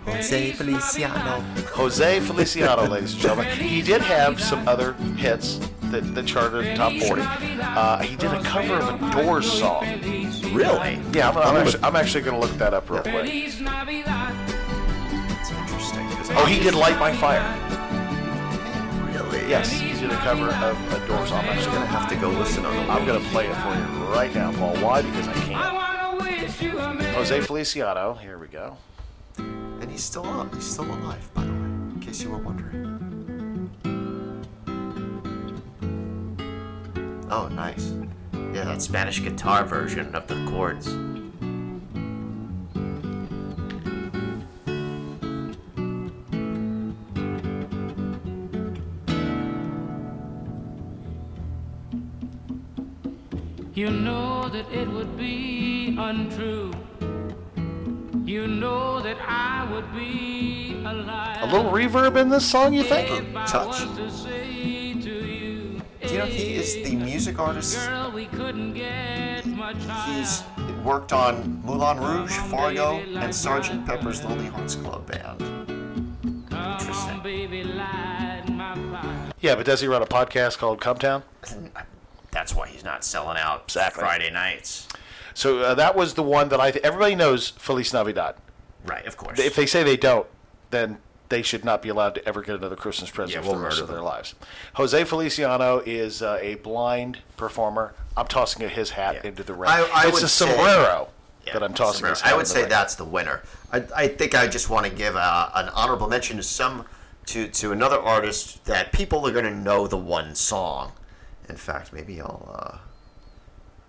Jose Feliciano. Jose Feliciano, ladies and gentlemen. He did have some other hits that, that charted top 40. Uh, he did a cover of a Doors song. Really? Yeah, I'm, I'm Oh. actually, I'm actually going to look that up real quick. That's interesting. Oh, he did Light My Fire. Really? Yes, he did a cover of a Doors. Song. I'm actually gonna have to go listen on it. I'm gonna play it for you right now, Paul. Why? Because I can't. Jose Feliciano. Here we go. And he's still up. He's still alive, by the way, in case you were wondering. Oh, nice. Yeah, that Spanish guitar version of the chords. You know that it would be untrue. You know that I would be a liar. A little reverb in this song, you think? Touch. Do you know he is the music artist? Girl, we couldn't get much. He's worked on Moulin Rouge, Fargo, and Sgt. Pepper's Lonely Hearts Club Band. Come, baby, light my fire. Yeah, but does he run a podcast called Come Town? That's why he's not selling out Friday nights. So uh, that was the one that I. Th- everybody knows Feliz Navidad. Right, of course. If they say they don't, then they should not be allowed to ever get another Christmas present Yeah, for we'll the rest murder of their lives. Jose Feliciano is uh, a blind performer. I'm tossing his hat into the ring. I, I it's would a say- sombrero Yeah, that I'm tossing his hat I would in say ring. that's the winner. I, I think I just want to give uh an honorable mention to some to to another artist that people are going to know the one song. In fact, maybe I'll. Uh,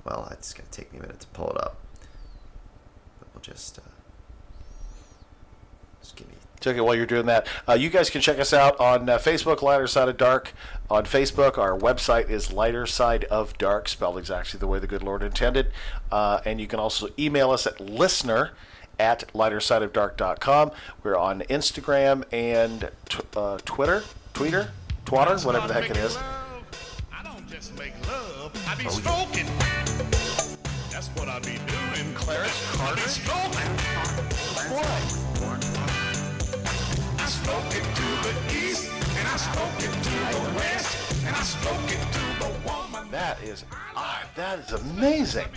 well, it's going to take me a minute to pull it up. But we'll just. Uh, just give me. It's okay while you're doing that. Uh, you guys can check us out on uh, Facebook, Lighter Side of Dark. On Facebook, our website is Lighter Side of Dark, spelled exactly the way the good Lord intended. Uh, and you can also email us at listener at lightersideofdark.com. We're on Instagram and t- uh, Twitter, Tweeter, Twitter, whatever the heck it is. I be stroking. That's what I be doing. Clarence Carter stroking. I stroke it to the east, and I stroke it to the west, and I stroke it to the woman. That is, ah, that is amazing.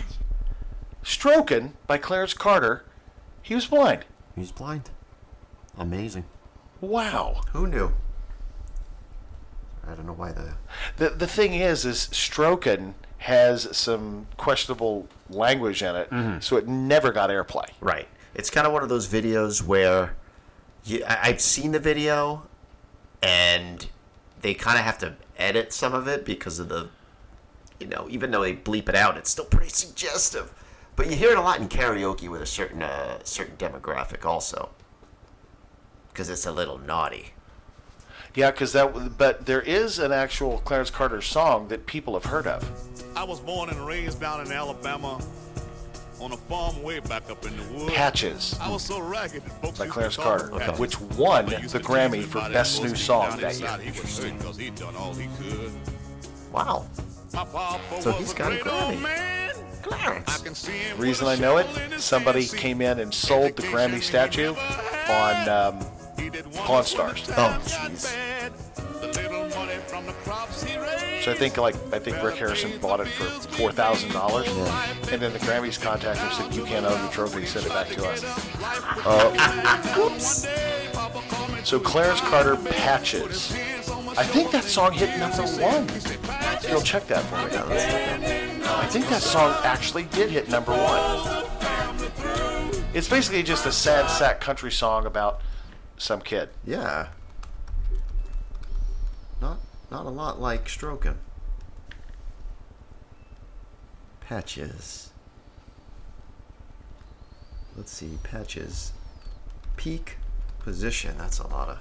Stroking by Clarence Carter. He was blind. He was blind. Amazing. Wow. Who knew? I don't know why the. The the thing is, is Stroken has some questionable language in it, so it never got airplay. Right. It's kind of one of those videos where you, I, I've seen the video, and they kind of have to edit some of it because of the, you know, even though they bleep it out, it's still pretty suggestive. But you hear it a lot in karaoke with a certain uh, certain demographic also, because it's a little naughty. Yeah, because that. But there is an actual Clarence Carter song that people have heard of. I was born and raised down in Alabama on a farm way back up in the woods. Patches. I was so ragged folks by Clarence Carter, Patches. which won the Grammy for Best New Song that year. He was hurt 'cause he'd done all he could. Wow. So he's got a Grammy. man. Clarence. I can see him The reason I know it, somebody came in and sold the Grammy statue on um, Pawn Stars. Oh, oh jeez. So I think like I think Rick Harrison bought it for four thousand dollars, and then the Grammys contacted him and said, "You can't own the trophy. Send it back to us." Oh. Whoops. So Clarence Carter patches. I think that song hit number one. You'll check that for me. I think that song actually did hit number one. It's basically just a sad sack country song about some kid. Yeah. Not not a lot like stroking. Patches. Let's see, patches. Peak position. That's a lot of.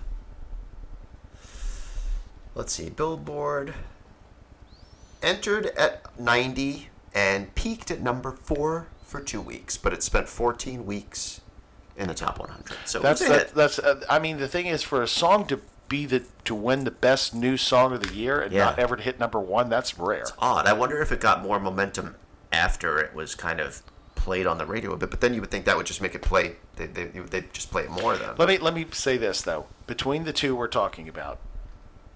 Let's see, Billboard entered at 90 and peaked at number four for two weeks, but it spent 14 weeks in the top 100. So that's it's a hit. that, that's. Uh, I mean, the thing is, for a song to be the to win the best new song of the year and Yeah. not ever to hit number one, that's rare. It's odd. I wonder if it got more momentum after it was kind of played on the radio a bit. But then you would think that would just make it play. They they they'd just play it more then. Let me let me say this though. Between the two we're talking about,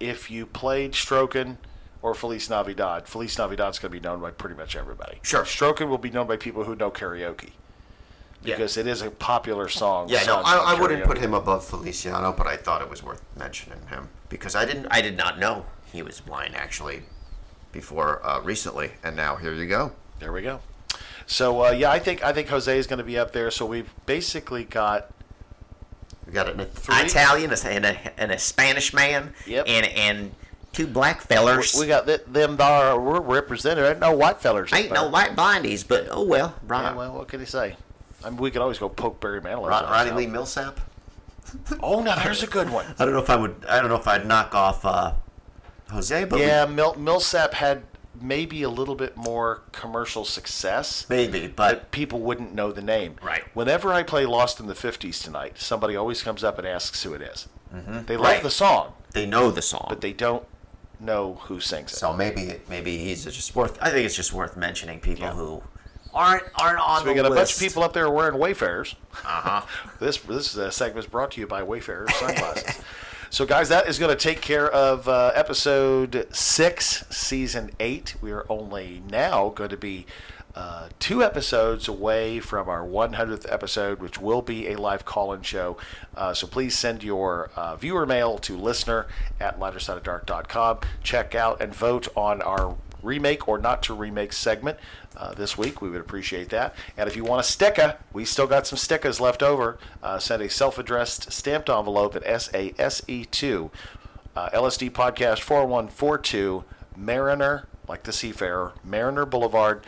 if you played Stroken or Feliz Navidad, Feliz Navidad's going to be known by pretty much everybody. Sure. Stroken will be known by people who know karaoke. Because it is a popular song. Yeah, no, I, I wouldn't put him above Feliciano, but I thought it was worth mentioning him because I didn't, I did not know he was blind actually before uh, recently, and now here you go. There we go. So uh, yeah, I think I think Jose is going to be up there. So we've basically got we got an Italian and a, and a Spanish man, Yep. and and two black fellers. We got th- them there. We're represented. Ain't no white fellers. Ain't no white blindies, but oh well. Ron, Yeah, well, what can he say? I mean, we could always go poke Barry Manilow. Ron, Ronnie Lee Milsap. Oh, now there's a good one. I don't know if I would. I don't know if I'd knock off uh, Jose, but we- yeah, Mil- Milsap had maybe a little bit more commercial success. Maybe, but people wouldn't know the name. Right. Whenever I play Lost in the 50s tonight, somebody always comes up and asks who it is. Mhm. They love Right. the song, they know the song, but they don't know who sings it. so maybe maybe he's just worth. I think it's just worth mentioning people who aren't aren't on So we the got a bunch of people up there wearing Wayfarers. Uh-huh. this this uh, segment is brought to you by Wayfarers sunglasses. so guys, that is going to take care of uh, episode six, season eight. We are only now going to be. Uh, two episodes away from our 100th episode, which will be a live call-in show. Uh, so please send your uh, viewer mail to listener at lightersideofdark.com. Check out and vote on our remake or not to remake segment uh, this week. We would appreciate that. And if you want a sticker, we still got some stickers left over. Uh, send a self-addressed stamped envelope at SASE2 uh, LSD Podcast 4142 Mariner, like the seafarer, Mariner Boulevard,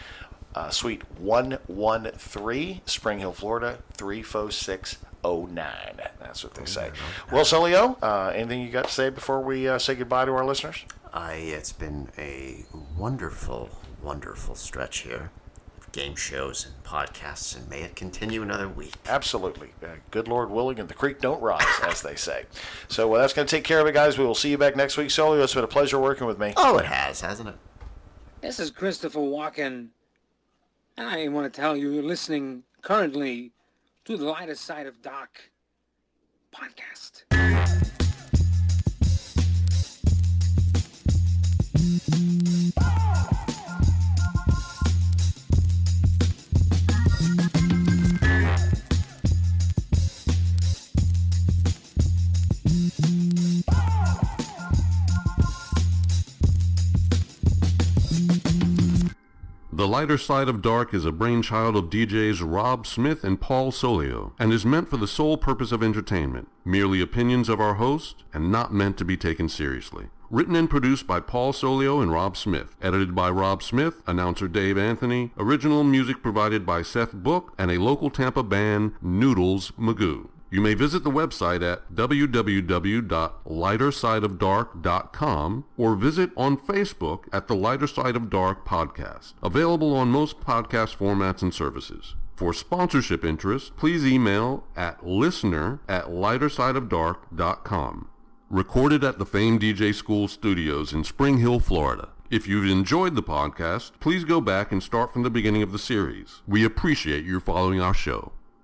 uh, Suite 113, Spring Hill, Florida 34609. That's what they say. Well, Solio, uh, anything you got to say before we uh, say goodbye to our listeners? I, it's been a wonderful, wonderful stretch here of game shows and podcasts, and may it continue another week. Absolutely. Uh, good Lord willing, and the creek don't rise, as they say. So uh, that's going to take care of it, guys. We will see you back next week. Solio, it's been a pleasure working with me. Oh, it has, hasn't it? This is Christopher Walken. And I want to tell you, you're listening currently to the lighter side of Dark podcast. The Lighter Side of Dark is a brainchild of DJs Rob Smith and Paul Solio and is meant for the sole purpose of entertainment, merely opinions of our host, and not meant to be taken seriously. Written and produced by Paul Solio and Rob Smith. Edited by Rob Smith, announcer Dave Anthony. Original music provided by Seth Book and a local Tampa band, Noodles Magoo. You may visit the website at www.lightersideofdark.com or visit on Facebook at the Lighter Side of Dark podcast, available on most podcast formats and services. For sponsorship interest, please email at listener at lightersideofdark.com. Recorded at the famed DJ School Studios in Spring Hill, Florida. If you've enjoyed the podcast, please go back and start from the beginning of the series. We appreciate you following our show.